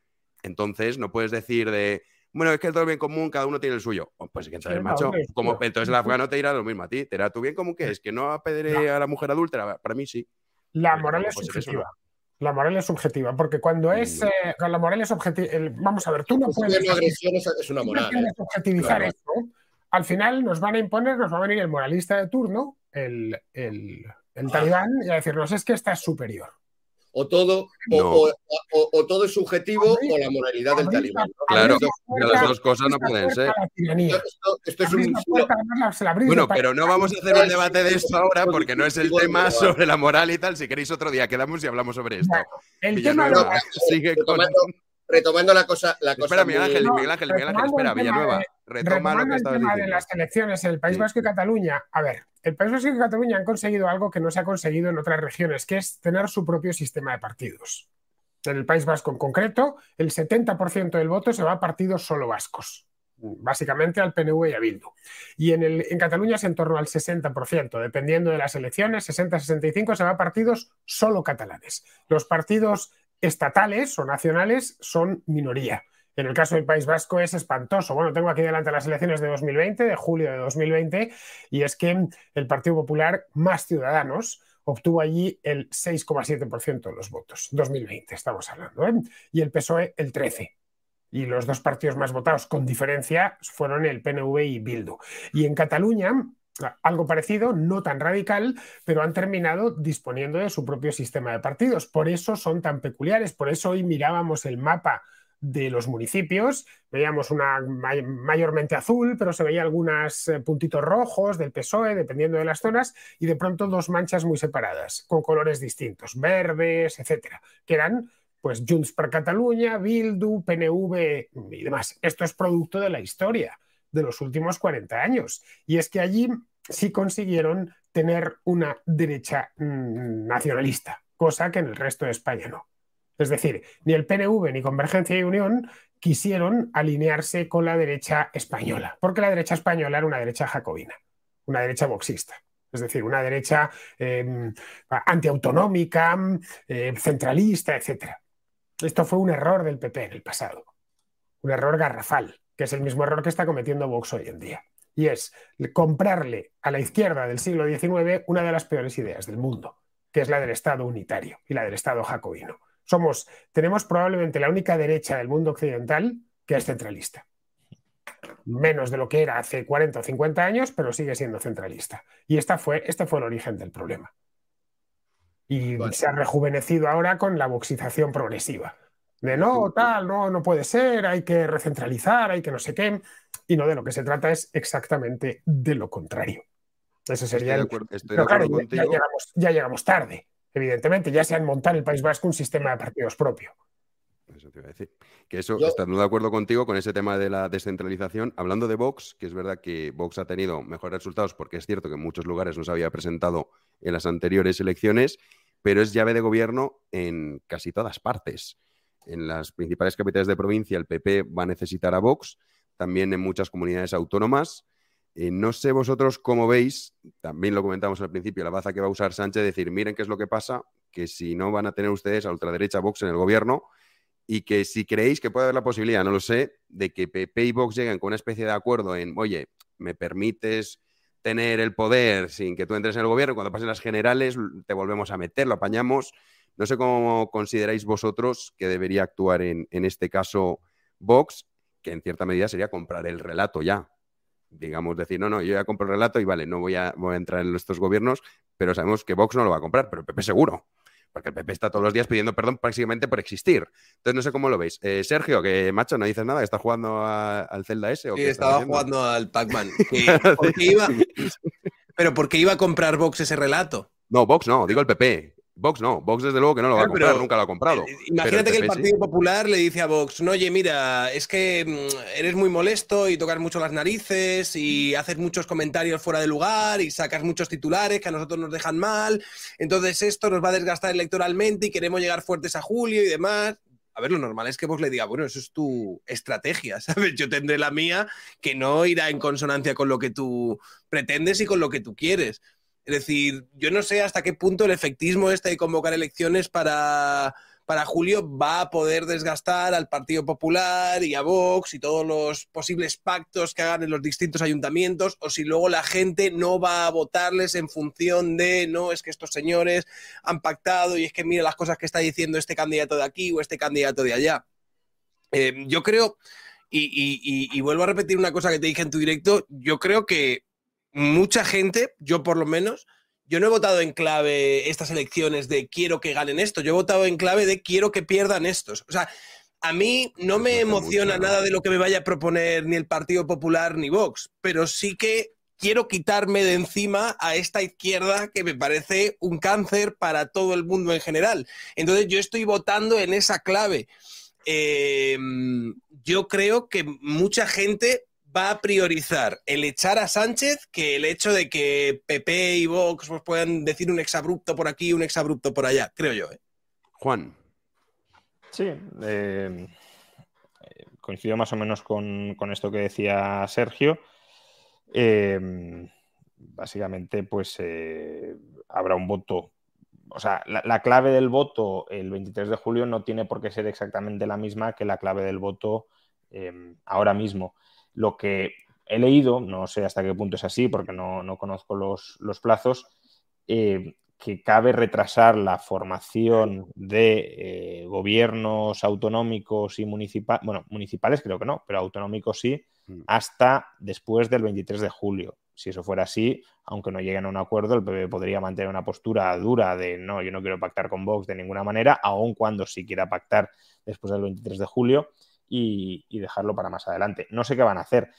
entonces no puedes decir de, bueno, es que el todo bien común, cada uno tiene el suyo. Oh, pues quién sabe, macho. como, entonces el afgano te dirá lo mismo a ti. Te dirá, ¿tu bien común qué es? ¿Que no apedre a la mujer adúltera? Para mí sí. La moral es subjetiva. La moral es subjetiva, porque cuando es. Eh, la moral es objetiva. Vamos a ver, tú no puedes. agresión es una moral. No ¿eh? objetivizar esto. Al final nos van a imponer, nos va a venir el moralista de turno, el, el, el talibán, y a decirnos es que esta es superior o todo, o, todo es subjetivo o la moralidad del talibán. Claro, las dos cosas no pueden ser. Esto, es un... Bueno, pero no vamos a hacer un debate de esto ahora porque no es el tema sobre la moral y tal. Si queréis otro día quedamos y hablamos sobre esto. El tema sigue con retomando la cosa. La espera, Miguel Ángel, Miguel Ángel, Miguel Ángel, espera, Villanueva. retoma lo que el tema de las elecciones en el País Vasco y Cataluña. A ver, el País Vasco y Cataluña han conseguido algo que no se ha conseguido en otras regiones, que es tener su propio sistema de partidos. En el País Vasco en concreto, el 70% del voto se va a partidos solo vascos básicamente al PNV y a Bildu. Y en, el, en Cataluña es en torno al 60%, dependiendo de las elecciones, 60-65 se va a partidos solo catalanes. Los partidos estatales o nacionales son minoría. En el caso del País Vasco es espantoso. Bueno, tengo aquí delante las elecciones de 2020, de julio de 2020, y es que el Partido Popular, más ciudadanos, obtuvo allí el 6,7% de los votos. 2020 estamos hablando. ¿eh? Y el PSOE el 13%. Y los dos partidos más votados con diferencia fueron el PNV y Bildu. Y en Cataluña, algo parecido, no tan radical, pero han terminado disponiendo de su propio sistema de partidos. Por eso son tan peculiares. Por eso hoy mirábamos el mapa de los municipios. Veíamos una mayormente azul, pero se veía algunos eh, puntitos rojos del PSOE, dependiendo de las zonas, y de pronto dos manchas muy separadas, con colores distintos, verdes, etcétera, que eran pues Junts per Cataluña, Bildu, PNV y demás. Esto es producto de la historia de los últimos 40 años. Y es que allí sí consiguieron tener una derecha mm, nacionalista, cosa que en el resto de España no. Es decir, ni el PNV ni Convergencia y Unión quisieron alinearse con la derecha española, porque la derecha española era una derecha jacobina, una derecha boxista. Es decir, una derecha eh, antiautonómica, eh, centralista, etc. Esto fue un error del PP en el pasado, un error garrafal, que es el mismo error que está cometiendo Vox hoy en día. Y es comprarle a la izquierda del siglo XIX una de las peores ideas del mundo, que es la del Estado unitario y la del Estado jacobino. Somos, tenemos probablemente la única derecha del mundo occidental que es centralista. Menos de lo que era hace 40 o 50 años, pero sigue siendo centralista. Y esta fue, este fue el origen del problema. Y se ha rejuvenecido ahora con la boxización progresiva. De no, tal, no, no puede ser, hay que recentralizar, hay que no sé qué. Y no de lo que se trata es exactamente de lo contrario. Ese sería el... ya llegamos tarde evidentemente, ya se han montado en el País Vasco un sistema de partidos propio. Eso te iba a decir. Que eso, estando de acuerdo contigo con ese tema de la descentralización. Hablando de Vox, que es verdad que Vox ha tenido mejores resultados, porque es cierto que en muchos lugares no se había presentado en las anteriores elecciones, pero es llave de gobierno en casi todas partes. En las principales capitales de provincia, el PP va a necesitar a Vox, también en muchas comunidades autónomas. Eh, no sé vosotros cómo veis, también lo comentamos al principio, la baza que va a usar Sánchez, decir, miren qué es lo que pasa, que si no van a tener ustedes a ultraderecha Vox en el gobierno y que si creéis que puede haber la posibilidad, no lo sé, de que PP y Vox lleguen con una especie de acuerdo en, oye, me permites tener el poder sin que tú entres en el gobierno, cuando pasen las generales te volvemos a meter, lo apañamos. No sé cómo consideráis vosotros que debería actuar en, en este caso Vox, que en cierta medida sería comprar el relato ya, digamos, decir, no, no, yo ya compro el relato y vale, no voy a, voy a entrar en estos gobiernos, pero sabemos que Vox no lo va a comprar, pero el PP seguro. Porque el PP está todos los días pidiendo perdón prácticamente por existir. Entonces, no sé cómo lo veis. Eh, Sergio, que macho, no dices nada, ¿estás jugando al Zelda S? ¿o sí, estaba jugando al Pac-Man. pero ¿por qué iba a comprar Vox ese relato? No, Vox no, digo el PP. Vox no, Vox desde luego que no lo va a comprar, nunca lo ha comprado. Eh, imagínate que el Partido Popular le dice a Vox, no, oye, mira, es que mm, eres muy molesto y tocas mucho las narices y haces muchos comentarios fuera de lugar y sacas muchos titulares que a nosotros nos dejan mal, entonces esto nos va a desgastar electoralmente y queremos llegar fuertes a julio y demás. A ver, lo normal es que Vox le diga, bueno, eso es tu estrategia, ¿sabes? Yo tendré la mía que no irá en consonancia con lo que tú pretendes y con lo que tú quieres. Es decir, yo no sé hasta qué punto el efectismo este de convocar elecciones para, para julio va a poder desgastar al Partido Popular y a Vox y todos los posibles pactos que hagan en los distintos ayuntamientos, o si luego la gente no va a votarles en función de, no, es que estos señores han pactado y es que mira las cosas que está diciendo este candidato de aquí o este candidato de allá. Eh, yo creo, y vuelvo a repetir una cosa que te dije en tu directo, yo creo que mucha gente, yo por lo menos, yo no he votado en clave estas elecciones de quiero que ganen esto, yo he votado en clave de quiero que pierdan estos. O sea, a mí no me emociona nada de lo que me vaya a proponer ni el Partido Popular ni Vox, pero sí que quiero quitarme de encima a esta izquierda que me parece un cáncer para todo el mundo en general. Entonces yo estoy votando en esa clave. Em, yo creo que mucha gente va a priorizar el echar a Sánchez que el hecho de que PP y Vox pues, puedan decir un exabrupto por aquí, un exabrupto por allá, creo yo. ¿eh? Juan. Sí, eh, coincido más o menos con, esto que decía Sergio. Eh, básicamente, pues habrá un voto. O sea, la clave del voto el 23 de julio no tiene por qué ser exactamente la misma que la clave del voto ahora mismo. Lo que he leído, no sé hasta qué punto es así porque no, conozco los, plazos, eh, que cabe retrasar la formación de eh, gobiernos autonómicos y municipales, bueno, municipales creo que no, pero autonómicos sí, mm. hasta después del 23 de julio. Si eso fuera así, aunque no lleguen a un acuerdo, el PP podría mantener una postura dura de no, yo no quiero pactar con Vox de ninguna manera, aun cuando sí quiera pactar después del 23 de julio y, dejarlo para más adelante. No sé qué van a hacer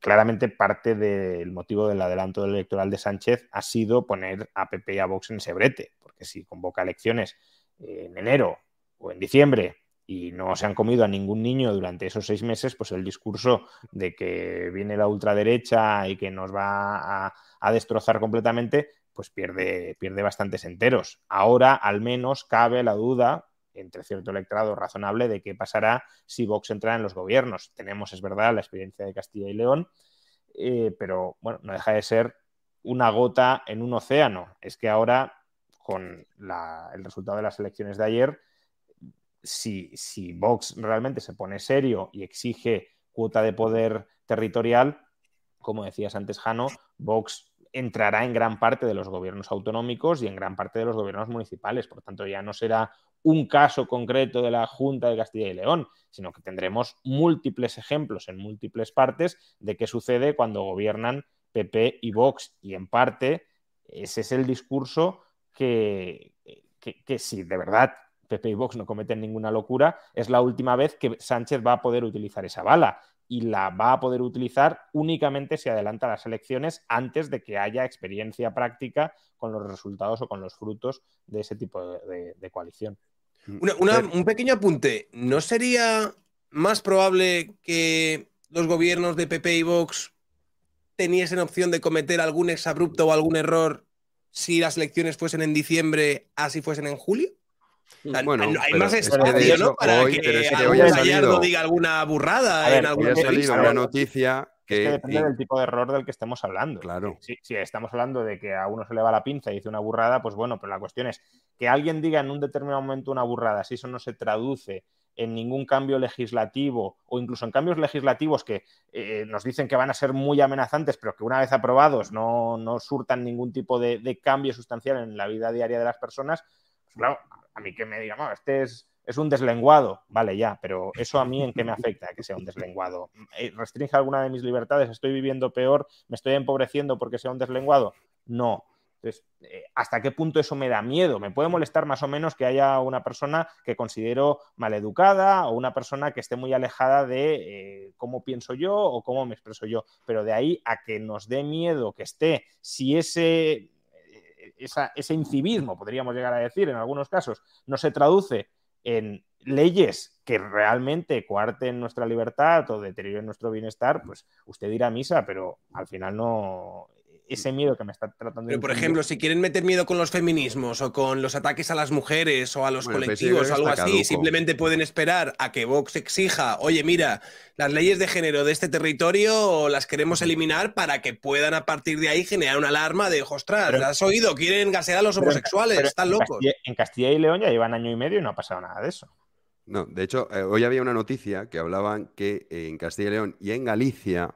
claramente parte del motivo del adelanto electoral de Sánchez ha sido poner a PP y a Vox en ese brete, porque si convoca elecciones en enero o en diciembre y no se han comido a ningún niño durante esos seis meses, pues el discurso de que viene la ultraderecha y que nos va a, a destrozar completamente, pues pierde, pierde bastantes enteros. Ahora al menos cabe la duda, entre cierto electorado razonable de qué pasará si Vox entra en los gobiernos. Tenemos, es verdad, la experiencia de Castilla y León, eh, pero bueno, no deja de ser una gota en un océano. Es que ahora, con el resultado de las elecciones de ayer, si, si Vox realmente se pone serio y exige cuota de poder territorial, como decías antes, Jano, Vox entrará en gran parte de los gobiernos autonómicos y en gran parte de los gobiernos municipales. Por tanto, ya no será un caso concreto de la Junta de Castilla y León, sino que tendremos múltiples ejemplos en múltiples partes de qué sucede cuando gobiernan PP y Vox. Y en parte, ese es el discurso que, que, si de verdad PP y Vox no cometen ninguna locura, es la última vez que Sánchez va a poder utilizar esa bala y la va a poder utilizar únicamente si adelanta las elecciones antes de que haya experiencia práctica con los resultados o con los frutos de ese tipo de, coalición. Mm. un pequeño apunte. ¿No sería más probable que los gobiernos de PP y Vox teniesen opción de cometer algún exabrupto o algún error si las elecciones fuesen en diciembre, así fuesen en julio? Bueno, hay más espacio, ¿no? Para que, que diga alguna burrada en alguna salido una noticia que, depende del tipo de error del que estemos hablando. Claro. Si, estamos hablando de que a uno se le va la pinza y dice una burrada, pues bueno, pero la cuestión es que alguien diga en un determinado momento una burrada, si eso no se traduce en ningún cambio legislativo o incluso en cambios legislativos que eh, nos dicen que van a ser muy amenazantes, pero que una vez aprobados no, no surtan ningún tipo de, de, cambio sustancial en la vida diaria de las personas, pues claro, a mí que me digan, este es, es un deslenguado, vale, ya, pero eso a mí en qué me afecta que sea un deslenguado. ¿Restringe alguna de mis libertades? ¿Estoy viviendo peor? ¿Me estoy empobreciendo porque sea un deslenguado? No. Entonces, eh, ¿hasta qué punto eso me da miedo? Me puede molestar más o menos que haya una persona que considero maleducada o una persona que esté muy alejada de eh, cómo pienso yo o cómo me expreso yo. Pero de ahí a que nos dé miedo que esté, si ese ese incivismo, podríamos llegar a decir en algunos casos, no se traduce en leyes que realmente coarten nuestra libertad o deterioren nuestro bienestar, pues usted dirá misa, pero al final no, ese miedo que me está tratando Pero, por ejemplo, si quieren meter miedo con los feminismos o con los ataques a las mujeres o a los colectivos o algo así, simplemente pueden esperar a que Vox exija, oye, mira, las leyes de género de este territorio las queremos eliminar para que puedan a partir de ahí generar una alarma de, ostras, ¿lo has oído? Quieren gasear a los homosexuales, están locos. en Castilla y León ya llevan año y medio y no ha pasado nada de eso. No, de hecho, eh, hoy había una noticia que hablaban que en Castilla y León y en Galicia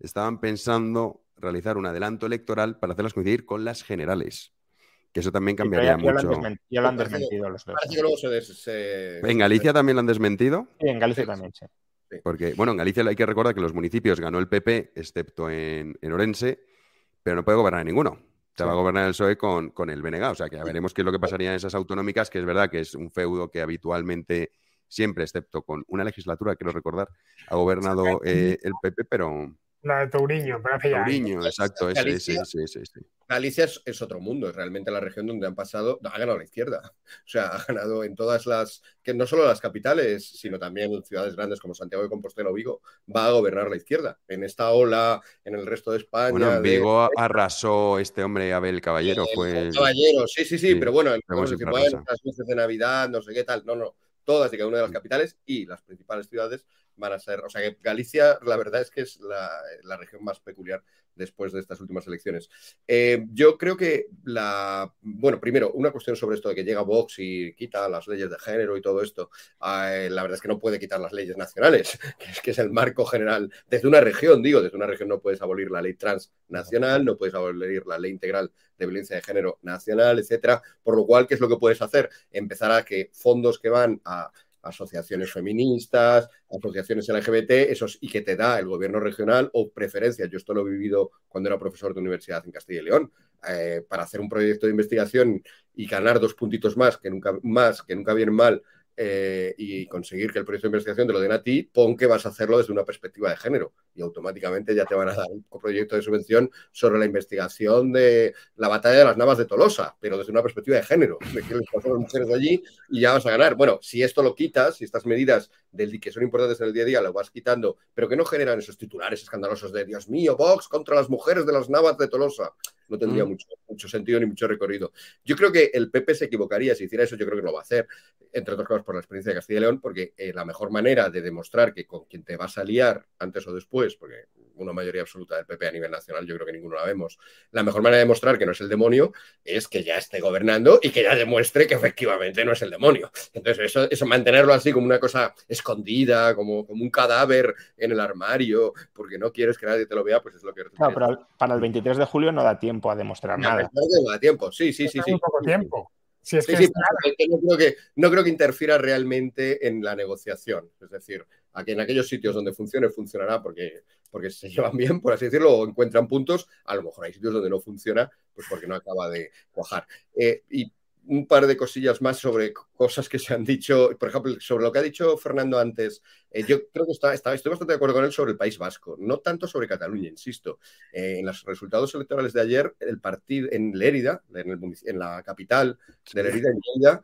estaban pensando realizar un adelanto electoral para hacerlas coincidir con las generales. Que eso también cambiaría mucho. Ya lo han desmentido los dos. ¿En Galicia también lo han desmentido? Sí, en Galicia también, sí. Porque, bueno, en Galicia hay que recordar que los municipios ganó el PP, excepto en, Orense, pero no puede gobernar ninguno. Se va a gobernar el PSOE con, con el BNG. O sea, que ya veremos qué es lo que pasaría en esas autonómicas, que es verdad que es un feudo que habitualmente, siempre, excepto con una legislatura, quiero recordar, ha gobernado eh, el PP, pero, la de Touriño, parece ya. Touriño, exacto, Galicia, Galicia es, otro mundo, es realmente la región donde han pasado, ha ganado la izquierda. O sea, ha ganado en todas las, que no solo las capitales, sino también en ciudades grandes como Santiago de Compostela o Vigo, va a gobernar la izquierda. En esta ola, en el resto de España. Bueno, en Vigo arrasó este hombre Abel Caballero. fue... Caballero, sí, sí, sí, pero bueno, el, las luces de Navidad, no sé qué tal, no, no todas y cada una de las capitales y las principales ciudades van a ser, o sea que Galicia la verdad es que es la región más peculiar después de estas últimas elecciones. Eh, yo creo que la. Bueno, primero, una cuestión sobre esto de que llega Vox y quita las leyes de género y todo esto. Eh, la verdad es que no puede quitar las leyes nacionales, que es, que es el marco general. Desde una región, digo, desde una región no puedes abolir la ley transnacional, no puedes abolir la ley integral de violencia de género nacional, etcétera. Por lo cual, ¿qué es lo que puedes hacer? Empezar a que fondos que van a asociaciones feministas, asociaciones LGBT, esos y que te da el gobierno regional o preferencias. Yo esto lo he vivido cuando era profesor de universidad en Castilla y León. Eh, para hacer un proyecto de investigación y ganar dos puntitos más que nunca más que nunca vienen mal eh, y conseguir que el proyecto de investigación te lo den a ti, pon que vas a hacerlo desde una perspectiva de género. Y automáticamente ya te van a dar un proyecto de subvención sobre la investigación de la batalla de las Navas de Tolosa, pero desde una perspectiva de género, de que les a las mujeres de allí y ya vas a ganar. Bueno, si esto lo quitas, si estas medidas del, que son importantes en el día a día lo vas quitando, pero que no generan esos titulares escandalosos de Dios mío, Vox contra las mujeres de las Navas de Tolosa, no tendría mm. mucho, mucho sentido ni mucho recorrido. Yo creo que el PP se equivocaría si hiciera eso, yo creo que lo va a hacer, entre otras cosas por la experiencia de Castilla y León, porque eh, la mejor manera de demostrar que con quien te vas a liar antes o después, porque una mayoría absoluta del PP a nivel nacional, yo creo que ninguno la vemos. La mejor manera de demostrar que no es el demonio es que ya esté gobernando y que ya demuestre que efectivamente no es el demonio. Entonces, eso, eso mantenerlo así como una cosa escondida, como, como un cadáver en el armario, porque no quieres que nadie te lo vea, pues es lo que... Claro, pero para el 23 de julio no da tiempo a demostrar nada. No da tiempo, sí, sí, sí. sí. poco tiempo. sí, sí, no, creo que, no creo que interfiera realmente en la negociación. Es decir, aquí en aquellos sitios donde funcione, funcionará porque porque se llevan bien, por así decirlo, o encuentran puntos. A lo mejor hay sitios donde no funciona, pues porque no acaba de cuajar. Eh, y un par de cosillas más sobre cosas que se han dicho, por ejemplo, sobre lo que ha dicho Fernando antes. Eh, yo creo que está, estoy bastante de acuerdo con él sobre el País Vasco, no tanto sobre Cataluña, insisto. Eh, en los resultados electorales de ayer, el partido en Lérida, en, la capital de Lérida, en Lérida,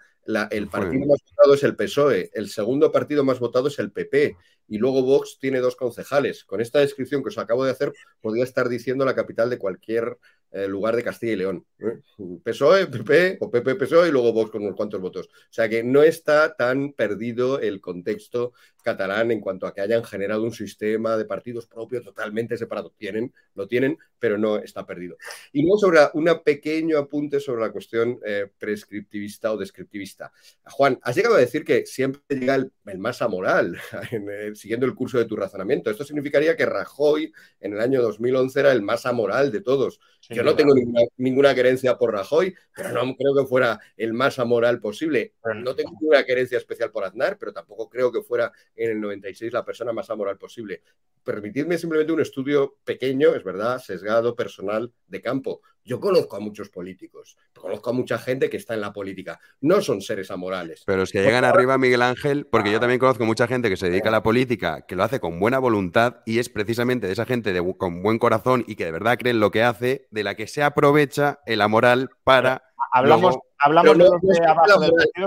el partido más votado es el PSOE, el segundo partido más votado es el PP y luego Vox tiene dos concejales. Con esta descripción que os acabo de hacer, podría estar diciendo la capital de cualquier eh, lugar de Castilla y León. ¿eh? PSOE, PP o PP, PSOE y luego Vox con unos cuantos votos. O sea que no está tan perdido el contexto catalán en cuanto a que hayan generado un sistema de partidos propios totalmente separado. Tienen, lo tienen, pero no está perdido. Y luego sobre un pequeño apunte sobre la cuestión eh, prescriptivista o descriptivista. Juan, has llegado a decir que siempre llega el, más amoral, siguiendo el curso de tu razonamiento. Esto significaría que Rajoy en el año 2011 era el más amoral de todos. Yo no tengo ninguna, ninguna, querencia por Rajoy, pero no creo que fuera el más amoral posible. No tengo ninguna querencia especial por Aznar, pero tampoco creo que fuera en el 96 la persona más amoral posible. Permitidme simplemente un estudio pequeño, es verdad, sesgado, personal, de campo. Yo conozco a muchos políticos, conozco a mucha gente que está en la política. No son seres amorales. Pero es que llegan arriba, Miguel Ángel, porque yo también conozco mucha gente que se dedica a la política, que lo hace con buena voluntad y es precisamente de esa gente con buen corazón y que de verdad creen lo que hace, de la que se aprovecha el amoral para... Hablamos, hablamos de los de abajo.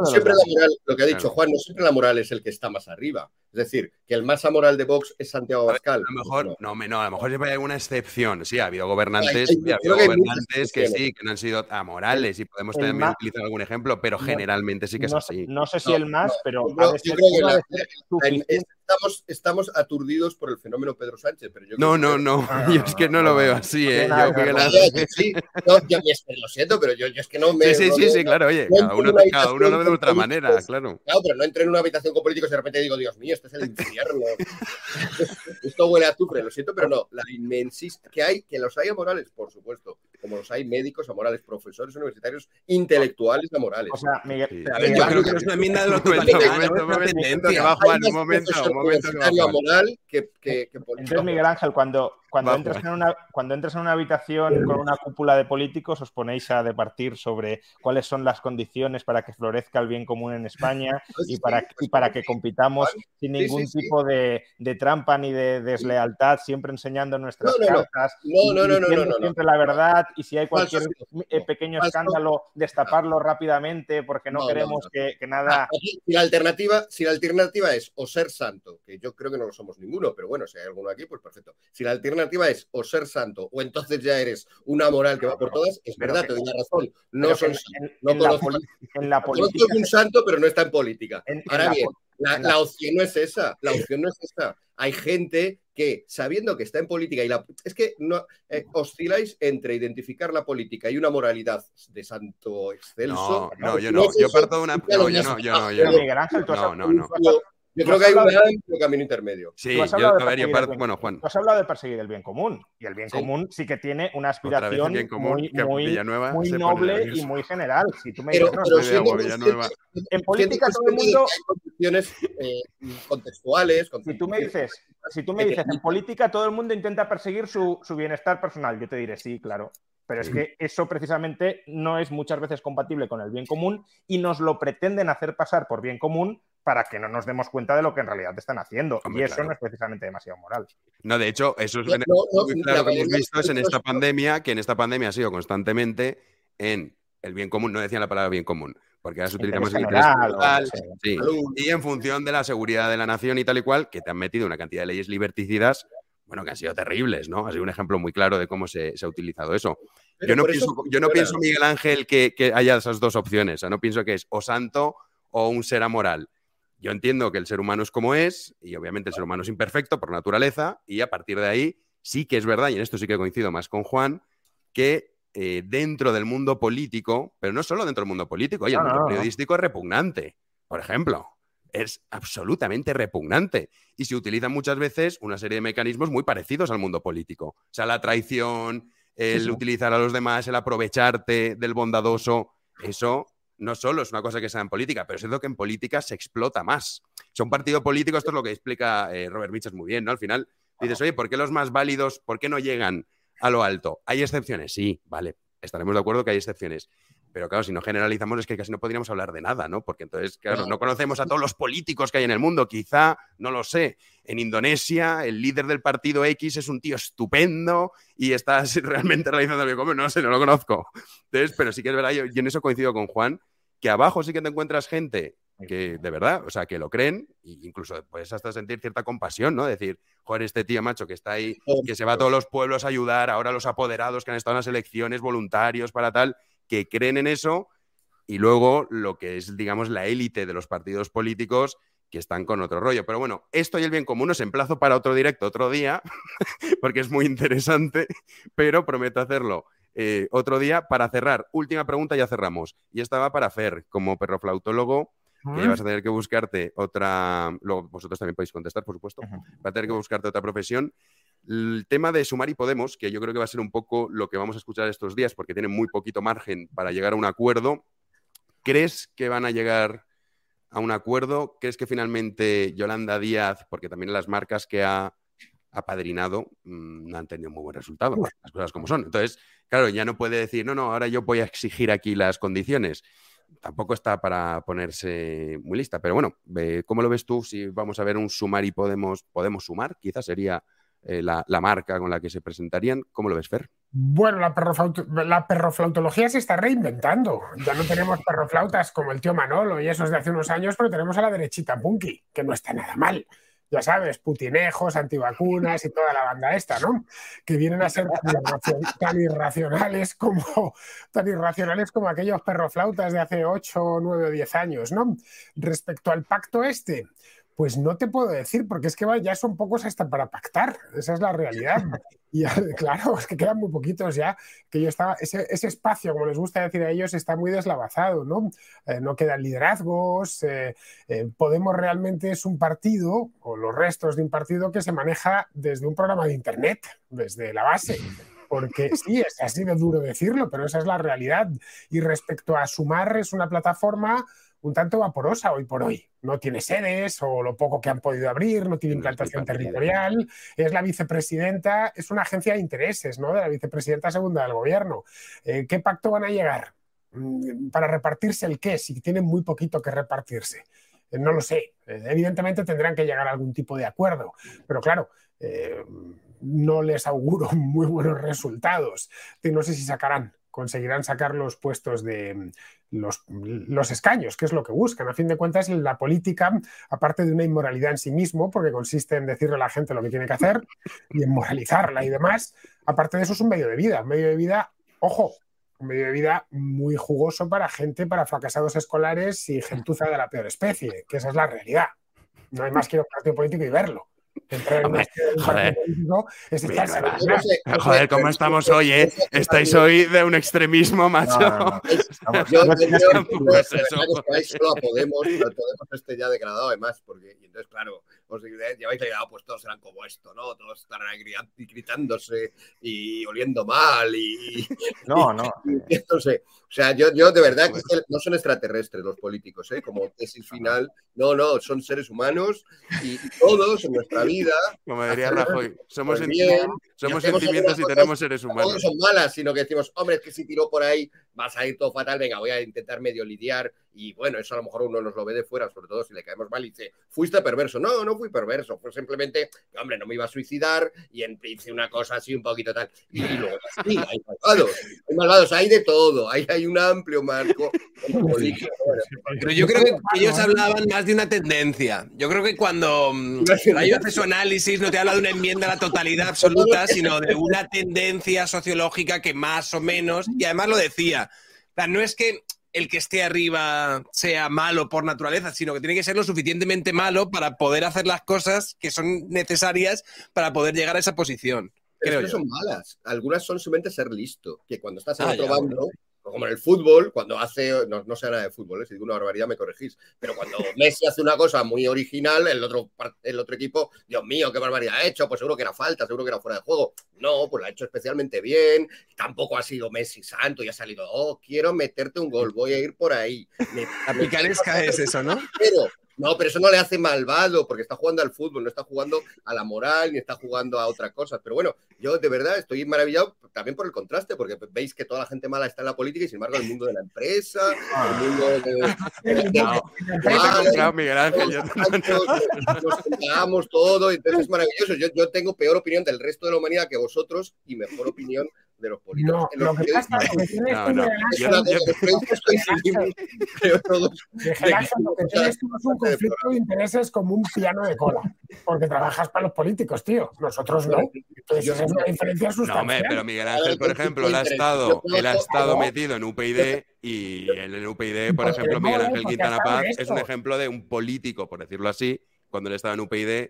siempre la moral, lo que ha dicho Juan, no siempre la moral es el que está más arriba. Es decir, que el más amoral de Vox es Santiago Abascal. A lo mejor, no, no, a lo mejor siempre hay alguna excepción. Sí, ha habido gobernantes, ha habido gobernantes que sí, que no han sido amorales y podemos también utilizar algún ejemplo, pero generalmente sí que es así. No sé si el más, pero estamos, estamos aturdidos por el fenómeno Pedro Sánchez. Pero yo no, no, no, yo es que no lo veo así. ¿eh? Yo, sí, no, yo, lo siento, pero yo, es que no me. Sí, sí, sí, claro, oye, cada uno, cada uno lo ve de otra manera, claro. Claro, pero no entré en una habitación con políticos y de repente digo, Dios mío, este es el infierno. Esto huele a azufre, lo siento, pero no. La inmensis que hay, que los hay amorales, por supuesto, como los hay médicos amorales, profesores universitarios, intelectuales amorales. O sea, Miguel, sí. a ver, yo creo que no es una enmienda de los momento, un momento, que va momento, un momento que va moral que, que, que Entonces, Miguel Ángel, cuando, cuando, entras en una, cuando entras en una habitación con una cúpula de políticos, os ponéis a departir sobre cuáles son las condiciones para que florezca el bien común en España pues y para, y para que compitamos sin ningún tipo de, de, trampa ni de deslealtad, siempre enseñando nuestras no, no, cartas. No, no, no, no, no, Siempre la verdad y si hay cualquier eh, pequeño escándalo, destaparlo rápidamente porque no, queremos que, que, nada. si, la alternativa, si la alternativa es o ser santo, que yo creo que no lo somos ninguno, pero bueno, si hay alguno aquí, pues perfecto. Si la alternativa alternativa es o ser santo o entonces ya eres una moral que va por todas, es verdad, te doy la razón. No son no en, la, política. un santo, pero no está en política. Ahora bien, la, opción no es esa. La opción no es esa. Hay gente que, sabiendo que está en política y la. Es que no eh, osciláis entre identificar la política y una moralidad de santo excelso. No, no, yo no. Yo parto de una. No, yo no, yo no. Yo no, no, no. Yo creo que hay un camino intermedio. Sí, yo, a ver, yo parto, bueno, Juan. Tú has hablado de perseguir el bien común y el bien común sí que tiene una aspiración muy, muy, muy noble y muy general. Si tú me dices, en política todo el mundo... Hay eh, contextuales. Si tú me dices, si tú me dices, en política todo el mundo intenta perseguir su, su bienestar personal, yo te diré sí, claro. Pero es que eso precisamente no es muchas veces compatible con el bien común y nos lo pretenden hacer pasar por bien común para que no nos demos cuenta de lo que en realidad están haciendo. y eso no es precisamente demasiado moral. No, de hecho, eso es claro que hemos visto es en esta pandemia, que en esta pandemia ha sido constantemente en el bien común, no decían la palabra bien común, porque ahora se utiliza más el sí. y en función de la seguridad de la nación y tal y cual, que te han metido una cantidad de leyes liberticidas, bueno, que han sido terribles, ¿no? Ha sido un ejemplo muy claro de cómo se, ha utilizado eso. yo no, pienso, yo no pienso, Miguel Ángel, que, que, haya esas dos opciones. O sea, no pienso que es o santo o un ser amoral. Yo entiendo que el ser humano es como es, y obviamente el ser humano es imperfecto por naturaleza, y a partir de ahí sí que es verdad, y en esto sí que coincido más con Juan, que eh, dentro del mundo político, pero no solo dentro del mundo político, oye, el mundo periodístico es repugnante, por ejemplo. Es absolutamente repugnante. Y se utilizan muchas veces una serie de mecanismos muy parecidos al mundo político. O sea, la traición, el utilizar a los demás, el aprovecharte del bondadoso, eso no solo es una cosa que sea en política, pero es cierto que en política se explota más. Son partido político, esto es lo que explica eh, Robert Mitchell muy bien, ¿no? Al final dices, oye, ¿por qué los más válidos, por qué no llegan a lo alto? ¿Hay excepciones? Sí, vale, estaremos de acuerdo que hay excepciones. Pero claro, si no generalizamos es que casi no podríamos hablar de nada, ¿no? Porque entonces, claro, no conocemos a todos los políticos que hay en el mundo. Quizá, no lo sé, en Indonesia el líder del partido X es un tío estupendo y está realmente realizando el bien No sé, no lo conozco. Entonces, pero sí que es verdad, yo en eso coincido con Juan, que abajo sí que te encuentras gente que de verdad, o sea, que lo creen, e incluso puedes hasta sentir cierta compasión, ¿no? Decir, joder, este tío macho que está ahí, que se va a todos los pueblos a ayudar, ahora los apoderados que han estado en las elecciones, voluntarios para tal, que creen en eso, y luego lo que es, digamos, la élite de los partidos políticos que están con otro rollo. Pero bueno, esto y el bien común os emplazo para otro directo otro día, porque es muy interesante, pero prometo hacerlo eh, otro día para cerrar. Última pregunta, ya cerramos. Y esta va para Fer, como perroflautólogo, que ya vas a tener que buscarte otra. Luego vosotros también podéis contestar, por supuesto. Va a tener que buscarte otra profesión. El tema de Sumar y Podemos, que yo creo que va a ser un poco lo que vamos a escuchar estos días, porque tienen muy poquito margen para llegar a un acuerdo. ¿Crees que van a llegar a un acuerdo? ¿Crees que finalmente Yolanda Díaz, porque también las marcas que ha apadrinado mm, no han tenido muy buen resultado, las cosas como son. Entonces, claro, ya no puede decir, no, no, ahora yo voy a exigir aquí las condiciones. Tampoco está para ponerse muy lista. Pero bueno, ¿cómo lo ves tú si vamos a ver un sumar y podemos, podemos sumar? Quizás sería eh, la, marca con la que se presentarían. ¿Cómo lo ves, Fer? Bueno, la, la, perroflautología se está reinventando. Ya no tenemos perroflautas como el tío Manolo y esos de hace unos años, pero tenemos a la derechita Punky, que no está nada mal ya sabes, putinejos, antivacunas y toda la banda esta, ¿no? Que vienen a ser tan, irracionales como tan irracionales como aquellos perroflautas de hace 8, 9 o 10 años, ¿no? Respecto al pacto este, pues no te puedo decir, porque es que ya son pocos hasta para pactar, esa es la realidad. Y claro, es que quedan muy poquitos ya, que yo estaba, ese, espacio, como les gusta decir a ellos, está muy deslavazado, ¿no? Eh, no quedan liderazgos, eh, eh, Podemos realmente es un partido, o los restos de un partido que se maneja desde un programa de Internet, desde la base porque sí, es así de duro decirlo, pero esa es la realidad. Y respecto a Sumar, es una plataforma un tanto vaporosa hoy por hoy. No tiene sedes o lo poco que han podido abrir, no tiene implantación territorial, es la vicepresidenta, es una agencia de intereses, ¿no? De la vicepresidenta segunda del gobierno. Eh, ¿Qué pacto van a llegar? Mm, ¿Para repartirse el qué? Si tienen muy poquito que repartirse. Eh, no lo sé. Eh, evidentemente tendrán que llegar a algún tipo de acuerdo, pero claro, no les auguro muy buenos resultados. No sé si sacarán conseguirán sacar los puestos de los, los, escaños, que es lo que buscan. A fin de cuentas, la política, aparte de una inmoralidad en sí mismo, porque consiste en decirle a la gente lo que tiene que hacer y en moralizarla y demás, aparte de eso es un medio de vida, un medio de vida, ojo, un medio de vida muy jugoso para gente, para fracasados escolares y gentuza de la peor especie, que esa es la realidad. No hay más que ir a un partido político y verlo. Joder, joder, ¿cómo estamos hoy, eh? Estáis hoy de un extremismo, macho. yo, solo Podemos, Podemos este ya degradado además, porque y entonces, claro, os lleváis la idea, pues todos serán como esto, ¿no? Todos estarán gritándose y oliendo mal y... No, no. o sea, yo, yo de verdad que pues no son extraterrestres los políticos, ¿eh? Como tesis final. No, no, son seres humanos y todos en nuestra vida... Como diría Rajoy, somos, somos sentimientos y tenemos seres humanos. No son malas, sino que decimos, hombre, es que si tiró por ahí vas a ir todo fatal, venga, voy a intentar medio lidiar y bueno, eso a lo mejor uno nos lo ve de fuera, sobre todo si le caemos mal y dice, fuiste perverso. No, no fui perverso, fue simplemente, hombre, no me iba a suicidar y hice una cosa así un poquito tal. Y, luego, sí, hay malvados, hay malvados, hay de todo, hay, hay un amplio marco. Pero yo creo que ellos hablaban más de una tendencia. Yo creo que cuando Rayo hace su análisis no te habla de una enmienda a la totalidad absoluta, sino de una tendencia sociológica que más o menos, y además lo decía, o sea, no es que el que esté arriba sea malo por naturaleza, sino que tiene que ser lo suficientemente malo para poder hacer las cosas que son necesarias para poder llegar a esa posición. Pero creo son malas. Algunas son simplemente ser listo, que cuando estás en ah, otro bando, como en el fútbol, cuando hace, no, no sé nada de fútbol, ¿eh? si digo una barbaridad me corregís, pero cuando Messi hace una cosa muy original, el otro, el otro equipo, Dios mío, qué barbaridad ha hecho, pues seguro que era falta, seguro que era fuera de juego. No, pues lo ha hecho especialmente bien, tampoco ha sido Messi santo y ha salido, oh, quiero meterte un gol, voy a ir por ahí. La picaresca es eso, ¿no? Pero no, pero eso no le hace malvado, porque está jugando al fútbol, no está jugando a la moral, ni está jugando a otra cosa. Pero bueno, yo de verdad estoy maravillado también por el contraste, porque veis que toda la gente mala está en la política y sin embargo el mundo de la empresa, el mundo de... Miguel Ángel, nos todo, entonces es maravilloso. Yo, yo tengo peor opinión del resto de la humanidad que vosotros y mejor opinión de los políticos. No, lo que pasa es que tienes no, no. Lo que tienes tú es un conflicto de intereses como un piano de cola, porque trabajas para los políticos, tío. Nosotros no. Entonces, diferencia. No, pero Miguel Ángel, por ejemplo, él ha estado, él ha estado metido en UPyD y en el UPyD, por ejemplo, Miguel Ángel Quintana Paz es un ejemplo de un político, por decirlo así, cuando él estaba en UPyD.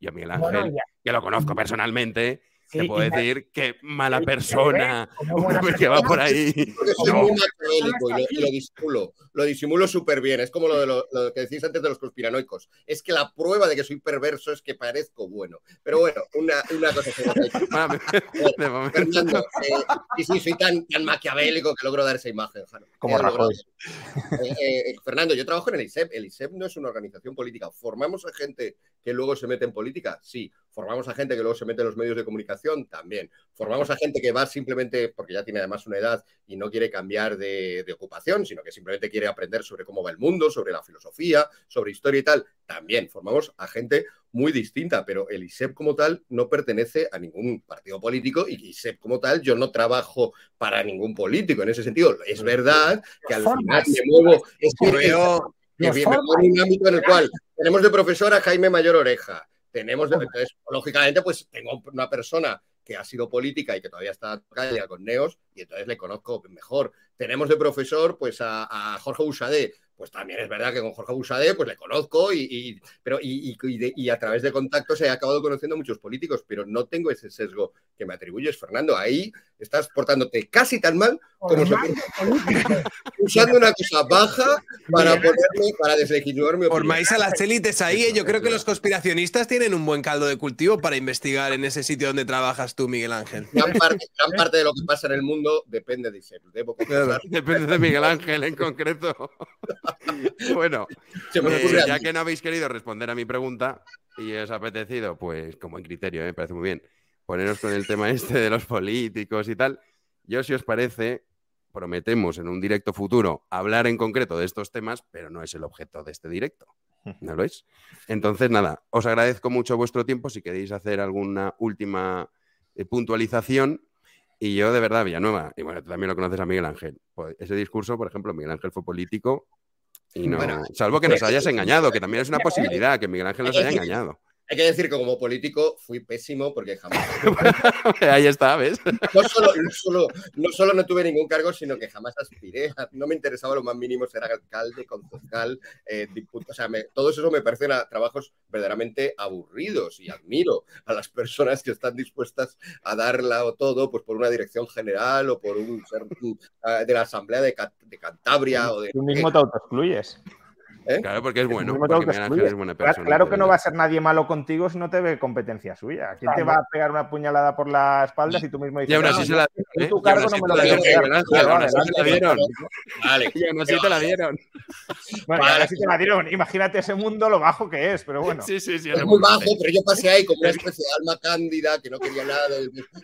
Yo, Miguel Ángel, que lo conozco personalmente, te puedo decir que mala persona que va por ahí. soy muy maquiavélico y lo, disimulo. Lo disimulo súper bien. Es como lo, de lo, que decís antes de los conspiranoicos. Es que la prueba de que soy perverso es que parezco bueno. Pero bueno, una, una cosa que Fernando, eh, y sí, soy tan, tan, maquiavélico que logro dar esa imagen. Como Rajoy. Eh, eh, Fernando, yo trabajo en el ISEP. El ISEP no es una organización política. ¿Formamos a gente que luego se mete en política? Sí. ¿Formamos a gente que luego se mete en los medios de comunicación? También. ¿Formamos a gente que va simplemente porque ya tiene además una edad y no quiere cambiar de, ocupación, sino que simplemente quiere aprender sobre cómo va el mundo, sobre la filosofía, sobre historia y tal? También. Formamos a gente muy distinta, pero el ISEP como tal no pertenece a ningún partido político y ISEP como tal yo no trabajo para ningún político en ese sentido. Es verdad que al final me muevo, es que, en un ámbito en el cual tenemos de profesor a Jaime Mayor Oreja, tenemos, entonces, lógicamente, pues tengo una persona que ha sido política y que todavía está calle con Neos, y entonces le conozco mejor. Tenemos de profesor, pues, a, a Jorge Usadé, pues también es verdad que con Jorge Busadé pues le conozco y, pero, y, a través de contactos he acabado conociendo a muchos políticos, pero no tengo ese sesgo que me atribuyes, Fernando. Ahí estás portándote casi tan mal como se usando una cosa baja para ponerme, para deslegitimar mi Formáis a las élites ahí, ¿eh? yo creo que los conspiracionistas tienen un buen caldo de cultivo para investigar en ese sitio donde trabajas tú, Miguel Ángel. Gran parte, de lo que pasa en el mundo depende de ser. Depende de Miguel Ángel en concreto. bueno, eh, ya que no habéis querido responder a mi pregunta y os ha apetecido, pues como en criterio, me parece muy bien, poneros con el tema este de los políticos y tal, yo si os parece, prometemos en un directo futuro hablar en concreto de estos temas, pero no es el objeto de este directo. ¿No lo es? Entonces, nada, os agradezco mucho vuestro tiempo. Si queréis hacer alguna última eh, puntualización, Y yo, de verdad, Villanueva, y bueno, tú también lo conoces a Miguel Ángel. Pues ese discurso, por ejemplo, Miguel Ángel fue político y no. salvo que nos hayas engañado, que también es una posibilidad, que Miguel Ángel nos haya engañado. Hay que decir que como político fui pésimo porque jamás. Ahí está, ¿ves? No solo, no solo, no tuve ningún cargo, sino que jamás aspiré. No me interesaba lo más mínimo ser alcalde, concejal, eh, O sea, todo eso me parecen trabajos verdaderamente aburridos y admiro a las personas que están dispuestas a darla o todo pues por una dirección general o por un ser eh, de la Asamblea de, Cantabria. O de, Tú mismo te autoexcluyes. ¿Eh? Claro, porque es bueno. Porque es buena persona, claro que no va a ser nadie malo contigo si no te ve competencia suya. ¿Quién te va a pegar una puñalada por la espalda si tú mismo dices, y aún así se la, ¿eh? dieron? Vale. Y aún así te la dieron. Bueno, vale. así te la dieron. Imagínate ese mundo lo bajo que es, pero bueno. Sí, sí, sí. Es muy bajo, pero yo pasé ahí como una especie de alma cándida que no quería nada,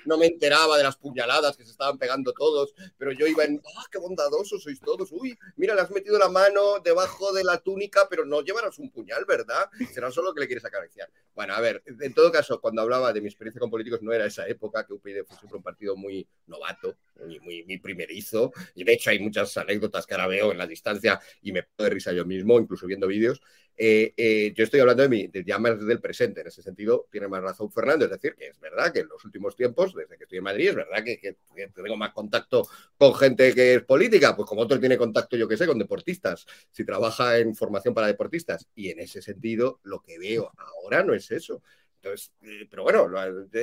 no me enteraba de las puñaladas que se estaban pegando todos, pero yo iba en, ¡ah, qué bondadosos sois todos! Uy, mira, le has metido la mano debajo de la única, pero no llevarás un puñal, ¿verdad? Será solo que le quieres acariciar. Bueno, a ver, en todo caso, cuando hablaba de mi experiencia con políticos, no era esa época, que UPyD fue siempre un partido muy novato, muy, muy, primerizo, y de hecho hay muchas anécdotas que ahora veo en la distancia y me puedo de risa yo mismo, incluso viendo vídeos, eh, eh, yo estoy hablando de, mi, de ya más del presente. En ese sentido, tiene más razón Fernando. Es decir, que es verdad que en los últimos tiempos, desde que estoy en Madrid, es verdad que, tengo más contacto con gente que es política, pues como otro tiene contacto, yo que sé, con deportistas, si trabaja en formación para deportistas. Y en ese sentido, lo que veo ahora no es eso. Entonces, eh, pero bueno,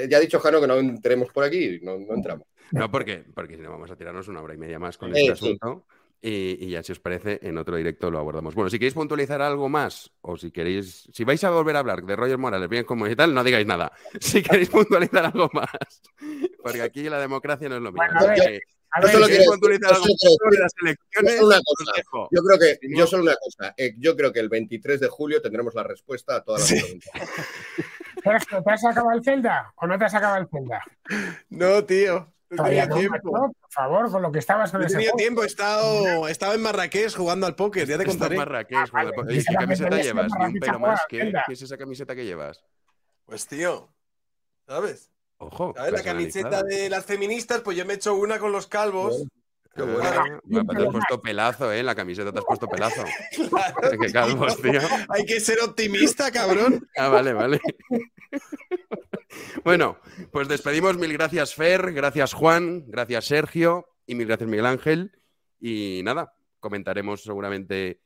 ya ha dicho Jano que no entremos por aquí, no, no entramos. No, porque, porque si no vamos a tirarnos una hora y media más con este asunto. Y, ya si os parece, en otro directo lo abordamos. Bueno, si queréis puntualizar algo más, o si queréis, si vais a volver a hablar de Roger Morales, bien como y tal, no digáis nada. Si queréis puntualizar algo más, porque aquí la democracia no es lo mismo. yo, Yo creo que, yo solo una cosa, eh, yo creo que el 23 de julio tendremos la respuesta a todas las preguntas. ¿Te has acabado el Zelda o no te has acabado el Zelda? No, tío por favor, con lo que estabas con He tenido tiempo, he estado, en Marrakech jugando al póker, ya te contaré. en Marrakech, ah, ¿Qué camiseta llevas? Ni un pelo más. ¿Qué? ¿Qué es esa camiseta que llevas? Pues tío, ¿sabes? Ojo. ¿Sabes? La camiseta de las feministas, pues yo me he hecho una con los calvos. Qué bueno. Te has puesto pelazo, ¿eh? La camiseta te has puesto pelazo. Claro, Qué calvos, tío. Hay que ser optimista, cabrón. Ah, vale, vale. Bueno, pues despedimos. Mil gracias, Fer. Gracias, Juan. Gracias, Sergio. Y mil gracias, Miguel Ángel. Y nada, comentaremos seguramente,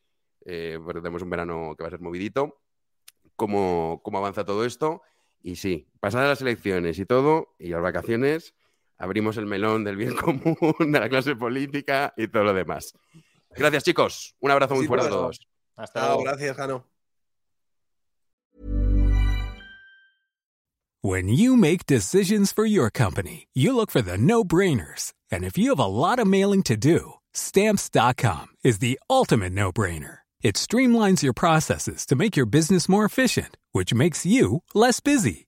eh, porque tenemos un verano que va a ser movidito, cómo, cómo avanza todo esto. Y sí, pasadas las elecciones y todo, y las vacaciones, abrimos el melón del bien común, de la clase política y todo lo demás. Gracias, chicos. Un abrazo muy fuerte a todos. Hasta luego. Gracias, Jano. When you make decisions for your company, you look for the no-brainers. And if you have a lot of mailing to do, stamps.com is the ultimate no-brainer. It streamlines your processes to make your business more efficient, which makes you less busy.